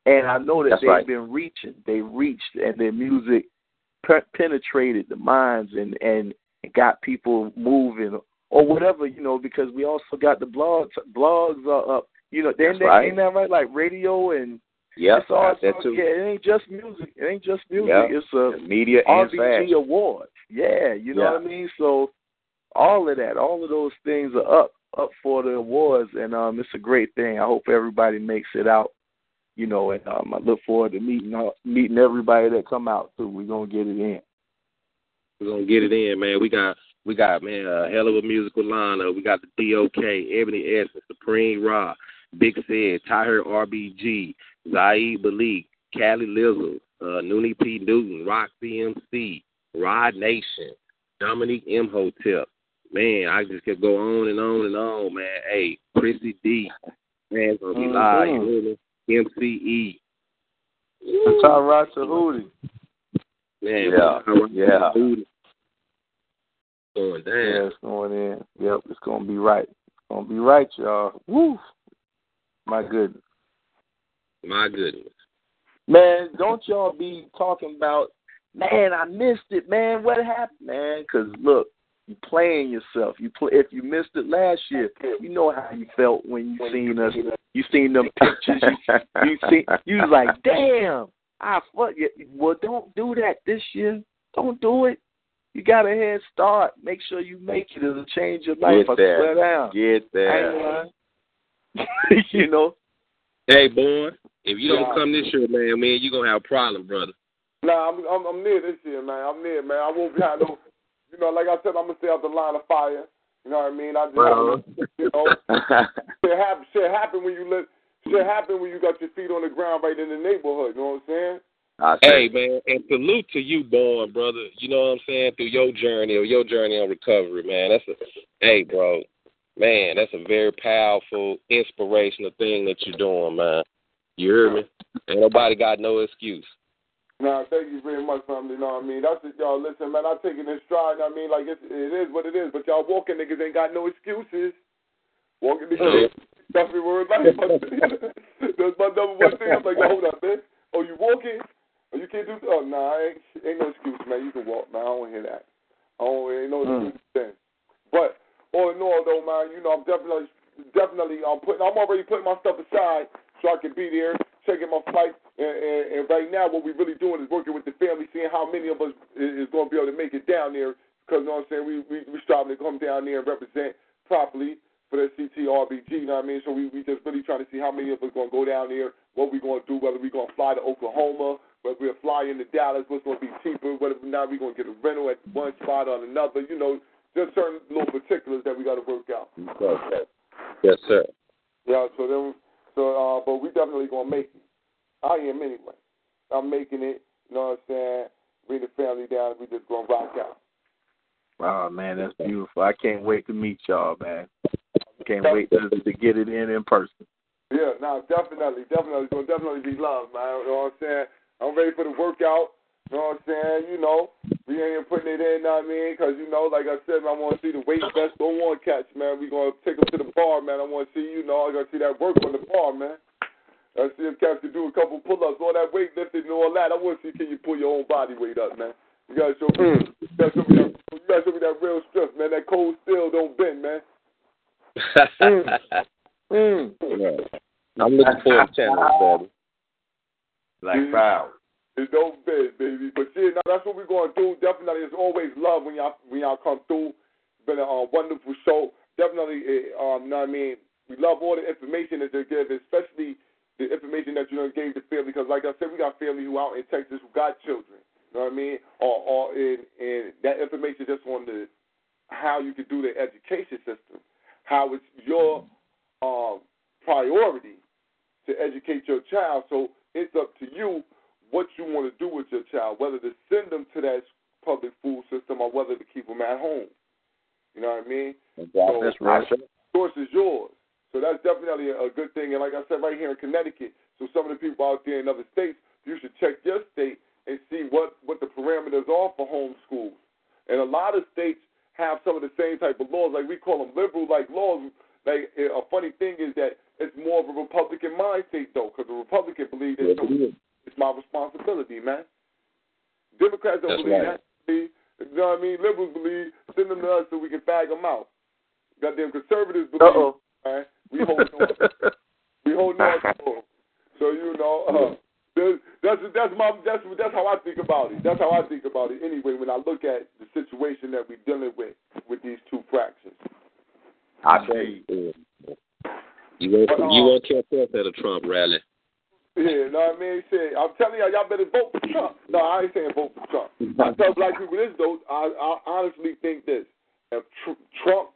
and I know that That's they've right. been reaching, they reached, and their music pe- penetrated the minds and and got people moving or whatever, you know, because we also got the blogs. Blogs are up. You know, That's then right. ain't that right? Like radio and yeah, it's all got that too. yeah. It ain't just music. It ain't just music. Yep. It's a Media and RBG fashion. awards. Yeah, you know Yeah. what I mean. So all of that, all of those things are up up for the awards, and um, it's a great thing. I hope everybody makes it out. You know, and um, I look forward to meeting all, meeting everybody that come out too. We're gonna get it in. We're gonna get it in, man. We got we got man a hell of a musical lineup. We got the DOK, Ebony Essence, Supreme Raw, Big Said, Tahir RBG, Zaid Malik, Cali Lizzle, uh, Noonie P. Newton, Rock CMC, Rod Nation, Dominique M. Hotel. Man, I just could go on and on and on, man. Hey, Chrissy D. Man, gonna be live. You hear me? MCE. Hootie. Man, Yeah, yeah. Going down. Yeah, it's going in. Yep, it's gonna be right. It's gonna be right, y'all. Woo! My goodness. My goodness. Man, don't y'all be talking about, man, I missed it, man. What happened, man? Because look, you playing yourself. You play. If you missed it last year, you know how you felt when you seen us. You seen them pictures. You, you see, you was like, damn. I fuck you. Well, don't do that this year. Don't do it. You got a head start. Make sure you make it. It'll change your life. Get I there. swear down. Get I ain't there. you know. Hey, boy, if you don't Yeah. come this year, man, man, you gonna have a problem, brother. Nah, I'm, I'm I'm near this year, man. I'm near, man. I won't be out no, you know, like I said, I'm gonna stay out the line of fire. You know what I mean? I just, Right you know, shit happen. Shit happen when you live. Shit happen when you got your feet on the ground right in the neighborhood. You know what I'm saying? I Hey, man, and salute to you, born brother. You know what I'm saying through your journey or your journey on recovery, man. That's a, hey, bro, man, that's a very powerful, inspirational thing that you're doing, man. You hear me? Ain't nobody got no excuse. Nah, thank you very much, man. You know what I mean? That's it, y'all. Listen, man, I take it in stride. I mean, like it's, it is what it is. But y'all walking niggas ain't got no excuses. Walking niggas, That's my word life. That's my number one thing. I'm like, hold up, man. Oh, you walking? Oh, you can't do. Oh, nah, ain't, ain't no excuse, man. You can walk, man. I don't hear that. I don't ain't no hmm. excuse thing. But all in all, though, man, you know, I'm definitely, definitely, I'm putting, I'm already putting my stuff aside so I can be there, checking my flight. And, and, and right now, what we're really doing is working with the family, seeing how many of us is, is going to be able to make it down there. Because, you know what I'm saying, we we we striving to come down there and represent properly for the CTRBG, you know what I mean? So we we just really trying to see how many of us going to go down there, what we going to do, whether we going to fly to Oklahoma, whether we're flying to Dallas, what's going to be cheaper, whether or not we're going to get a rental at one spot or another, you know, just certain little particulars that we got to work out. Okay. Yes, sir. Yeah, so then, so uh, but we definitely gonna make it. I am anyway. I'm making it. You know what I'm saying? Bring the family down. We just gonna rock out. Wow, man, that's beautiful. I can't wait to meet y'all, man. Can't wait to, to get it in in person. Yeah, no, definitely, definitely, it's gonna definitely be love, man. You know what I'm saying? I'm ready for the workout. You know what I'm saying? You know, we ain't even putting it in, know what I mean? Because, you know, like I said, man, I want to see the weight best go one catch, man. we going to take them to the bar, man. I want to see, you know, I got to see that work on the bar, man. I see if Cats can do a couple pull-ups, all that weight lifting and all that. I want to see can you pull your own body weight up, man. You got to show me, you gotta show me that, you gotta show me that real strength, man. That cold steel don't bend, man. mm. Right. I'm looking forward to channeling, baby. Like proud. It's no bed, baby. But shit, now that's what we're gonna do. Definitely, it's always love when y'all when y'all come through. It's been a uh, wonderful show. Definitely, uh, um, you know what I mean. We love all the information that they give, especially the information that you done gave the family. Because, like I said, we got family who out in Texas who got children. You know what I mean? Or, or in, in that information just on the how you can do the education system, how it's your um, priority to educate your child. So it's up to you what you want to do with your child, whether to send them to that public school system or whether to keep them at home. You know what I mean? Exactly. So, That's right. Choice is yours. So that's definitely a, a good thing. And like I said, right here in Connecticut, so some of the people out there in other states, you should check your state and see what, what the parameters are for homeschools. And a lot of states have some of the same type of laws. Like we call them liberal like laws. Like a funny thing is that it's more of a Republican mind state though, because the Republican believe that Yeah, it's my responsibility, man. Democrats don't That's believe right. that. You know what I mean? Liberals believe send them to us so we can bag them out. Goddamn conservatives believe, Uh-oh. we hold on. we hold on to them. So you know, uh, that's that's my that's that's how I think about it. That's how I think about it anyway. When I look at the situation that we're dealing with with these two fractions. I see. You won't, But, uh, you won't catch us at a Trump rally. Yeah, know what I mean? Shit, I'm telling y'all, y'all better vote for Trump. No, I ain't saying vote for Trump. I tell black people this though. I, I honestly think this: if tr- Trump,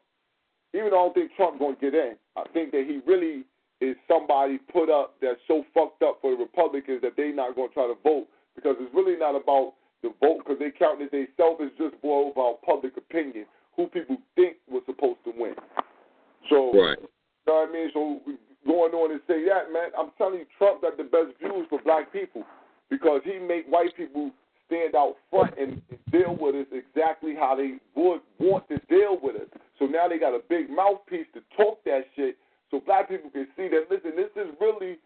even though I don't think Trump going to get in, I think that he really is somebody put up that's so fucked up for the Republicans that they not going to try to vote because it's really not about the vote because they count it themselves. It's just more about public opinion, who people think was supposed to win. So. Right. You know what I mean? So going on and say that, man, I'm telling you, Trump got the best views for black people because he make white people stand out front and, deal with us exactly how they would want to deal with us. So now they got a big mouthpiece to talk that shit, so black people can see that. Listen, this is really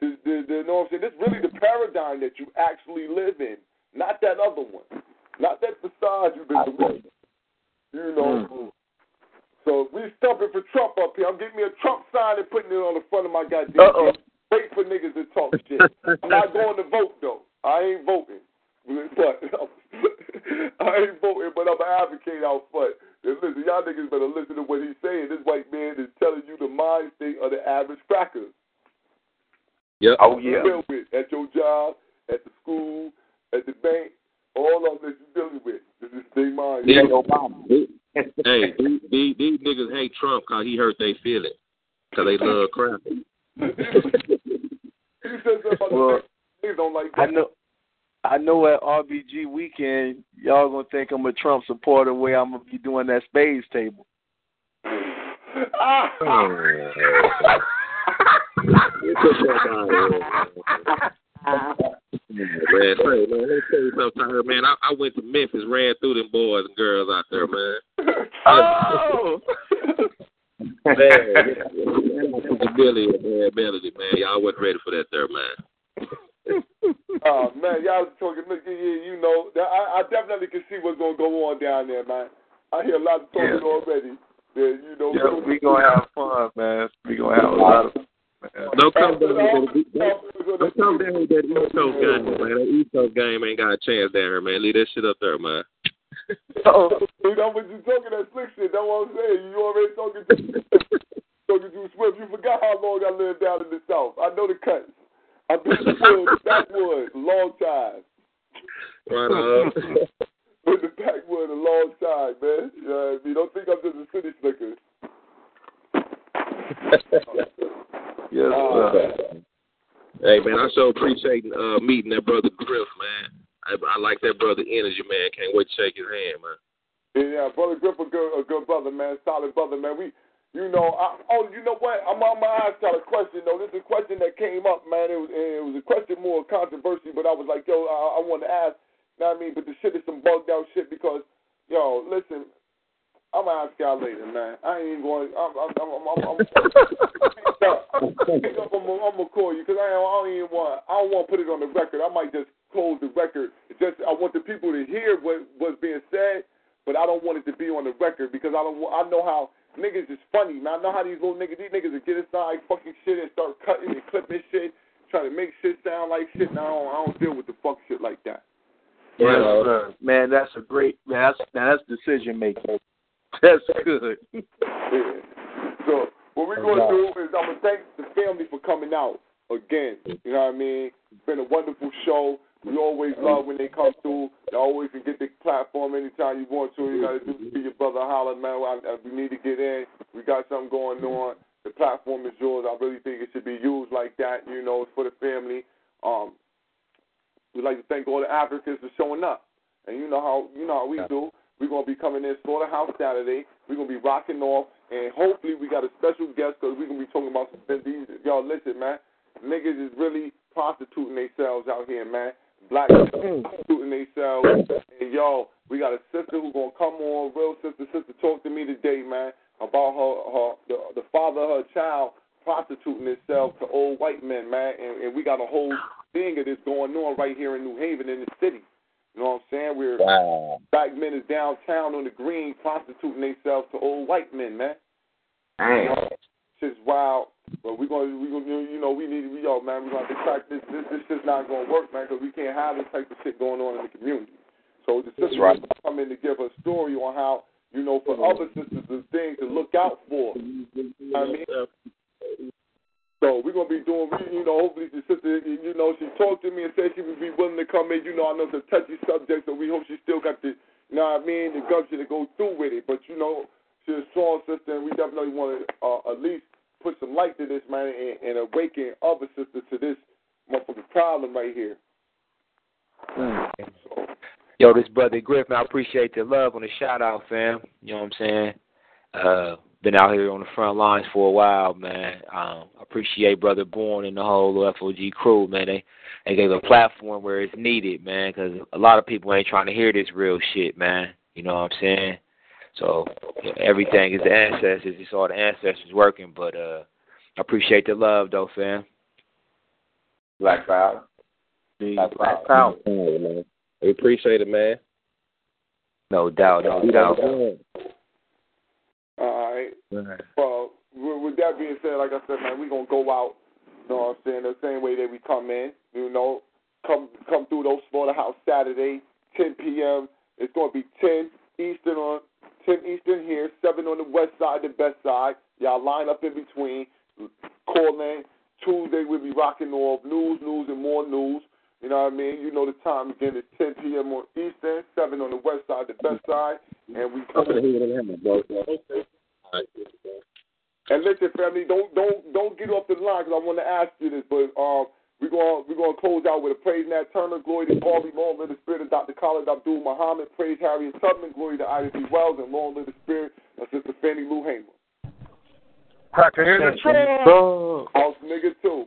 the, the, the you know what I'm saying. This is really the paradigm that you actually live in, not that other one, not that facade you've been. You know. So we stumping for Trump up here. I'm getting me a Trump sign and putting it on the front of my goddamn. Uh-oh. Wait for niggas to talk shit. I'm not going to vote though. I ain't voting, but I ain't voting. But I'm an advocate out front. And listen, y'all niggas better listen to what he's saying. This white man is telling you the mind state of the average cracker. Yep. Oh You yeah. deal with at your job, at the school, at the bank, all of them that you dealing with. This is their mind. These- Obama. These- hey, these, these, these niggas hate Trump because he hurt their feelings. Because they love crap. He said something about Well, the don't like I know. I know at RBG weekend, y'all gonna think I'm a Trump supporter. Where I'm gonna be doing that spades table. Oh, Man, hey, man, let me tell you something, Tyler, man. I, I went to Memphis, ran through them boys and girls out there, man. Oh. Man, man, Billy and Melody, man. Y'all wasn't ready for that there, man. Oh man, y'all talking. Look, yeah, you know, I, I definitely can see what's gonna go on down there, man. I hear a lot of talking Yeah. already. That you know, Yeah, we gonna have fun, man. We gonna have a lot of man. Uh, don't come down here. with that- Don't, come down here that East Coast game, man. That East Coast game ain't got a chance down here, man. Leave that shit up there, man. Oh, you know what you talking that slick shit. That's what I'm saying. You already talking to talking to Swift. You forgot how long I lived down in the South. I know the cuts. I've been in the woods, backwoods, a long time. Right on. Been in the backwood a long time, man. You know what I mean? Don't think I'm just a city slicker. Yes, Uh, sir. Hey man, I so appreciate uh, meeting that brother Griff, man. I, I like that brother energy, man. Can't wait to shake his hand, man. Yeah, brother Griff, a good, a good brother, man, solid brother, man. We, you know, I, oh, you know what? I'm on my eyes got a question though. This is a question that came up, man. It was, it was a question more controversy, but I was like, yo, I, I want to ask. You know what I mean? But the shit is some bugged out shit because, yo, listen, I'm gonna ask y'all later, man. I ain't even going. I'm, I'm, I'm, I'm, I'm, I'm, I'm, I'm gonna call you because I, don't- I don't even want. I don't want to put it on the record. I might just close the record. Just I want the people to hear what what's being said, but I don't want it to be on the record because I don't. I know how niggas is funny. Man, I know how these little niggas. These niggas will get inside fucking shit and start cutting and clipping shit, trying to make shit sound like shit. Now I don't, I don't deal with the fuck shit like that. Yes, sir. Man, that's a great man. That's man, that's decision making. That's good. Yeah. So what we're gonna do is I'm gonna thank the family for coming out again. You know what I mean? It's been a wonderful show. We always love when they come through. You always can get the platform anytime you want to. You gotta do be your brother holler, man. I, I, we need to get in. We got something going on. The platform is yours. I really think it should be used like that. You know, it's for the family. Um, we'd like to thank all the Africans for showing up. And you know how you know how we do. We're gonna be coming in Slaughterhouse Saturday. We're gonna be rocking off, and hopefully we got a special guest because we're gonna be talking about some things. Y'all listen, man. Niggas is really prostituting themselves out here, man. Black prostituting themselves. And y'all, we got a sister who gonna come on, real sister. Sister, talk to me today, man, about her her the, the father of her child prostituting himself to old white men, man. And, and we got a whole thing of this going on right here in New Haven in the city. You know what I'm saying? We're Wow. black men is downtown on the green prostituting themselves to old white men, man. Shit's wild. But we're gonna, we gonna, you know, we need, we yo, man, we're gonna have to crack this. This, this shit's not gonna work, man, because we can't have this type of shit going on in the community. So the sister right. come in to give her story on how, you know, for other sisters, the things to look out for. Mm-hmm. You know what I mean? So we're gonna be doing, you know, hopefully the sister, you know, she talked to me and said she would be willing to come in. You know, I know it's a touchy subject, so we hope she still got the, you know what I mean, the gumption to go through with it. But you know, she's a strong sister, and we definitely want to uh, at least put some light to this, man, and, and awaken other sisters to this motherfucking problem right here. Yo, this brother Griffin, I appreciate the love on the shout out, fam. You know what I'm saying? Uh, been out here on the front lines for a while, man. Um, appreciate brother Born and the whole FOG crew, man. They they gave a platform where it's needed, man, because a lot of people ain't trying to hear this real shit, man. You know what I'm saying? So you everything is the ancestors. It's all the ancestors working, but uh, I appreciate the love, though, fam. Black Power. Black Black Power. Power. We appreciate it, man. No doubt, no doubt. Right. Well, with that being said, like I said, man, we're gonna go out. You know what I'm saying? The same way that we come in. You know, come come through those slaughterhouse Saturday, 10 p.m. It's gonna be 10 Eastern on 10 Eastern here, 7 on the west side, the best side. Y'all line up in between. Call in. Tuesday we'll be rocking off news, news, and more news. You know what I mean? You know the time again. It's 10 p.m. on Eastern, 7 on the west side, the best side, and we come. And listen, family, don't don't don't get off the line because I want to ask you this, but um, we're gonna we're gonna close out with a praise Nat Turner, glory to Garvey, long live the spirit of Dr. Khalid Abdul Muhammad, praise Harriet Tubman, glory to Ida B. Wells, and long live the spirit of Sister Fannie Lou Hamer. Cracker in the trunk. House nigga too.